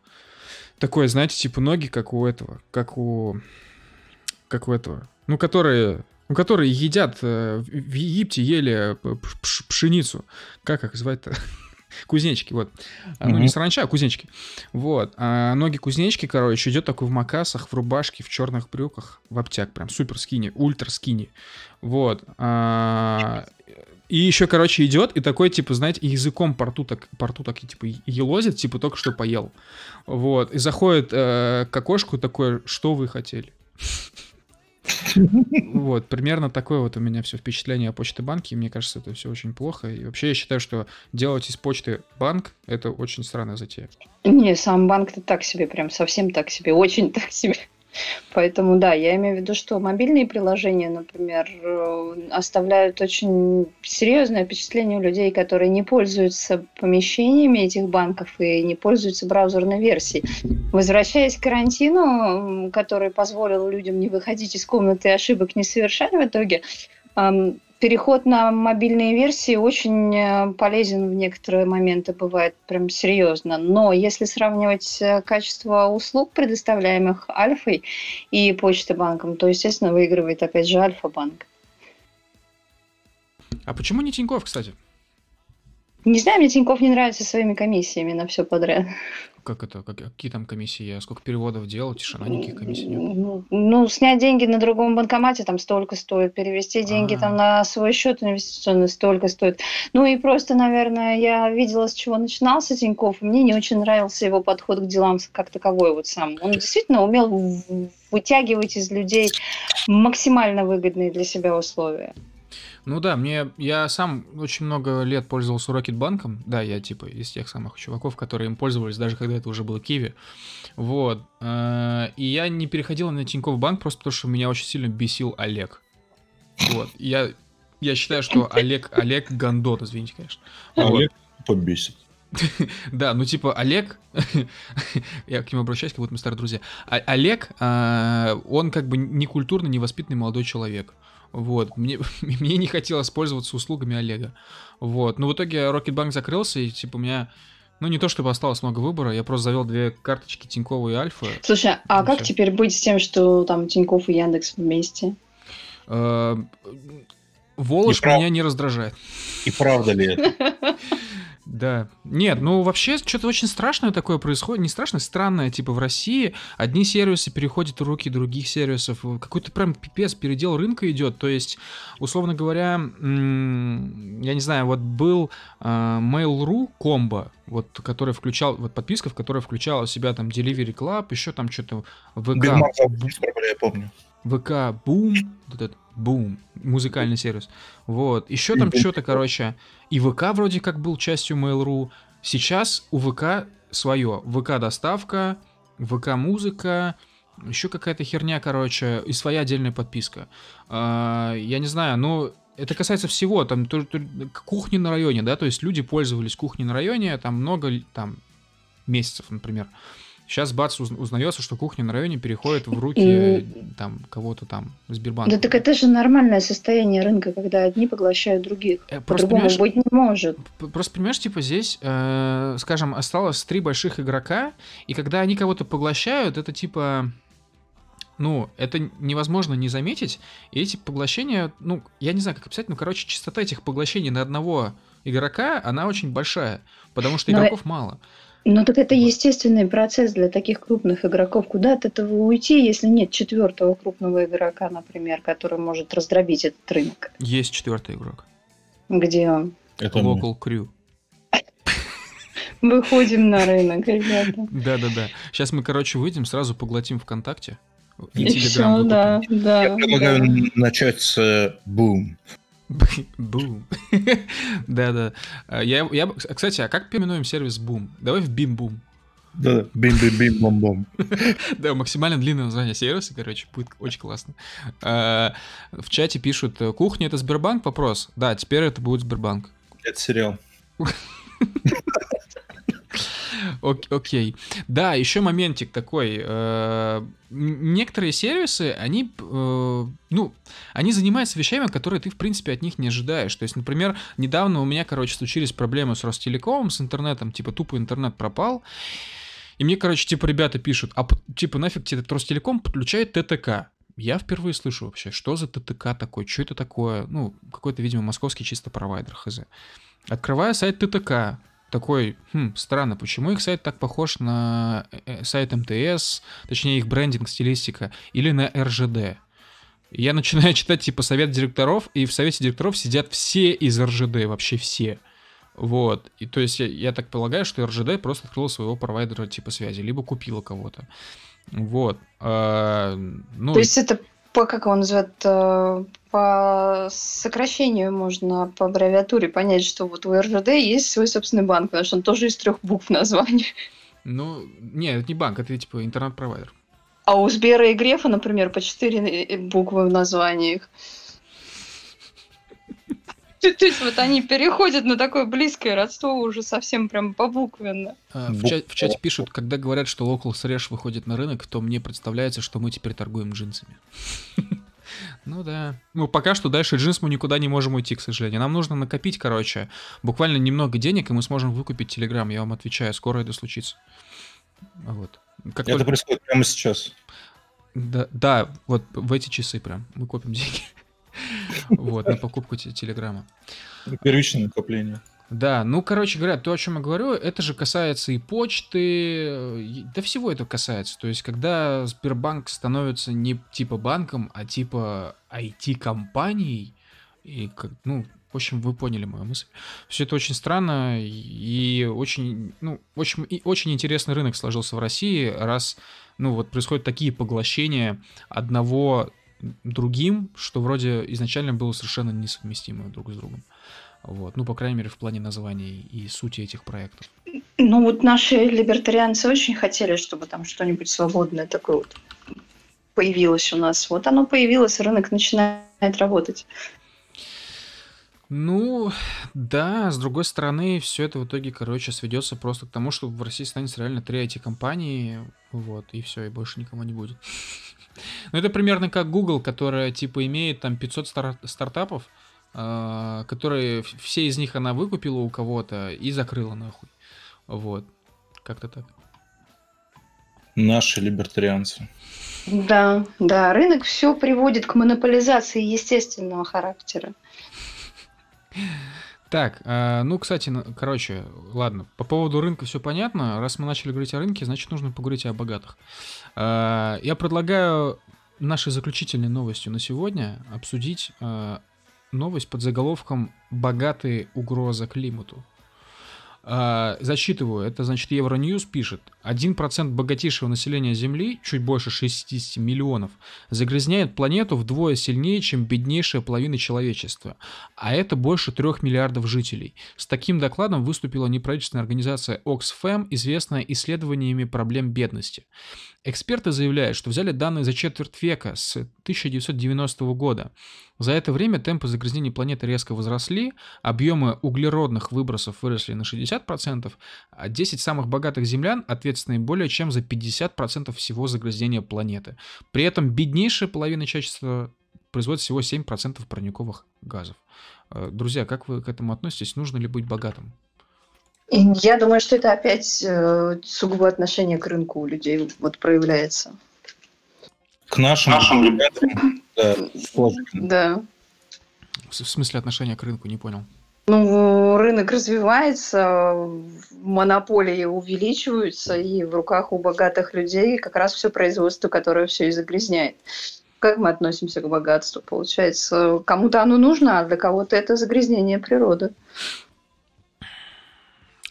Такой, знаете, типа, ноги, как у этого, как у... Как у этого. Ну, которые ну, которые едят э, в Египте ели пшеницу. Как их звать-то? Кузнечики, вот. Mm-hmm. Ну, не саранча, а кузнечики. Вот. А ноги кузнечки, короче, идет такой в макасах, в рубашке, в черных брюках, в обтяг, прям супер скини, ультра скини. Вот. А, и еще, короче, идет и такой, типа, знаете, языком порту так, порту так, типа, елозит, типа, только что поел. Вот. И заходит э, к окошку такое, что вы хотели? Вот, примерно такое вот у меня все впечатление о почте банке. Мне кажется, это все очень плохо. И вообще я считаю, что делать из почты банк — это очень странная затея. Не, сам банк-то так себе, прям совсем так себе, очень так себе. Поэтому да, я имею в виду, что мобильные приложения, например, э, оставляют очень серьезное впечатление у людей, которые не пользуются помещениями этих банков и не пользуются браузерной версией. Возвращаясь к карантину, который позволил людям не выходить из комнаты и ошибок не совершать в итоге, переход на мобильные версии очень э, полезен в некоторые моменты, бывает прям серьезно. Но если сравнивать э, качество услуг, предоставляемых Альфой и Почтой банком, то, естественно, выигрывает опять же Альфа-банк. А почему не Тинькофф, кстати? Не знаю, мне Тинькофф не нравится своими комиссиями на все подряд. Как это? Как, какие там комиссии? Я сколько переводов делал, тишина, никаких комиссий нет. Ну, ну, снять деньги на другом банкомате там столько стоит, перевести деньги А-а-а. там на свой счет инвестиционный столько стоит. Ну и просто, наверное, я видела, с чего начинался Тинькофф, и мне не очень нравился его подход к делам как таковой вот сам. Он действительно умел вытягивать из людей максимально выгодные для себя условия. Ну да, мне я сам очень много лет пользовался Рокетбанком. Да, я типа из тех самых чуваков, которые им пользовались, даже когда это уже было Киви. Вот. Э, и я не переходил на Тинькофф банк просто потому, что меня очень сильно бесил Олег. Вот. Я, я считаю, что Олег, Олег Гандот, извините, конечно. Олег побесит. Да, ну типа Олег, я к нему обращаюсь, как будто мы старые друзья. А, Олег, а, он как бы не культурный, не воспитанный молодой человек. Вот, мне, мне не хотелось пользоваться услугами Олега. Вот, но в итоге Рокетбанк закрылся, и типа у меня, ну не то чтобы осталось много выбора, я просто завел две карточки Тинькова и Альфа. Слушай, а как все. теперь быть с тем, что там Тиньков и Яндекс вместе? Э, Волош меня не раздражает. И правда ли это? Да. Нет, ну вообще что-то очень страшное такое происходит. Не страшное, странное. Типа в России одни сервисы переходят в руки других сервисов. Какой-то прям пипец, передел рынка идет. То есть, условно говоря, я не знаю, вот был э, Mail.ru комбо, вот, который включал, вот подписка, в которой включала в себя там Delivery Club, еще там что-то ВК. я помню. ВК Бум, вот этот Бум, музыкальный сервис. Вот. Еще там что-то, короче. И ВК вроде как был частью Mail.ru. Сейчас у ВК свое. ВК доставка, ВК музыка, еще какая-то херня, короче, и своя отдельная подписка. А, я не знаю, но это касается всего, там, то, то, кухни на районе, да, то есть люди пользовались кухней на районе, там много, там, месяцев, например. Сейчас бац узнается, что кухня на районе переходит в руки там кого-то там Сбербанка. Да так это же нормальное состояние рынка, когда одни поглощают других. Э, По-другому быть не может. Просто понимаешь, типа здесь, э, скажем, осталось три больших игрока, и когда они кого-то поглощают, это типа ну, это невозможно не заметить. И эти поглощения, ну, я не знаю, как описать, но, короче, частота этих поглощений на одного игрока, она очень большая, потому что игроков но... мало. Ну так это естественный процесс для таких крупных игроков. Куда от этого уйти, если нет четвертого крупного игрока, например, который может раздробить этот рынок? Есть четвертый игрок. Где он? Это Local Crew. Выходим на рынок, ребята. Да-да-да. Сейчас мы, короче, выйдем, сразу поглотим ВКонтакте. И, и все, да, да. Я предлагаю да. начать с бум. Бум. Да-да. А, я, я, кстати, а как переименуем сервис Бум? Давай в Бим-Бум. Да, бим-бим-бим-бом-бом. Да, максимально длинное название сервиса, короче, будет очень классно. А, в чате пишут, кухня это Сбербанк? Вопрос. Да, теперь это будет Сбербанк. Это сериал. Окей. Да, еще моментик такой. Э, некоторые сервисы, они, э, ну, они занимаются вещами, которые ты, в принципе, от них не ожидаешь. То есть, например, недавно у меня, короче, случились проблемы с Ростелекомом, с интернетом, типа, тупо интернет пропал. И мне, короче, типа, ребята пишут, а типа нафиг тебе этот Ростелеком подключает ТТК? Я впервые слышу вообще, что за ТТК такой, что это такое? Ну, какой-то, видимо, московский чисто провайдер, хз. Открываю сайт ТТК, такой, хм, странно, почему их сайт так похож на э, э, сайт МТС, точнее их брендинг, стилистика, или на РЖД. Я начинаю читать типа совет директоров, и в совете директоров сидят все из РЖД, вообще все. Вот. И то есть я, я так полагаю, что РЖД просто открыла своего провайдера типа связи, либо купила кого-то. Вот. А, ну, то есть это по, как его называют, э, по сокращению можно по аббревиатуре понять, что вот у РЖД есть свой собственный банк, потому что он тоже из трех букв названия. Ну, нет, это не банк, это типа интернет-провайдер. А у Сбера и Грефа, например, по четыре буквы в названиях. То есть вот они переходят на такое близкое родство уже совсем прям побуквенно. А, в, чате, в чате пишут, когда говорят, что Local Thresh выходит на рынок, то мне представляется, что мы теперь торгуем джинсами. Ну да. Ну, пока что дальше джинс мы никуда не можем уйти, к сожалению. Нам нужно накопить, короче, буквально немного денег, и мы сможем выкупить Телеграм. Я вам отвечаю, скоро это случится. Вот. Как это только... происходит прямо сейчас. Да, да, вот в эти часы прям мы копим деньги. Вот, на покупку Телеграма. Первичное накопление. Да, ну, короче говоря, то, о чем я говорю, это же касается и почты, да всего это касается. То есть, когда Сбербанк становится не типа банком, а типа IT-компанией, и, ну, в общем, вы поняли мою мысль. Все это очень странно и очень, ну, очень, и очень интересный рынок сложился в России, раз, ну, вот происходят такие поглощения одного другим, что вроде изначально было совершенно несовместимо друг с другом. Вот. Ну, по крайней мере, в плане названий и сути этих проектов. Ну, вот наши либертарианцы очень хотели, чтобы там что-нибудь свободное такое вот появилось у нас. Вот оно появилось, рынок начинает работать. Ну, да, с другой стороны, все это в итоге, короче, сведется просто к тому, что в России станет реально три IT-компании, вот, и все, и больше никого не будет. Ну, это примерно как Google, которая, типа, имеет там 500 стар- стартапов, э- которые, все из них она выкупила у кого-то и закрыла нахуй. Вот. Как-то так. Наши либертарианцы. Да, да, рынок все приводит к монополизации естественного характера. Так, э, ну, кстати, короче, ладно, по поводу рынка все понятно. Раз мы начали говорить о рынке, значит, нужно поговорить о богатых. Э, я предлагаю нашей заключительной новостью на сегодня обсудить э, новость под заголовком «Богатые угроза климату». А, зачитываю, это значит Евроньюз пишет. 1% богатейшего населения Земли, чуть больше 60 миллионов, загрязняет планету вдвое сильнее, чем беднейшая половина человечества. А это больше 3 миллиардов жителей. С таким докладом выступила неправительственная организация Oxfam, известная исследованиями проблем бедности. Эксперты заявляют, что взяли данные за четверть века с 1990 года. За это время темпы загрязнения планеты резко возросли, объемы углеродных выбросов выросли на 60%, а 10 самых богатых землян ответственны более чем за 50% всего загрязнения планеты. При этом беднейшая половина человечества производит всего 7% парниковых газов. Э, друзья, как вы к этому относитесь? Нужно ли быть богатым? Я думаю, что это опять э, сугубо отношение к рынку у людей вот проявляется. К нашим, нашим ребятам, да, Да. В смысле отношения к рынку, не понял. Ну, рынок развивается, монополии увеличиваются, и в руках у богатых людей как раз все производство, которое все и загрязняет. Как мы относимся к богатству? Получается, кому-то оно нужно, а для кого-то это загрязнение природы.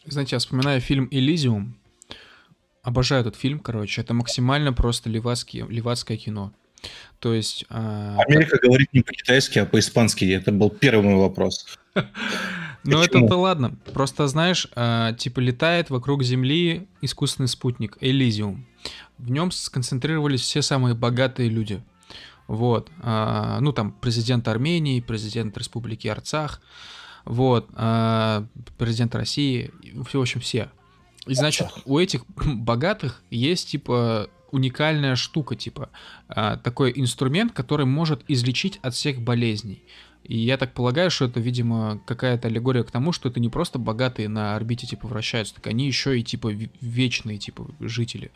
Знаете, я вспоминаю фильм «Элизиум». Обожаю этот фильм, короче. Это максимально просто левацкий, левацкое кино. То есть... Э, Америка так... говорит не по-китайски, а по-испански. Это был первый мой вопрос. Ну, это-то ладно. Просто, знаешь, э, типа летает вокруг Земли искусственный спутник Элизиум. В нем сконцентрировались все самые богатые люди. Вот. Ну, там, президент Армении, президент Республики Арцах, вот, э, президент России, в общем, все. И значит, у этих богатых есть, типа, уникальная штука, типа, э, такой инструмент, который может излечить от всех болезней. И я так полагаю, что это, видимо, какая-то аллегория к тому, что это не просто богатые на орбите, типа, вращаются, так они еще и, типа, вечные, типа, жители.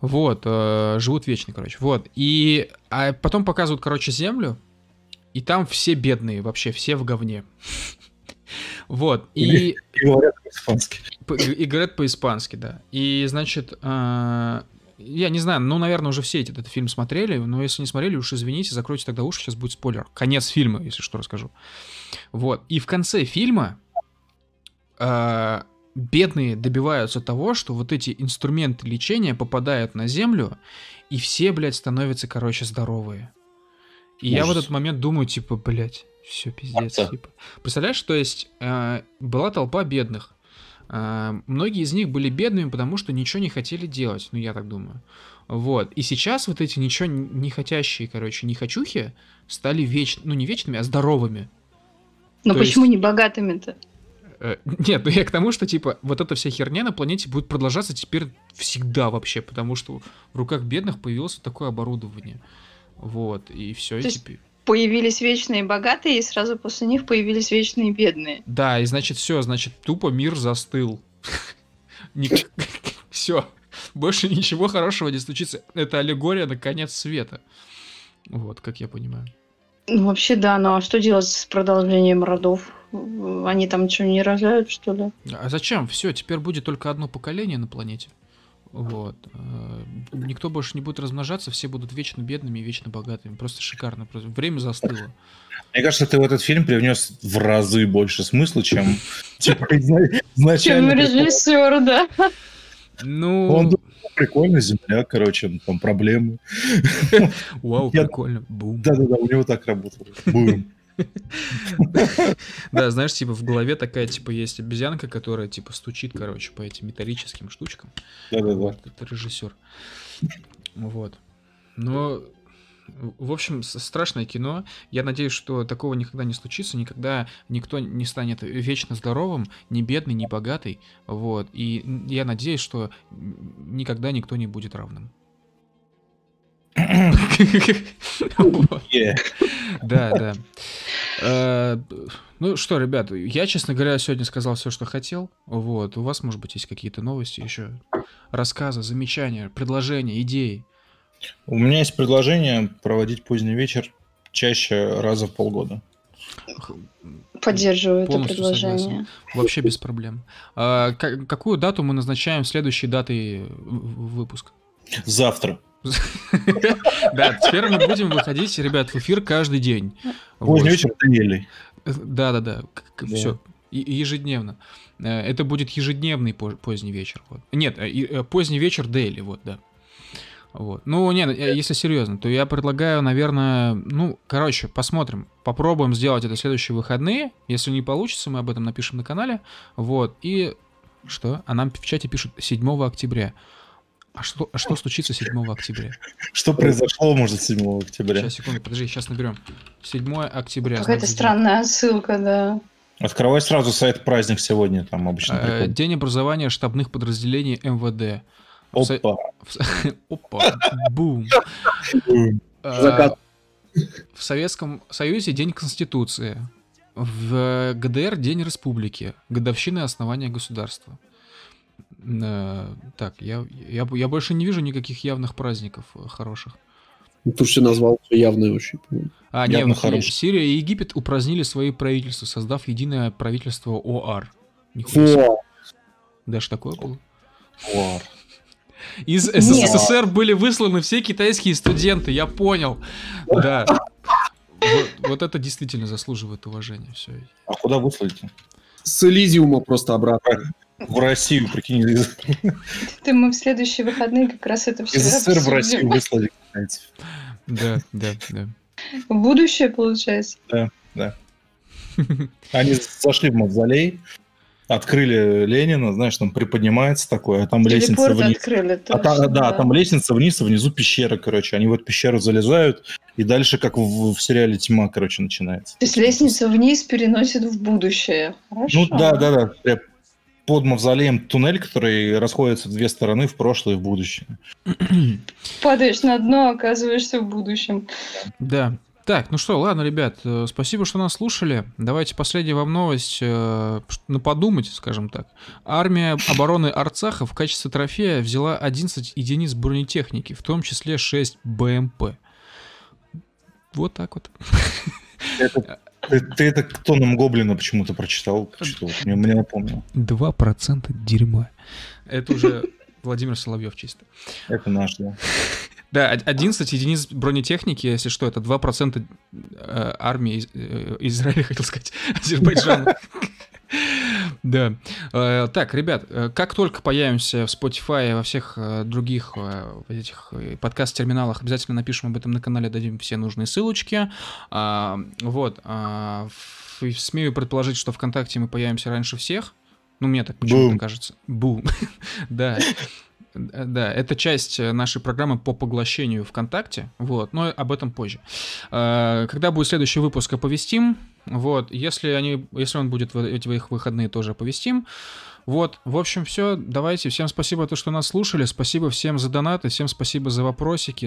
Вот, э, живут вечно, короче. Вот. И а потом показывают, короче, Землю, и там все бедные, вообще все в говне. Вот, и... И говорят по-испански. И говорят по-испански, да. И, значит, а, я не знаю, ну, наверное, уже все этот фильм смотрели, но если не смотрели, уж извините, закройте тогда уши, сейчас будет спойлер. Конец фильма, если что, расскажу. Вот, и в конце фильма э, бедные добиваются того, что вот эти инструменты лечения попадают на землю, и все, блядь, становятся, короче, здоровые. И Ужас. я в этот момент думаю, типа, блядь, все пиздец. Отца. Типа. Представляешь, то есть э, была толпа бедных. Э, многие из них были бедными, потому что ничего не хотели делать, ну я так думаю. Вот. И сейчас вот эти ничего не хотящие, короче, не хочухи стали вечными, ну не вечными, а здоровыми. Но то почему есть... не богатыми-то? Э, нет, ну я к тому, что, типа, вот эта вся херня на планете будет продолжаться теперь всегда вообще, потому что в руках бедных появилось такое оборудование. Вот, и все, и теперь... Появились вечные богатые, и сразу после них появились вечные бедные. Да, и значит, все, значит, тупо мир застыл. Все. Больше ничего хорошего не случится. Это аллегория на конец света. Вот, как я понимаю. Ну, вообще, да, ну а что делать с продолжением родов? Они там что, не рожают, что ли? А зачем? Все, теперь будет только одно поколение на планете. Вот. Э, никто больше не будет размножаться, все будут вечно бедными и вечно богатыми. Просто шикарно. Просто время застыло. Мне кажется, ты в этот фильм привнес в разы больше смысла, чем изначально. Чем режиссер, да. Ну... Он прикольно, земля, короче, там проблемы. Вау, прикольно. Да-да-да, у него так работало. Бум. Да, знаешь, типа в голове такая, типа, есть обезьянка, которая, типа, стучит, короче, по этим металлическим штучкам. Да-да-да. Это режиссер. Вот. Но, в общем, страшное кино. Я надеюсь, что такого никогда не случится, никогда никто не станет вечно здоровым, ни бедный, ни богатый. Вот. И я надеюсь, что никогда никто не будет равным. Да, да. Э, ну что, ребят, я, честно говоря, сегодня сказал все, что хотел. Вот. У вас, может быть, есть какие-то новости еще? Рассказы, замечания, предложения, идеи? У меня есть предложение проводить поздний вечер чаще раза в полгода. Поддерживаю это предложение. согласен. Вообще без проблем. А, ка- какую дату мы назначаем следующей датой выпуска? Завтра. Да, теперь мы будем выходить, ребят, в эфир каждый день. Поздний вечер Даниэлей. Да, да, да. Да. Все. Ежедневно. Э, Это будет ежедневный по- поздний вечер. Вот. Нет, э, э, поздний вечер дейли, вот, да. Вот. Ну, нет, если серьезно, то я предлагаю, наверное, ну, короче, посмотрим. Попробуем сделать это следующие выходные. Если не получится, мы об этом напишем на канале. Вот. И что? А нам в чате пишут 7 октября. А что, а что случится 7 октября? Что произошло, может, 7 октября? Сейчас, секунду, подожди, сейчас наберем. 7 октября. Какая-то странная отсылка, да. Открывай сразу сайт праздник сегодня, там обычно. Э. День образования штабных подразделений МВД. Опа. Опа, бум. Э, Закат. В Советском Союзе День Конституции. В ГДР День Республики. Годовщина основания государства. Э, Так, я, я, я больше не вижу никаких явных праздников э, хороших. Ну, Ты все назвал явно очень. А, не, Явно вот хороших. Сирия и Египет упразднили свои правительства, создав единое правительство ОАР. Нихуя. Даже такое было? Вар. Из СССР были высланы все китайские студенты, я понял. Да. Вот, вот это действительно заслуживает уважения. Все. А куда выслали-то? С Элизиума просто обратно. В Россию, прикинь, Ты мы в следующие выходные как раз это все из СССР в Россию выслали китайцев. Да, да, да. В будущее, получается. Они зашли в мавзолей, открыли Ленина, знаешь, там приподнимается такое, а там лестница Телепорт вниз. открыли. А точно, да, там лестница вниз, а внизу пещера, короче. Они в эту пещеру залезают, и дальше, как в, в сериале «Тьма», короче, начинается. То есть лестница вниз переносит в будущее. Хорошо. Ну да, да, да. Под мавзолеем туннель, который расходится в две стороны, в прошлое и в будущее. Падаешь на дно, оказываешься в будущем. Да. Так, ну что, ладно, ребят, э, спасибо, что нас слушали. Давайте последняя вам новость, э, на подумать, скажем так. Армия обороны Арцаха в качестве трофея взяла 11 единиц бронетехники, в том числе 6 БМП. Вот так вот. Ты, ты это тоном гоблина почему-то прочитал, что мне, мне напомнил. 2% дерьма. Это уже Владимир Соловьев чисто. Это наш, да. Да, од- 11 единиц бронетехники, если что, это 2% э, армии э, Израиля, хотел сказать, Азербайджана. Да. Э, Так, ребят, э, как только появимся в Spotify и во всех э, других этих подкаст-терминалах, обязательно напишем об этом на канале, дадим все нужные ссылочки. А, Вот. а, Смею предположить, что ВКонтакте мы появимся раньше всех. Ну, мне так почему-то кажется. Бум. Да. Да, это часть нашей программы по поглощению ВКонтакте, вот, но об этом позже. Когда будет следующий выпуск, оповестим, вот, если, они, если он будет в эти их выходные, тоже оповестим. Вот, в общем, все, давайте, всем спасибо, то, что нас слушали, спасибо всем за донаты, всем спасибо за вопросики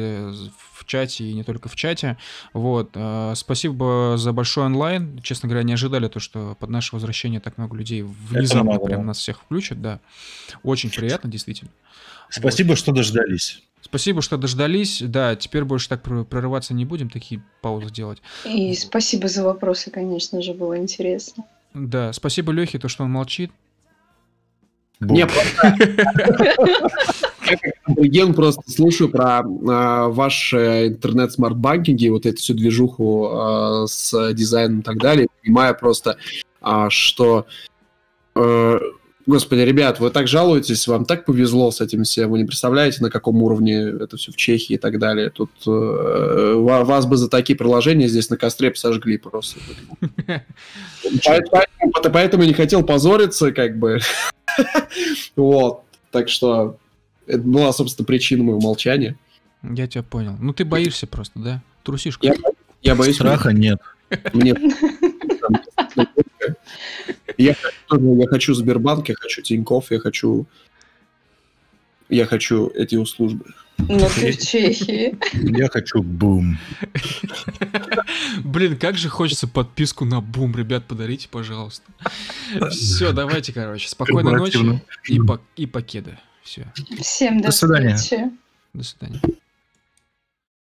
в чате и не только в чате, вот, э, спасибо за большой онлайн, честно говоря, не ожидали то, что под наше возвращение так много людей внезапно много, прям да. нас всех включат, да, очень приятно, действительно. Спасибо, что дождались. Спасибо, что дождались. Да, теперь больше так пр- прорываться не будем, такие паузы делать. И спасибо за вопросы, конечно же, было интересно. Да, спасибо Лехе, то, что он молчит. Бум. Не, просто... Я просто слушаю про а, ваш э, интернет-смарт-банкинги, вот эту всю движуху а, с дизайном и так далее, понимаю просто, а, что... э, Господи, ребят, вы так жалуетесь, вам так повезло с этим всем, вы не представляете, на каком уровне это все в Чехии и так далее. Тут э, ва- вас бы за такие приложения здесь на костре сожгли просто. Поэтому, не хотел позориться, как бы. Вот. Так что это была, собственно, причина моего молчания. Я тебя понял. Ну ты боишься просто, да? Трусишка. Я, я боюсь... Страха нет. Мне... Я я хочу Сбербанк, я хочу Тинькофф, я хочу... Я хочу эти услуги. Но ты в Чехии. Я хочу бум. Блин, как же хочется подписку на бум, ребят, подарите, пожалуйста. Все, давайте, короче. Спокойной ночи и, по- и покеда. Все, Всем до, До свидания. встречи. до свидания.